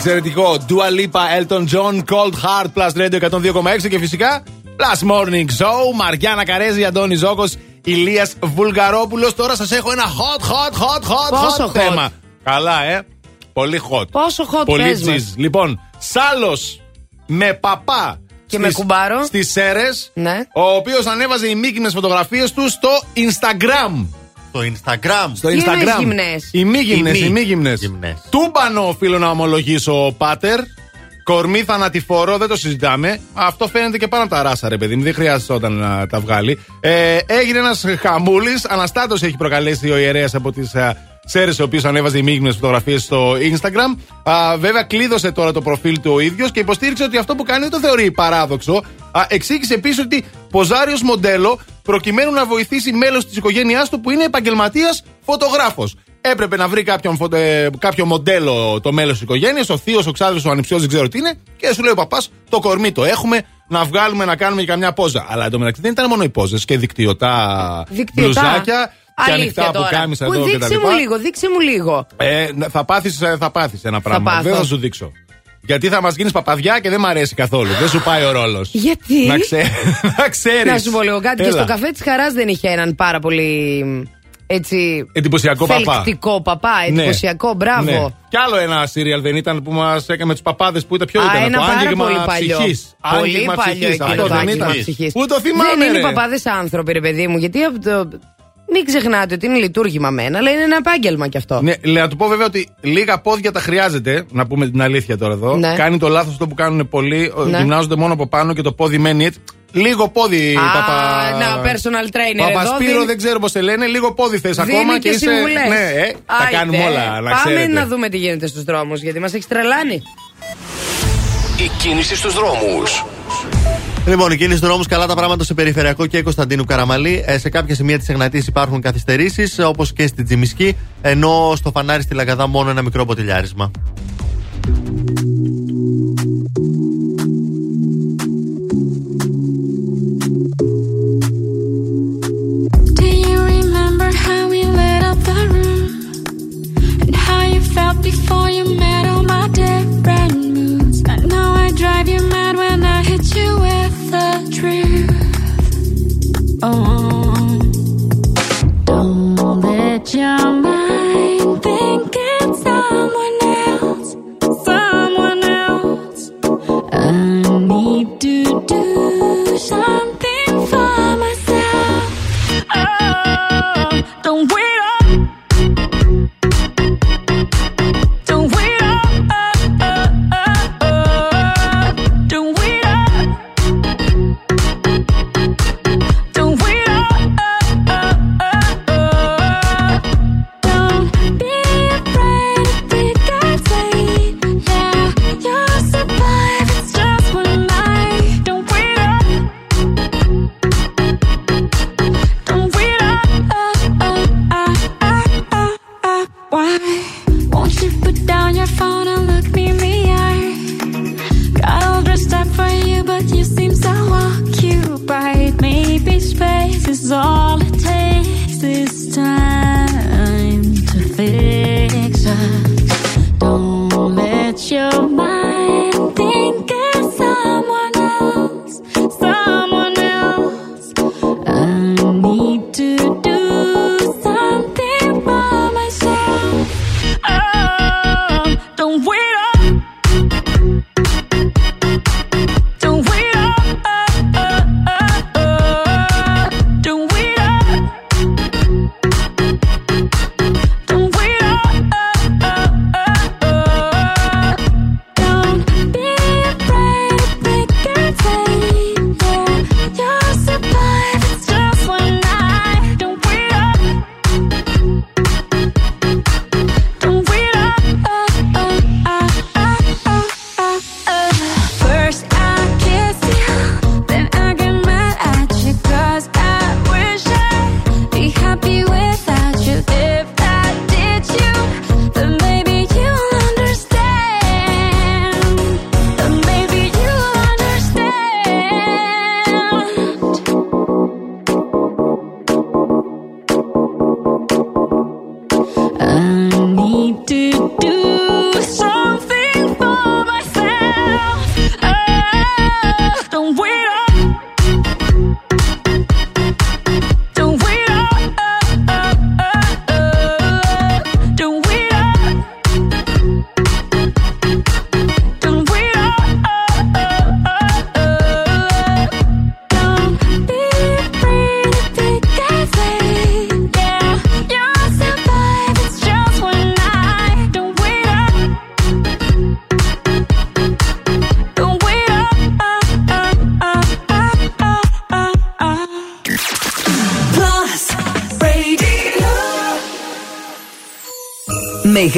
Εξαιρετικό. Dua Lipa, Elton John, Cold Heart, Plus Radio 102,6 και φυσικά Plus Morning Show. Μαριάννα Καρέζη, Αντώνη Ζόκο, Ηλίας Βουλγαρόπουλος. Τώρα σας έχω ένα hot, hot, hot, hot, Πόσο hot; hot? θέμα. Καλά, ε. Πολύ hot. Πόσο hot Πολύ πες μας. τζιζ. Λοιπόν, Σάλος με παπά. Και με κουμπάρο. Στις Σέρες. Ναι. Ο οποίος ανέβαζε οι μήκυνε φωτογραφίες του στο Instagram. Στο Instagram. Στο Τι εννοείς Instagram. γυμνές; Οι μη γυμνές, Οι οι μη μη γυμνές. γυμνές. Τούμπανο οφείλω να ομολογήσω, Πάτερ. Κορμί θανατηφόρο, δεν το συζητάμε. Αυτό φαίνεται και πάνω από τα ράσα, ρε παιδί μου. Δεν χρειάζεται να τα βγάλει. Ε, έγινε ένας χαμούλης. Αναστάτωση έχει προκαλέσει ο ιερέας από τις Σέρες, ο οποίο ανέβαζε ημίγυμνε φωτογραφίες στο Instagram. Α, βέβαια, κλείδωσε τώρα το προφίλ του ο ίδιος και υποστήριξε ότι αυτό που κάνει δεν το θεωρεί παράδοξο. Α, εξήγησε επίσης ότι ποζάρει ως μοντέλο προκειμένου να βοηθήσει μέλος της οικογένειάς του που είναι επαγγελματίας φωτογράφος. Έπρεπε να βρει κάποιον, φω- ε, κάποιο μοντέλο το μέλος της οικογένειας, ο θείος, ο ξάδερφος, ο ανιψιός, δεν ξέρω τι είναι. Και σου λέει ο παπάς: Το κορμί το έχουμε, να βγάλουμε να κάνουμε και καμιά πόζα. Αλλά εντωμεταξύ δεν ήταν μόνο οι πόζες και δικτυωτά, Δικτυωτά. μπλουζάκια και Αλήθεια ανοιχτά τώρα. πουκάμισα Που εδώ δείξε κτλ. μου λίγο, δείξε μου λίγο. Ε, να- θα πάθεις, ε, θα πάθεις ένα πράγμα. πάθω. Δεν θα σου δείξω. Γιατί θα μας γίνεις παπαδιά και δεν μ' αρέσει καθόλου. Δεν σου πάει ο ρόλος. Γιατί; Να, ξέ... να ξέρεις. Να σου πω λίγο κάτι. Και στο καφέ της χαράς δεν είχε έναν πάρα πολύ. Έτσι. Εντυπωσιακό παπά. Θελκτικό παπά, Ναι. εντυπωσιακό, μπράβο. Ναι. Κι άλλο ένα σύριαλ δεν ήταν που μας έκανε τους παπάδες που ήταν ποιο Α, ήταν ένα αυτό. πάρα Άγγιγμα πολύ παλιό. ψυχής. Πολύ Άγγιγμα παλιό ψυχής. εκείνο Αυτό το δεν άγγιγμα ήταν. ψυχής. Πού το θυμάμαι, Δεν είναι ρε. παπάδες άνθρωποι, ρε παιδί μου, γιατί από το... Μην ξεχνάτε ότι είναι λειτουργήμα μένα, αλλά είναι ένα επάγγελμα κι αυτό. Ναι, λέω, να του πω βέβαια ότι λίγα πόδια τα χρειάζεται, να πούμε την αλήθεια τώρα εδώ. Ναι. Κάνει το λάθος αυτό που κάνουν πολλοί, Ναι. γυμνάζονται μόνο από πάνω και το πόδι μένει έτσι. Λίγο πόδι, Α, παπα. να, personal trainer Παπασπύρο, εδώ, δίνει- δεν ξέρω πώς σε λένε. Λίγο πόδι θες Δίνει ακόμα και και είσαι. συμβουλές. Ναι, ε, τα Άιντε. κάνουμε όλα, να Πάμε ξέρετε. να δούμε τι γίνεται στους δρόμους, γιατί μας έχει τρελάνει. Η κίνηση στους δρόμους. Λοιπόν, η κίνηση του νόμου καλά τα πράγματα σε περιφερειακό και Κωνσταντίνου Καραμαλή. Ε, σε κάποια σημεία της Εγνατής υπάρχουν καθυστερήσεις, όπως και στην Τζιμισκή, ενώ στο φανάρι στη Λαγκαδά μόνο ένα μικρό ποτηλιάρισμα. I need to do something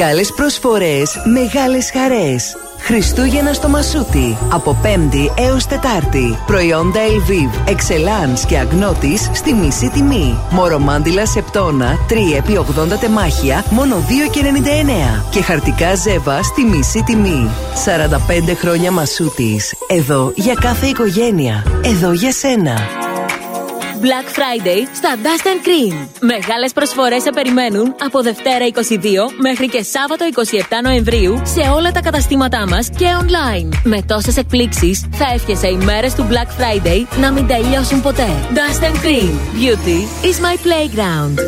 Μεγάλες προσφορές, μεγάλες χαρές. Χριστούγεννα στο Μασούτι. Από Πέμπτη έως Τετάρτη. Προϊόντα Ελβίβ, Εξελάνς και Αγνώτης στη μισή τιμή. Μορομάντιλα Σεπτόνα 3 επί 80 τεμάχια μόνο 2,99. Και χαρτικά ζεύα στη μισή τιμή. 45 χρόνια Μασούτης. Εδώ για κάθε οικογένεια. Εδώ για σένα. Black Friday στα Dust Cream. Μεγάλες προσφορές σε περιμένουν από Δευτέρα 22 μέχρι και Σάββατο 27 Νοεμβρίου σε όλα τα καταστήματά μας και online. Με τόσες εκπλήξεις θα εύχεσαι οι μέρες του Black Friday να μην τελειώσουν ποτέ. Dust Cream. Beauty is my playground.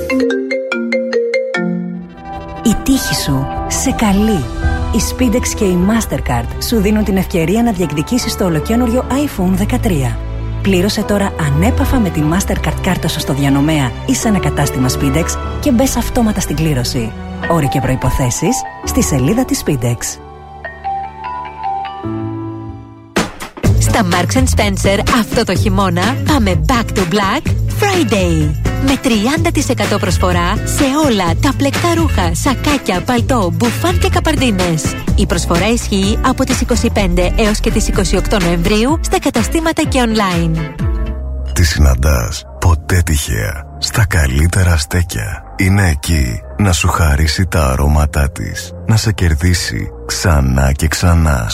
Η τύχη σου σε καλεί. Η Speedex και η Mastercard σου δίνουν την ευκαιρία να διεκδικήσεις το ολοκένουργιο iPhone 13. Πλήρωσε τώρα ανέπαφα με τη Mastercard κάρτα σου στο διανομέα ή σε ένα κατάστημα Speedex και μπες αυτόματα στην κλήρωση. Όροι και προϋποθέσεις στη σελίδα της Speedex. Στα Marks Spencer αυτό το χειμώνα πάμε back to black Friday. Με 30% προσφορά σε όλα τα πλεκτά ρούχα, σακάκια, παλτό, μπουφάν και καπαρντίνες. Η προσφορά ισχύει από τις 25 έως και τις 28 Νοεμβρίου στα καταστήματα και online. Τη συναντάς ποτέ τυχαία στα καλύτερα στέκια. Είναι εκεί να σου χαρίσει τα αρώματά της, να σε κερδίσει ξανά και ξανά.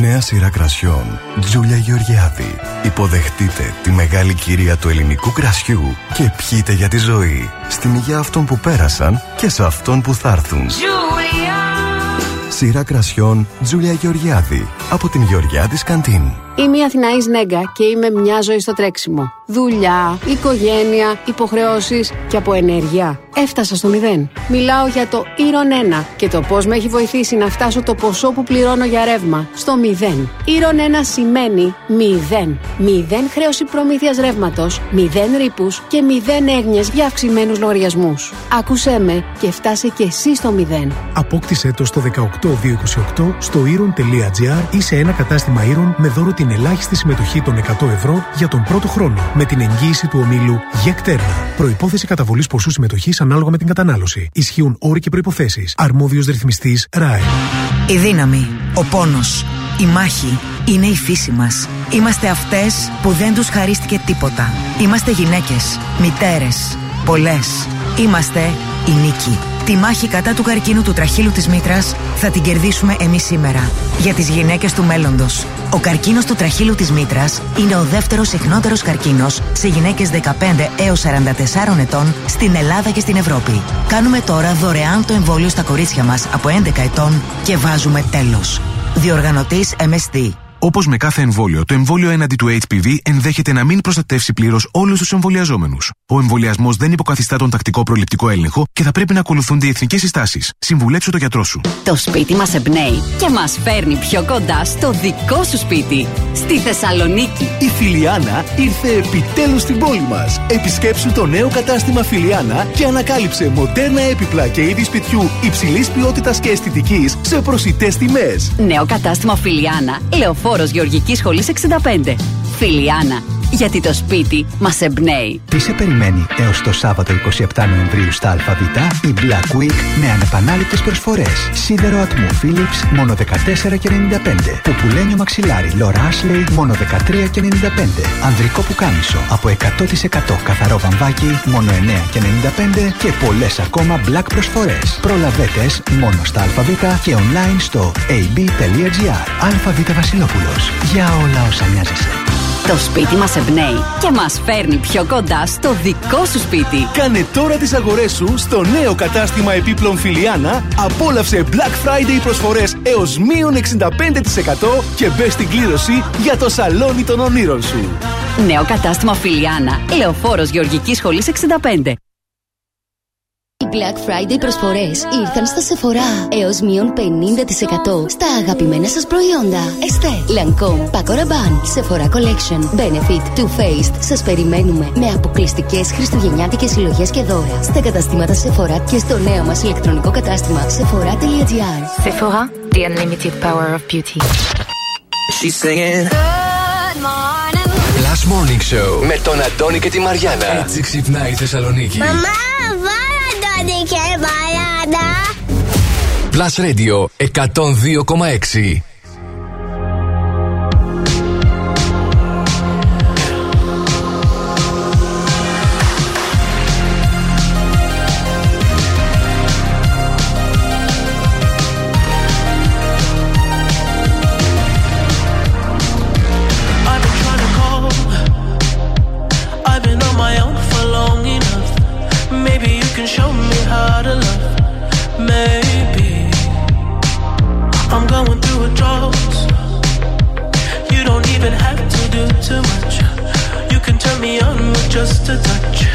Νέα σειρά κρασιών Τζούλια Γεωργιάδη. Υποδεχτείτε τη μεγάλη κυρία του ελληνικού κρασιού και πιείτε για τη ζωή. Στην υγεία αυτών που πέρασαν και σε αυτών που θα έρθουν. Σειρά κρασιών Τζούλια Γεωργιάδη από την Γεωργιάδης Καντίν. Είμαι η Αθηναής Νέγκα και είμαι μια ζωή στο τρέξιμο. Δουλειά, οικογένεια, υποχρεώσεις και από ενέργεια. Έφτασα στο μηδέν. Μιλάω για το Ήρων 1 και το πώς με έχει βοηθήσει να φτάσω το ποσό που πληρώνω για ρεύμα στο μηδέν. Ήρων 1 σημαίνει μηδέν. Μηδέν χρέωση προμήθειας ρεύματος, μηδέν ρήπους και μηδέν έγνοιες για αυξημένους λογαριασμούς. Άκουσέ με και φτάσε και εσύ στο μηδέν. Απόκτησέ το στο 18228 στο iron.gr ή σε ένα κατάστημα Iron με δώρο την ελάχιστη συμμετοχή των 100 ευρώ για τον πρώτο χρόνο με την εγγύηση του ομίλου Γεκτέρνα. Προπόθεση καταβολής ποσού συμμετοχής ανάλογα με την κατανάλωση. Ισχύουν όροι και προποθέσει. Αρμόδιος ρυθμιστής ΡΑΕ. Η δύναμη, ο πόνος, η μάχη είναι η φύση μας. Είμαστε αυτές που δεν τους χαρίστηκε τίποτα. Είμαστε γυναίκες, μητέρες, πολλές. Είμαστε η νίκη. Τη μάχη κατά του καρκίνου του τραχύλου της μήτρας θα την κερδίσουμε εμείς σήμερα. Για τις γυναίκες του μέλλοντος. Ο καρκίνος του τραχύλου της μήτρας είναι ο δεύτερος συχνότερος καρκίνος σε γυναίκες 15 έως 44 ετών στην Ελλάδα και στην Ευρώπη. Κάνουμε τώρα δωρεάν το εμβόλιο στα κορίτσια μας από 11 ετών και βάζουμε τέλος. Διοργανωτής MSD. Όπως με κάθε εμβόλιο, το εμβόλιο έναντι του HPV ενδέχεται να μην προστατεύσει πλήρως όλους τους εμβολιαζόμενους. Ο εμβολιασμός δεν υποκαθιστά τον τακτικό προληπτικό έλεγχο και θα πρέπει να ακολουθούνται οι εθνικές συστάσεις. Συμβουλέψου το γιατρό σου. Το σπίτι μας εμπνέει και μας φέρνει πιο κοντά στο δικό σου σπίτι. Στη Θεσσαλονίκη. Η Φιλιάνα ήρθε επιτέλους στην πόλη μας. Επισκέψου το νέο κατάστημα Φιλιάνα και ανακάλυψε μοντέρνα έπιπλα και είδη σπιτιού υψηλής ποιότητας και αισθητικής σε προσιτές τιμές. Νέο κατάστημα Φιλιάνα. Λεωφόρο Γεωργικής Σχολής 65. Φιλιάνα. Γιατί το σπίτι μας εμπνέει. Τι σε περιμένει έως το Σάββατο 27 Νοεμβρίου στα ΑΒ η Black Week με ανεπανάληπτες προσφορές. Σίδερο ατμού Philips μόνο 14,95. Πουπουλένιο μαξιλάρι Laura Ashley μόνο 13,95. Ανδρικό πουκάμισο από 100% καθαρό βαμβάκι μόνο 9,95 και πολλές ακόμα Black προσφορές. Προλαβέτες μόνο στα ΑΒ και online στο ab.gr. ΑΒ Βασιλόπουλος. Για όλα όσα νοιάζεσαι. Το σπίτι μας εμπνέει και μας φέρνει πιο κοντά στο δικό σου σπίτι. Κάνε τώρα τις αγορές σου στο νέο κατάστημα επίπλων Φιλιάνα. Απόλαυσε Black Friday προσφορές έως μείον 65% και μπες στην κλήρωση για το σαλόνι των ονείρων σου. Νέο κατάστημα Φιλιάνα. Λεωφόρος Γεωργικής Σχολής 65. Οι Black Friday προσφορές ήρθαν στα Sephora. Έως μείον 50% στα αγαπημένα σας προϊόντα. Estée, Lancome, Paco Rabanne, Sephora Collection, Benefit, Too Faced. Σας περιμένουμε με αποκλειστικές χριστουγεννιάτικες συλλογές και δώρα. Στα καταστήματα Sephora και στο νέο μας ηλεκτρονικό κατάστημα sephora.gr. Sephora, the unlimited power of beauty. She's singing. Plus Morning Show με τον Αντώνη και τη Μαριάνα. Έτσι ξυπνάει η Θεσσαλονίκη. Μαμά, Plus Radio 102,6. me onward just a touch.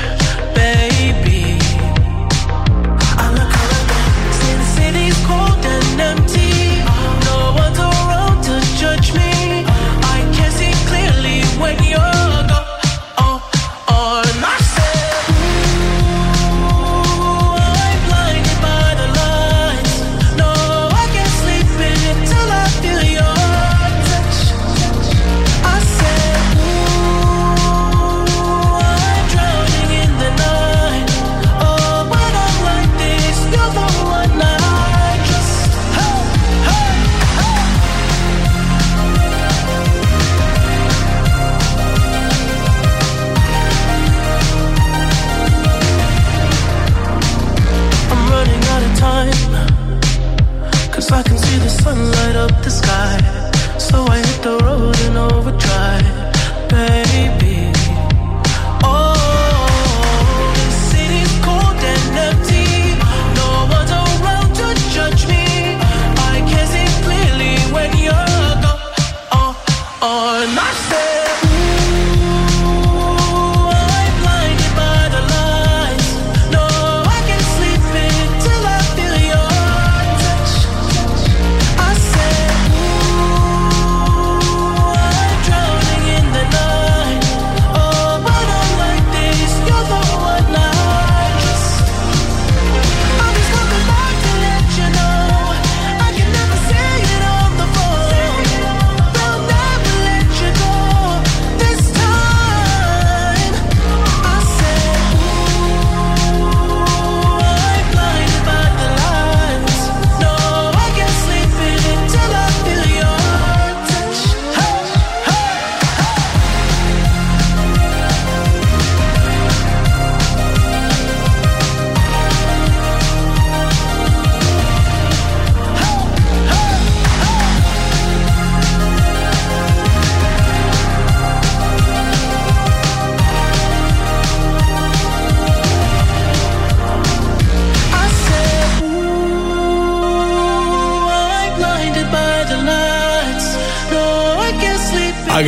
The sky.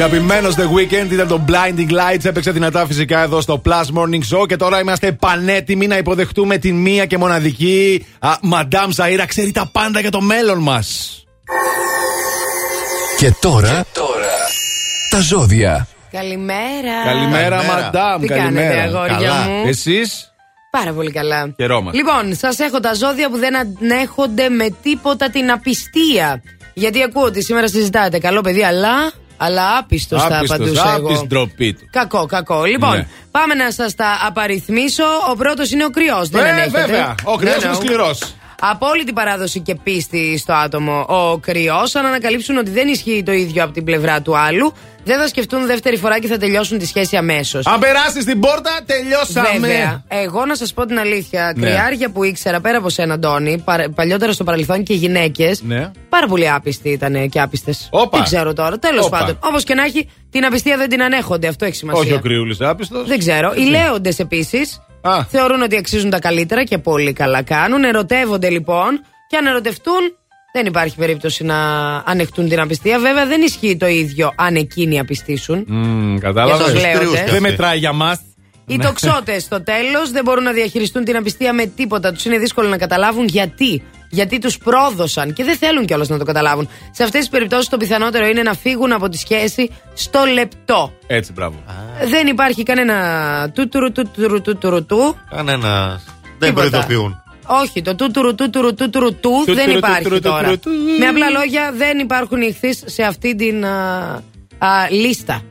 Αγαπημένος The Weekend ήταν το Blinding Lights. Έπαιξε δυνατά φυσικά εδώ στο Plus Morning Show. Και τώρα είμαστε πανέτοιμοι να υποδεχτούμε την μία και μοναδική α, Madame Zaira. Ξέρει τα πάντα για το μέλλον μας. Και τώρα, τα ζώδια. Καλημέρα. Καλημέρα, Madame. Τι Καλημέρα. κάνετε, αγόρια Καλά. μου; Εσείς; Πάρα πολύ καλά. Χαιρόμαστε. Λοιπόν, σας έχω τα ζώδια που δεν ανέχονται με τίποτα την απιστία. Γιατί ακούω ότι σήμερα συζητάτε καλό παιδί, αλλά. Αλλά άπιστος θα Άπιστος, απαντούσα εγώ. άπιστος ντροπή του. Κακό, κακό. Λοιπόν, Ναι. πάμε να σας τα απαριθμίσω. Ο πρώτος είναι ο κρυός. Δεν Ε, ανέχεται. βέβαια. Ο κρυός No, no. Είναι σκληρός. Απόλυτη παράδοση και πίστη στο άτομο. Ο κρυός, αν ανακαλύψουν ότι δεν ισχύει το ίδιο από την πλευρά του άλλου, δεν θα σκεφτούν δεύτερη φορά και θα τελειώσουν τη σχέση αμέσως. Αν περάσεις την πόρτα, τελειώσαμε. Βέβαια. Εγώ να σας πω την αλήθεια. Ναι. Κρυάρια που ήξερα πέρα από σένα, Αντώνη, παρα- παλιότερα στο παρελθόν και γυναίκες. Ναι. Πάρα πολύ άπιστοι ήταν και άπιστες. Όπα. Δεν ξέρω τώρα. Τέλος Όπα. πάντων. Όπως και να έχει, την απιστία δεν την ανέχονται. Αυτό έχει σημασία. Όχι ο κρύουλη άπιστος. Δεν ξέρω. Οι λέοντες επίσης θεωρούν ότι αξίζουν τα καλύτερα και πολύ καλά κάνουν. Ερωτεύονται λοιπόν και αν ερωτευτούν, δεν υπάρχει περίπτωση να ανεχτούν την απιστία. Βέβαια δεν ισχύει το ίδιο αν εκείνοι απιστήσουν. Mm, Για Κατάλαβες. τους λέοντες. Δεν μετράει για μας. Οι τοξότες στο τέλος δεν μπορούν να διαχειριστούν την απιστία με τίποτα. Τους είναι δύσκολο να καταλάβουν γιατί. Γιατί τους πρόδωσαν και δεν θέλουν κιόλας να το καταλάβουν. Σε αυτές τις περιπτώσεις το πιθανότερο είναι να φύγουν από τη σχέση στο λεπτό. Έτσι, μπράβο. Δεν υπάρχει κανένα τούτουρου τούτουρου τούτουρου του. Κανένα. Δεν Τίποτα. προειδοποιούν. Όχι, το τούτουρου τούτουρου τούτουρου του δεν Τούτουρου, υπάρχει τούτουρου, τώρα. τούτουρου, του. Με απλά λόγια δεν υπάρχουν ηχθείς σε αυτή την α, α, λίστα.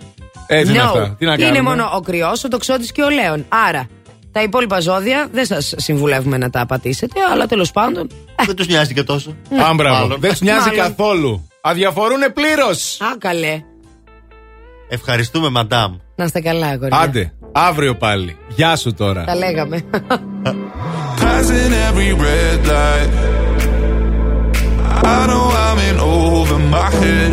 Έτσι είναι No. αυτά. Τι να Είναι κάνουμε; μόνο ο κρυός, ο τοξότης και ο λέον. Άρα, τα υπόλοιπα ζώδια δεν σας συμβουλεύουμε να τα πατήσετε, αλλά τέλος πάντων. Δεν τους νοιάζει και τόσο. Αν μπράβο. Μάλλον. Δεν τους νοιάζει Μάλλον. καθόλου. Αδιαφορούν πλήρως. Α, καλέ. Ευχαριστούμε, μαντάμ. Να είστε καλά, αγόρια. Άντε, αύριο πάλι. Γεια σου τώρα. Τα λέγαμε. Passing every red light. I know I'm in over my head.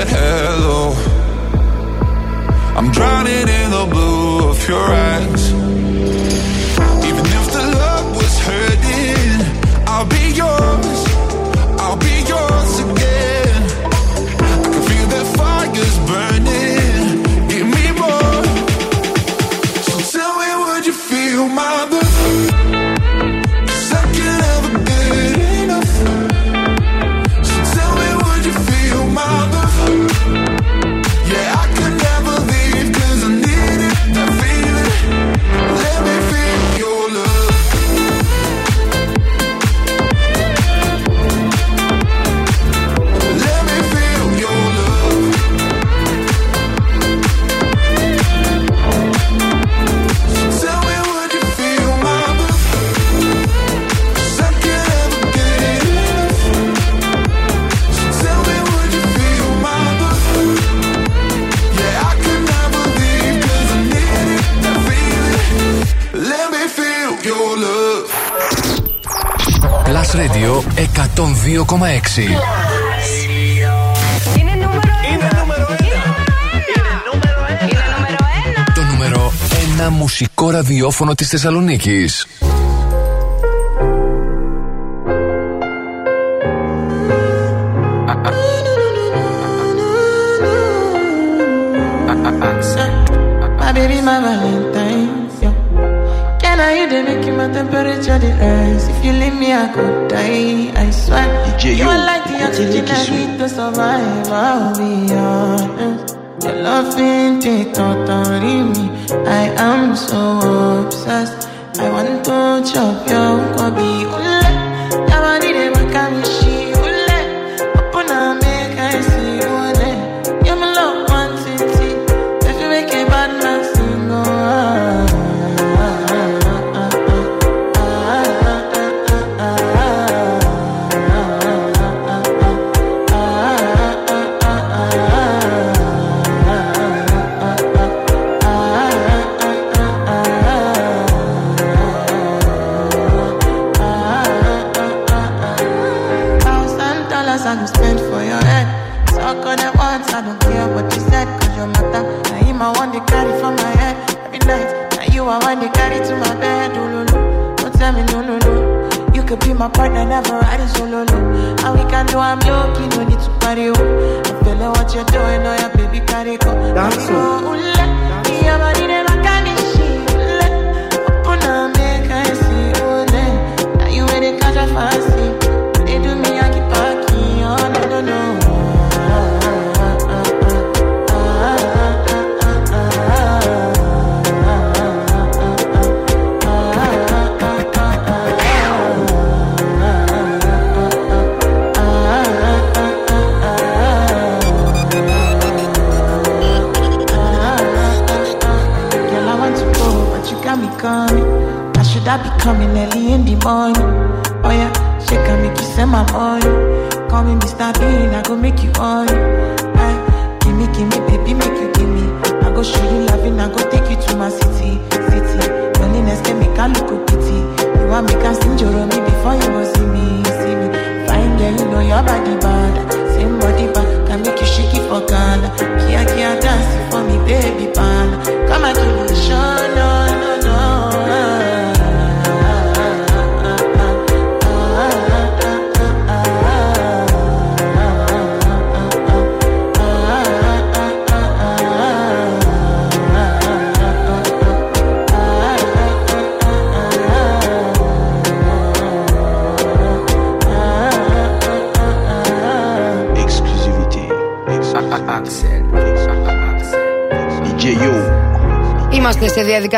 said hello. I'm drowning in the blue of your eyes. Even if the love was hurting, I'll be yours. Radio 102,6. Είναι Το νούμερο ένα μουσικό ραδιόφωνο της Θεσσαλονίκης. My baby, my Can could die, I swear. DJ, you are like the oxygen I need to survive. I'll be honest. Your love ain't totally me. I am so obsessed. I want to chop your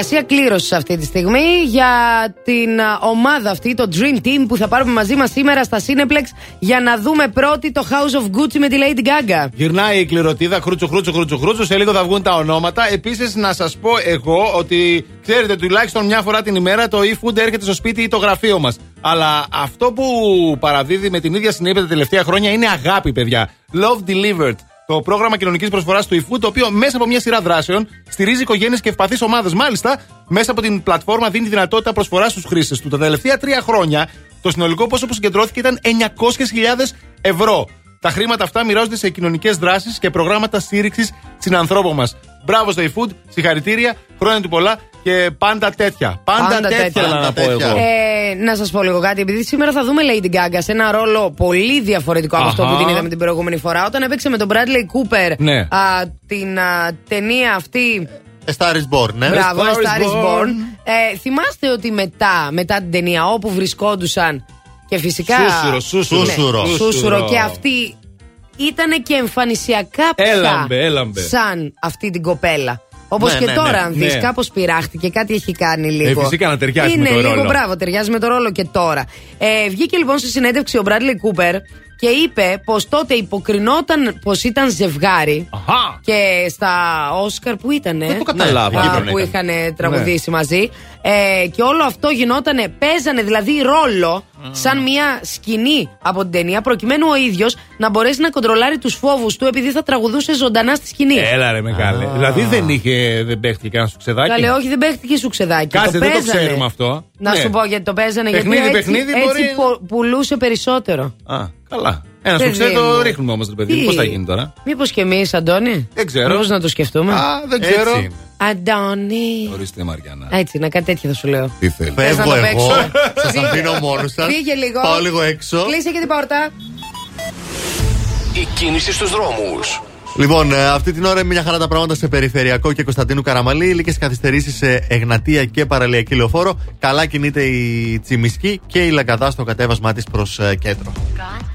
διαδικασία κλήρωσης αυτή τη στιγμή για την ομάδα αυτή, το Dream Team που θα πάρουμε μαζί μας σήμερα στα Cineplex για να δούμε πρώτη το House of Gucci με τη Lady Gaga. Γυρνάει η κληρωτίδα, χρούτσο, χρούτσο, χρούτσο. Σε λίγο θα βγουν τα ονόματα. Επίσης, να σας πω εγώ ότι ξέρετε τουλάχιστον μια φορά την ημέρα το e-food έρχεται στο σπίτι ή το γραφείο μας. Αλλά αυτό που παραδίδει με την ίδια συνέπεια τα τελευταία χρόνια είναι αγάπη, παιδιά. Love delivered το πρόγραμμα κοινωνικής προσφοράς του eFood, το οποίο μέσα από μια σειρά δράσεων στηρίζει οικογένειες και ευπαθείς ομάδες. Μάλιστα, μέσα από την πλατφόρμα δίνει δυνατότητα προσφοράς στους χρήστες του. Τα τελευταία τρία χρόνια το συνολικό πόσο που συγκεντρώθηκε ήταν 900.000 ευρώ. Τα χρήματα αυτά μοιράζονται σε κοινωνικές δράσεις και προγράμματα στήριξης συνανθρώπων μας. Μπράβο στο eFood, συγχαρητήρια, χρόνια του πολλά και πάντα τέτοια. Πάντα, Πάντα τέτοια, τέτοια. θέλω να πω τέτοια. εγώ. Ε, να σας πω λίγο κάτι, επειδή σήμερα θα δούμε Lady Gaga σε ένα ρόλο πολύ διαφορετικό από αυτό Αχα. που την είδαμε την προηγούμενη φορά. Όταν έπαιξε με τον Bradley Cooper Ναι. α, την α, ταινία αυτή. A Star is Born, ναι. Μπράβο, A A Star Star is is Born. Born. Ε, θυμάστε ότι μετά, μετά την ταινία όπου βρισκόντουσαν και φυσικά. Σούσουρο, σούσουρο. Σούσουρο. Σούσουρο και αυτή ήταν και εμφανισιακά πια Έλαμπε, έλαμπε. σαν αυτή την κοπέλα. Όπως Ναι, και ναι, τώρα, ναι. αν δεις, Ναι. κάπως πειράχτηκε, κάτι έχει κάνει λίγο. Ε, φυσικά να ταιριάζει Είναι με το λίγο, ρόλο. μπράβο, ταιριάζει με το ρόλο και τώρα. Ε, βγήκε λοιπόν στη συνέντευξη ο Μπράντλι Κούπερ και είπε πως τότε υποκρινόταν πως ήταν ζευγάρι. Αχα. Και στα Όσκαρ που ήταν. Δεν το καταλάβα. α, Εκεί πρέπει να που ήταν. είχαν τραγουδήσει μαζί. Ε, και όλο αυτό γινότανε, παίζανε δηλαδή ρόλο σαν μια σκηνή από την ταινία, προκειμένου ο ίδιος να μπορέσει να κοντρολάρει τους φόβους του επειδή θα τραγουδούσε ζωντανά στη σκηνή. Έλα ρε μεγάλε. Δηλαδή δεν είχε, δεν παίχτηκε κανένα σου ξεδάκι. Καλέ, όχι, δεν παίχτηκε σου ξεδάκι. Κάτσε, το δεν το παίζανε. ξέρουμε αυτό. Να Ναι. σου πω γιατί το παίζανε. Παιχνίδι, γιατί έτσι, παιχνίδι έτσι μπορεί- πο- πουλούσε περισσότερο. Α, καλά. Ένα Δεν σου ξέρει το δίνω. ρίχνουμε όμως, ρε παιδί. Τι; Πώς θα γίνει τώρα; Μήπως και εμείς, Αντώνη; Δεν ξέρω. Μήπως να το σκεφτούμε; Α, δεν Έτσι ξέρω. είναι. Αντώνη. Ορίστε Μαριάννα. Έτσι, να κάτι τέτοιο θα σου λέω. Τι θέλεις; Θες να Φεύγω το εγώ. παίξουμε; Σας Φύγε. αφήνω μόνος σας. Φύγε λίγο. Πάω λίγο έξω. Κλείσε και την πόρτα. Η κίνηση στους δρόμους. Λοιπόν, ε, αυτή την ώρα είναι μια χαρά τα πράγματα σε Περιφερειακό και Κωνσταντίνου Καραμαλή. Λίγες καθυστερήσεις σε Εγνατία και Παραλιακή Λεωφόρο. Καλά κινείται η Τσιμισκή και η Λαγκαδά στο κατέβασμά της προς κέντρο. Life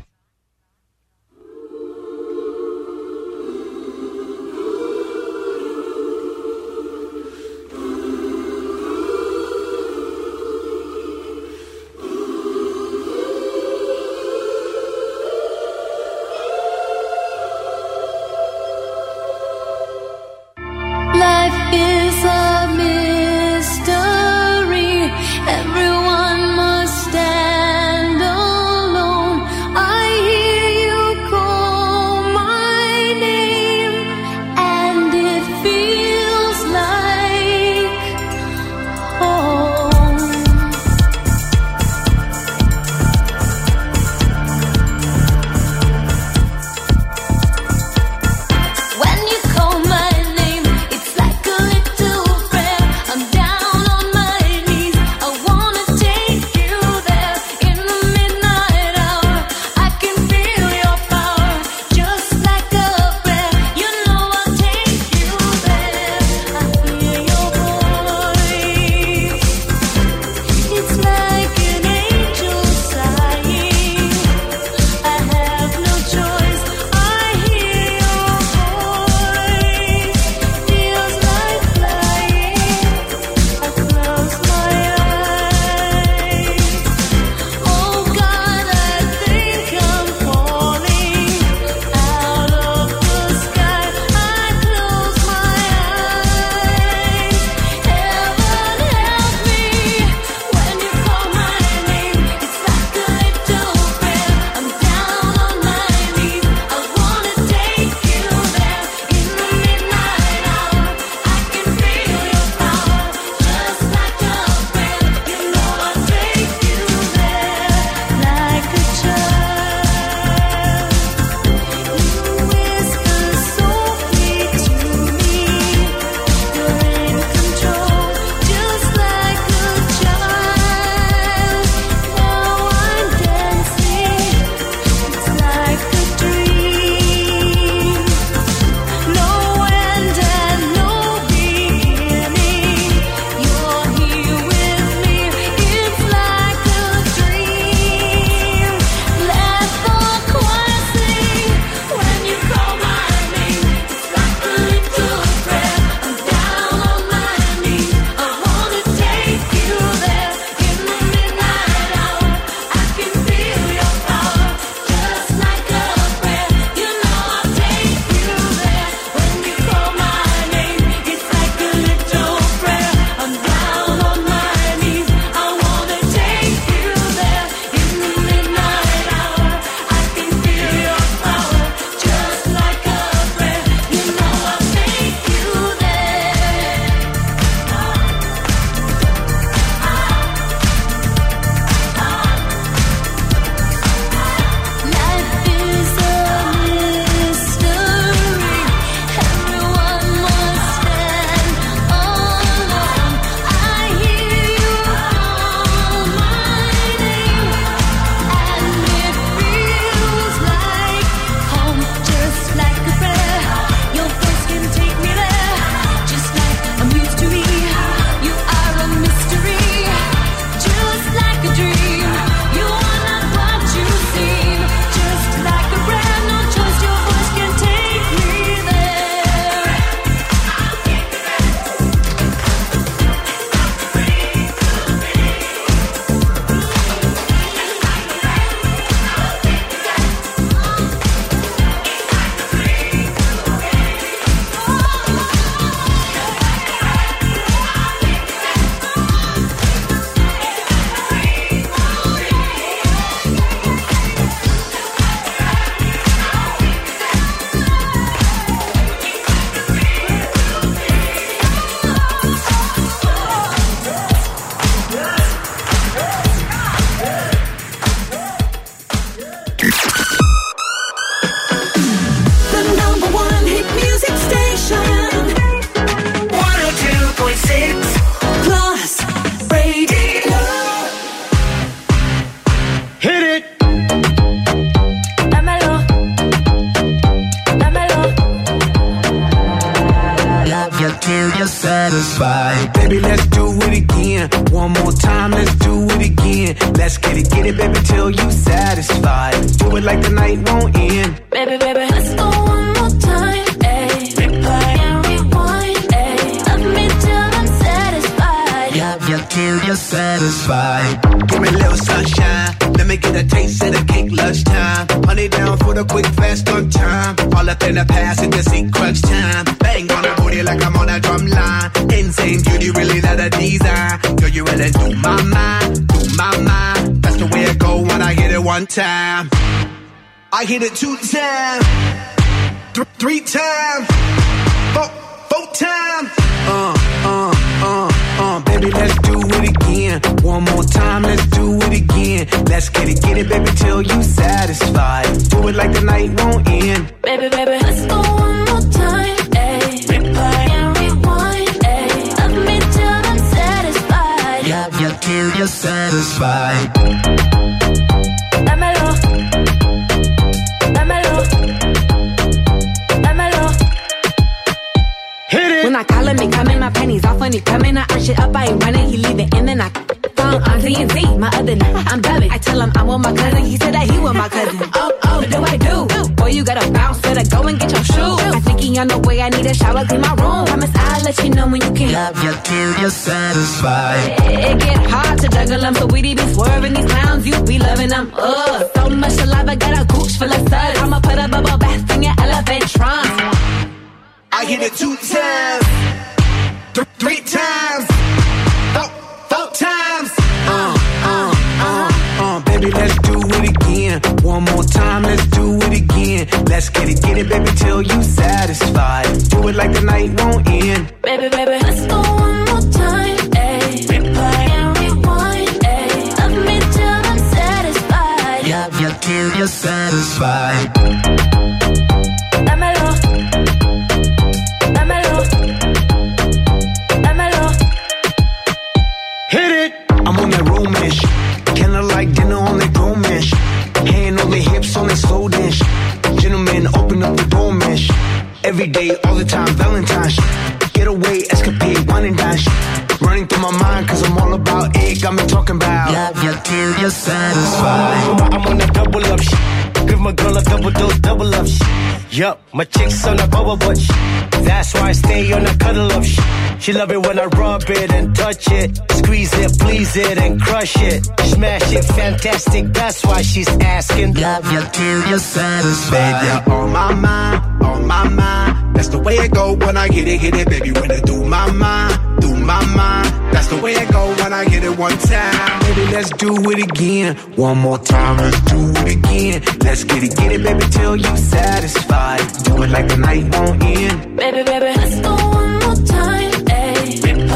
That's the way it go when I get it, hit it, baby. When I do my mind, do my mind. That's the way it go when I get it one time. Baby, let's do it again. One more time, let's do it again. Let's get it, get it, baby, till you satisfied. Do it like the night won't end. Baby, baby, let's go one more time. Ayy. And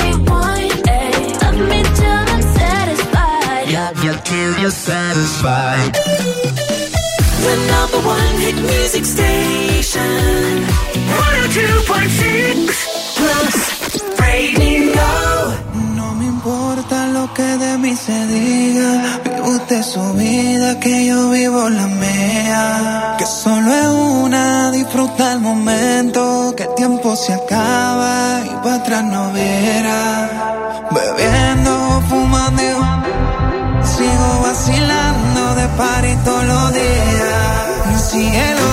rewind, ayy. Love me till I'm satisfied. Love you till you're satisfied. the number one hit music station. 102.6 Plus Radio. No me importa lo que de mí se diga. Vive usted su vida, que yo vivo la mía. Que solo es una, disfruta el momento. Que el tiempo se acaba y para atrás no viera. Bebiendo pared todo lo cielo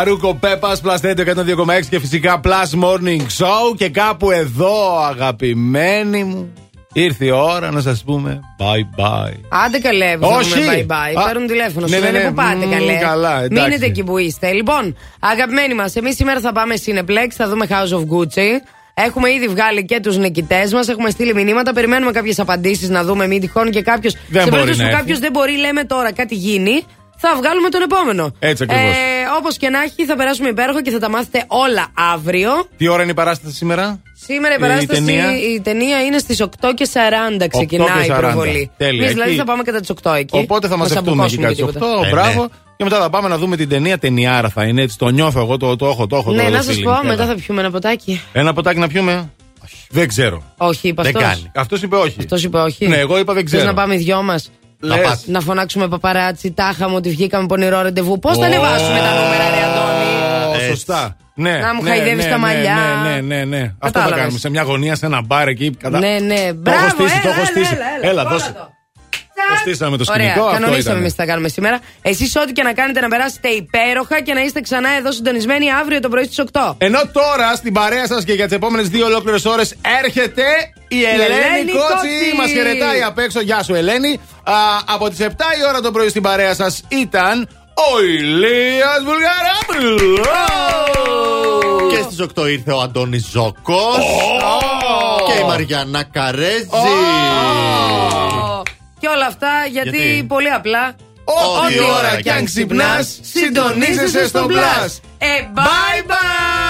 Φαρούκο Πέπας, Plus Radio 102,6 και φυσικά Plus Morning Show. Και κάπου εδώ, αγαπημένοι μου, ήρθε η ώρα να σας πούμε bye bye. Άντε καλέ, που Όχι. θα πούμε bye bye. Α, Παίρνουν τηλέφωνο, ναι, σου ναι, λένε ναι. που πάτε Μμμ, καλέ. καλά, εντάξει. Μείνετε εκεί που είστε. Λοιπόν, αγαπημένοι μας, εμείς σήμερα θα πάμε Cineplex, θα δούμε House of Gucci. Έχουμε ήδη βγάλει και τους νικητές μας, έχουμε στείλει μηνύματα. Περιμένουμε κάποιες απαντήσεις να δούμε. Μην τυχόν και κάποιο. Δεν Σε μπορεί περίπτωση να που έρθει. κάποιος δεν μπορεί, λέμε τώρα κάτι γίνει, θα βγάλουμε τον επόμενο. Έτσι ακριβώς. Όπως και να έχει, θα περάσουμε υπέροχο και θα τα μάθετε όλα αύριο. Τι ώρα είναι η παράσταση σήμερα, Σήμερα η Η παράσταση, ταινία; η ταινία είναι στις 8 και 40 ξεκινάει 8 και η 40. προβολή. Τέλεια. Εμείς δηλαδή Εκεί- θα πάμε κατά τις 8 εκεί. Οπότε θα Μας μαζευτούμε εκεί αμπουκώσουμε κάτι και στις 8. τίποτα. Ε, μπράβο. ναι. Και μετά θα πάμε να δούμε την ταινία. Ταινιάρα θα είναι έτσι. Το νιώθω εγώ, το, το έχω, το έχω. Ναι, το να feeling. σα πω, Έλα. μετά θα πιούμε ένα ποτάκι. Ένα ποτάκι να πιούμε; Δεν ξέρω. Όχι, είπε Δεν αυτός. κάνει. Αυτός είπε όχι. Αυτός είπε όχι. Ναι, εγώ είπα δεν Θες ξέρω. να πάμε οι δυο μας; Λες. Να φωνάξουμε παπαράτσι, τάχα μου ότι βγήκαμε πονηρό ραντεβού. Πώς θα ανεβάσουμε τα νούμερα, ρε Αντώνη; Ω, Σωστά. Ναι, Να μου ναι, χαϊδεύεις ναι, τα ναι, μαλλιά. Ναι, ναι, ναι. ναι. Αυτό θα Κατάλαβες. κάνουμε σε μια γωνία, σε ένα μπαρ εκεί. Κατά... Ναι, ναι. Το έχω Μπράβο, στήσει, το έλα, έχω έλα, στήσει. έλα, έλα, δώσε. το. Το στήσαμε το Ωραία, σκηνικό. αυτό κανονίσαμε ήταν. εμείς τι θα κάνουμε σήμερα. Εσείς, ό,τι και να κάνετε, να περάσετε υπέροχα και να είστε ξανά εδώ συντονισμένοι αύριο το πρωί στις 8. Ενώ τώρα στην παρέα σας και για τις επόμενες δύο ολόκληρες ώρες έρχεται η Ελένη, Ελένη Κότσι. Κότσι. Μας χαιρετάει απ' έξω. Γεια σου, Ελένη. Α, από τις 7 η ώρα το πρωί στην παρέα σας ήταν ο Ηλίας Βουλγαρόπουλος. Και στις 8 ήρθε ο Αντώνης Ζώκος. Και η Μαριανά Καρέζη. Και όλα αυτά γιατί, Γιατί; πολύ απλά. Ό,τι ώρα κι αν ξυπνάς, συντονίζεσαι στο Blast. Ε, bye bye!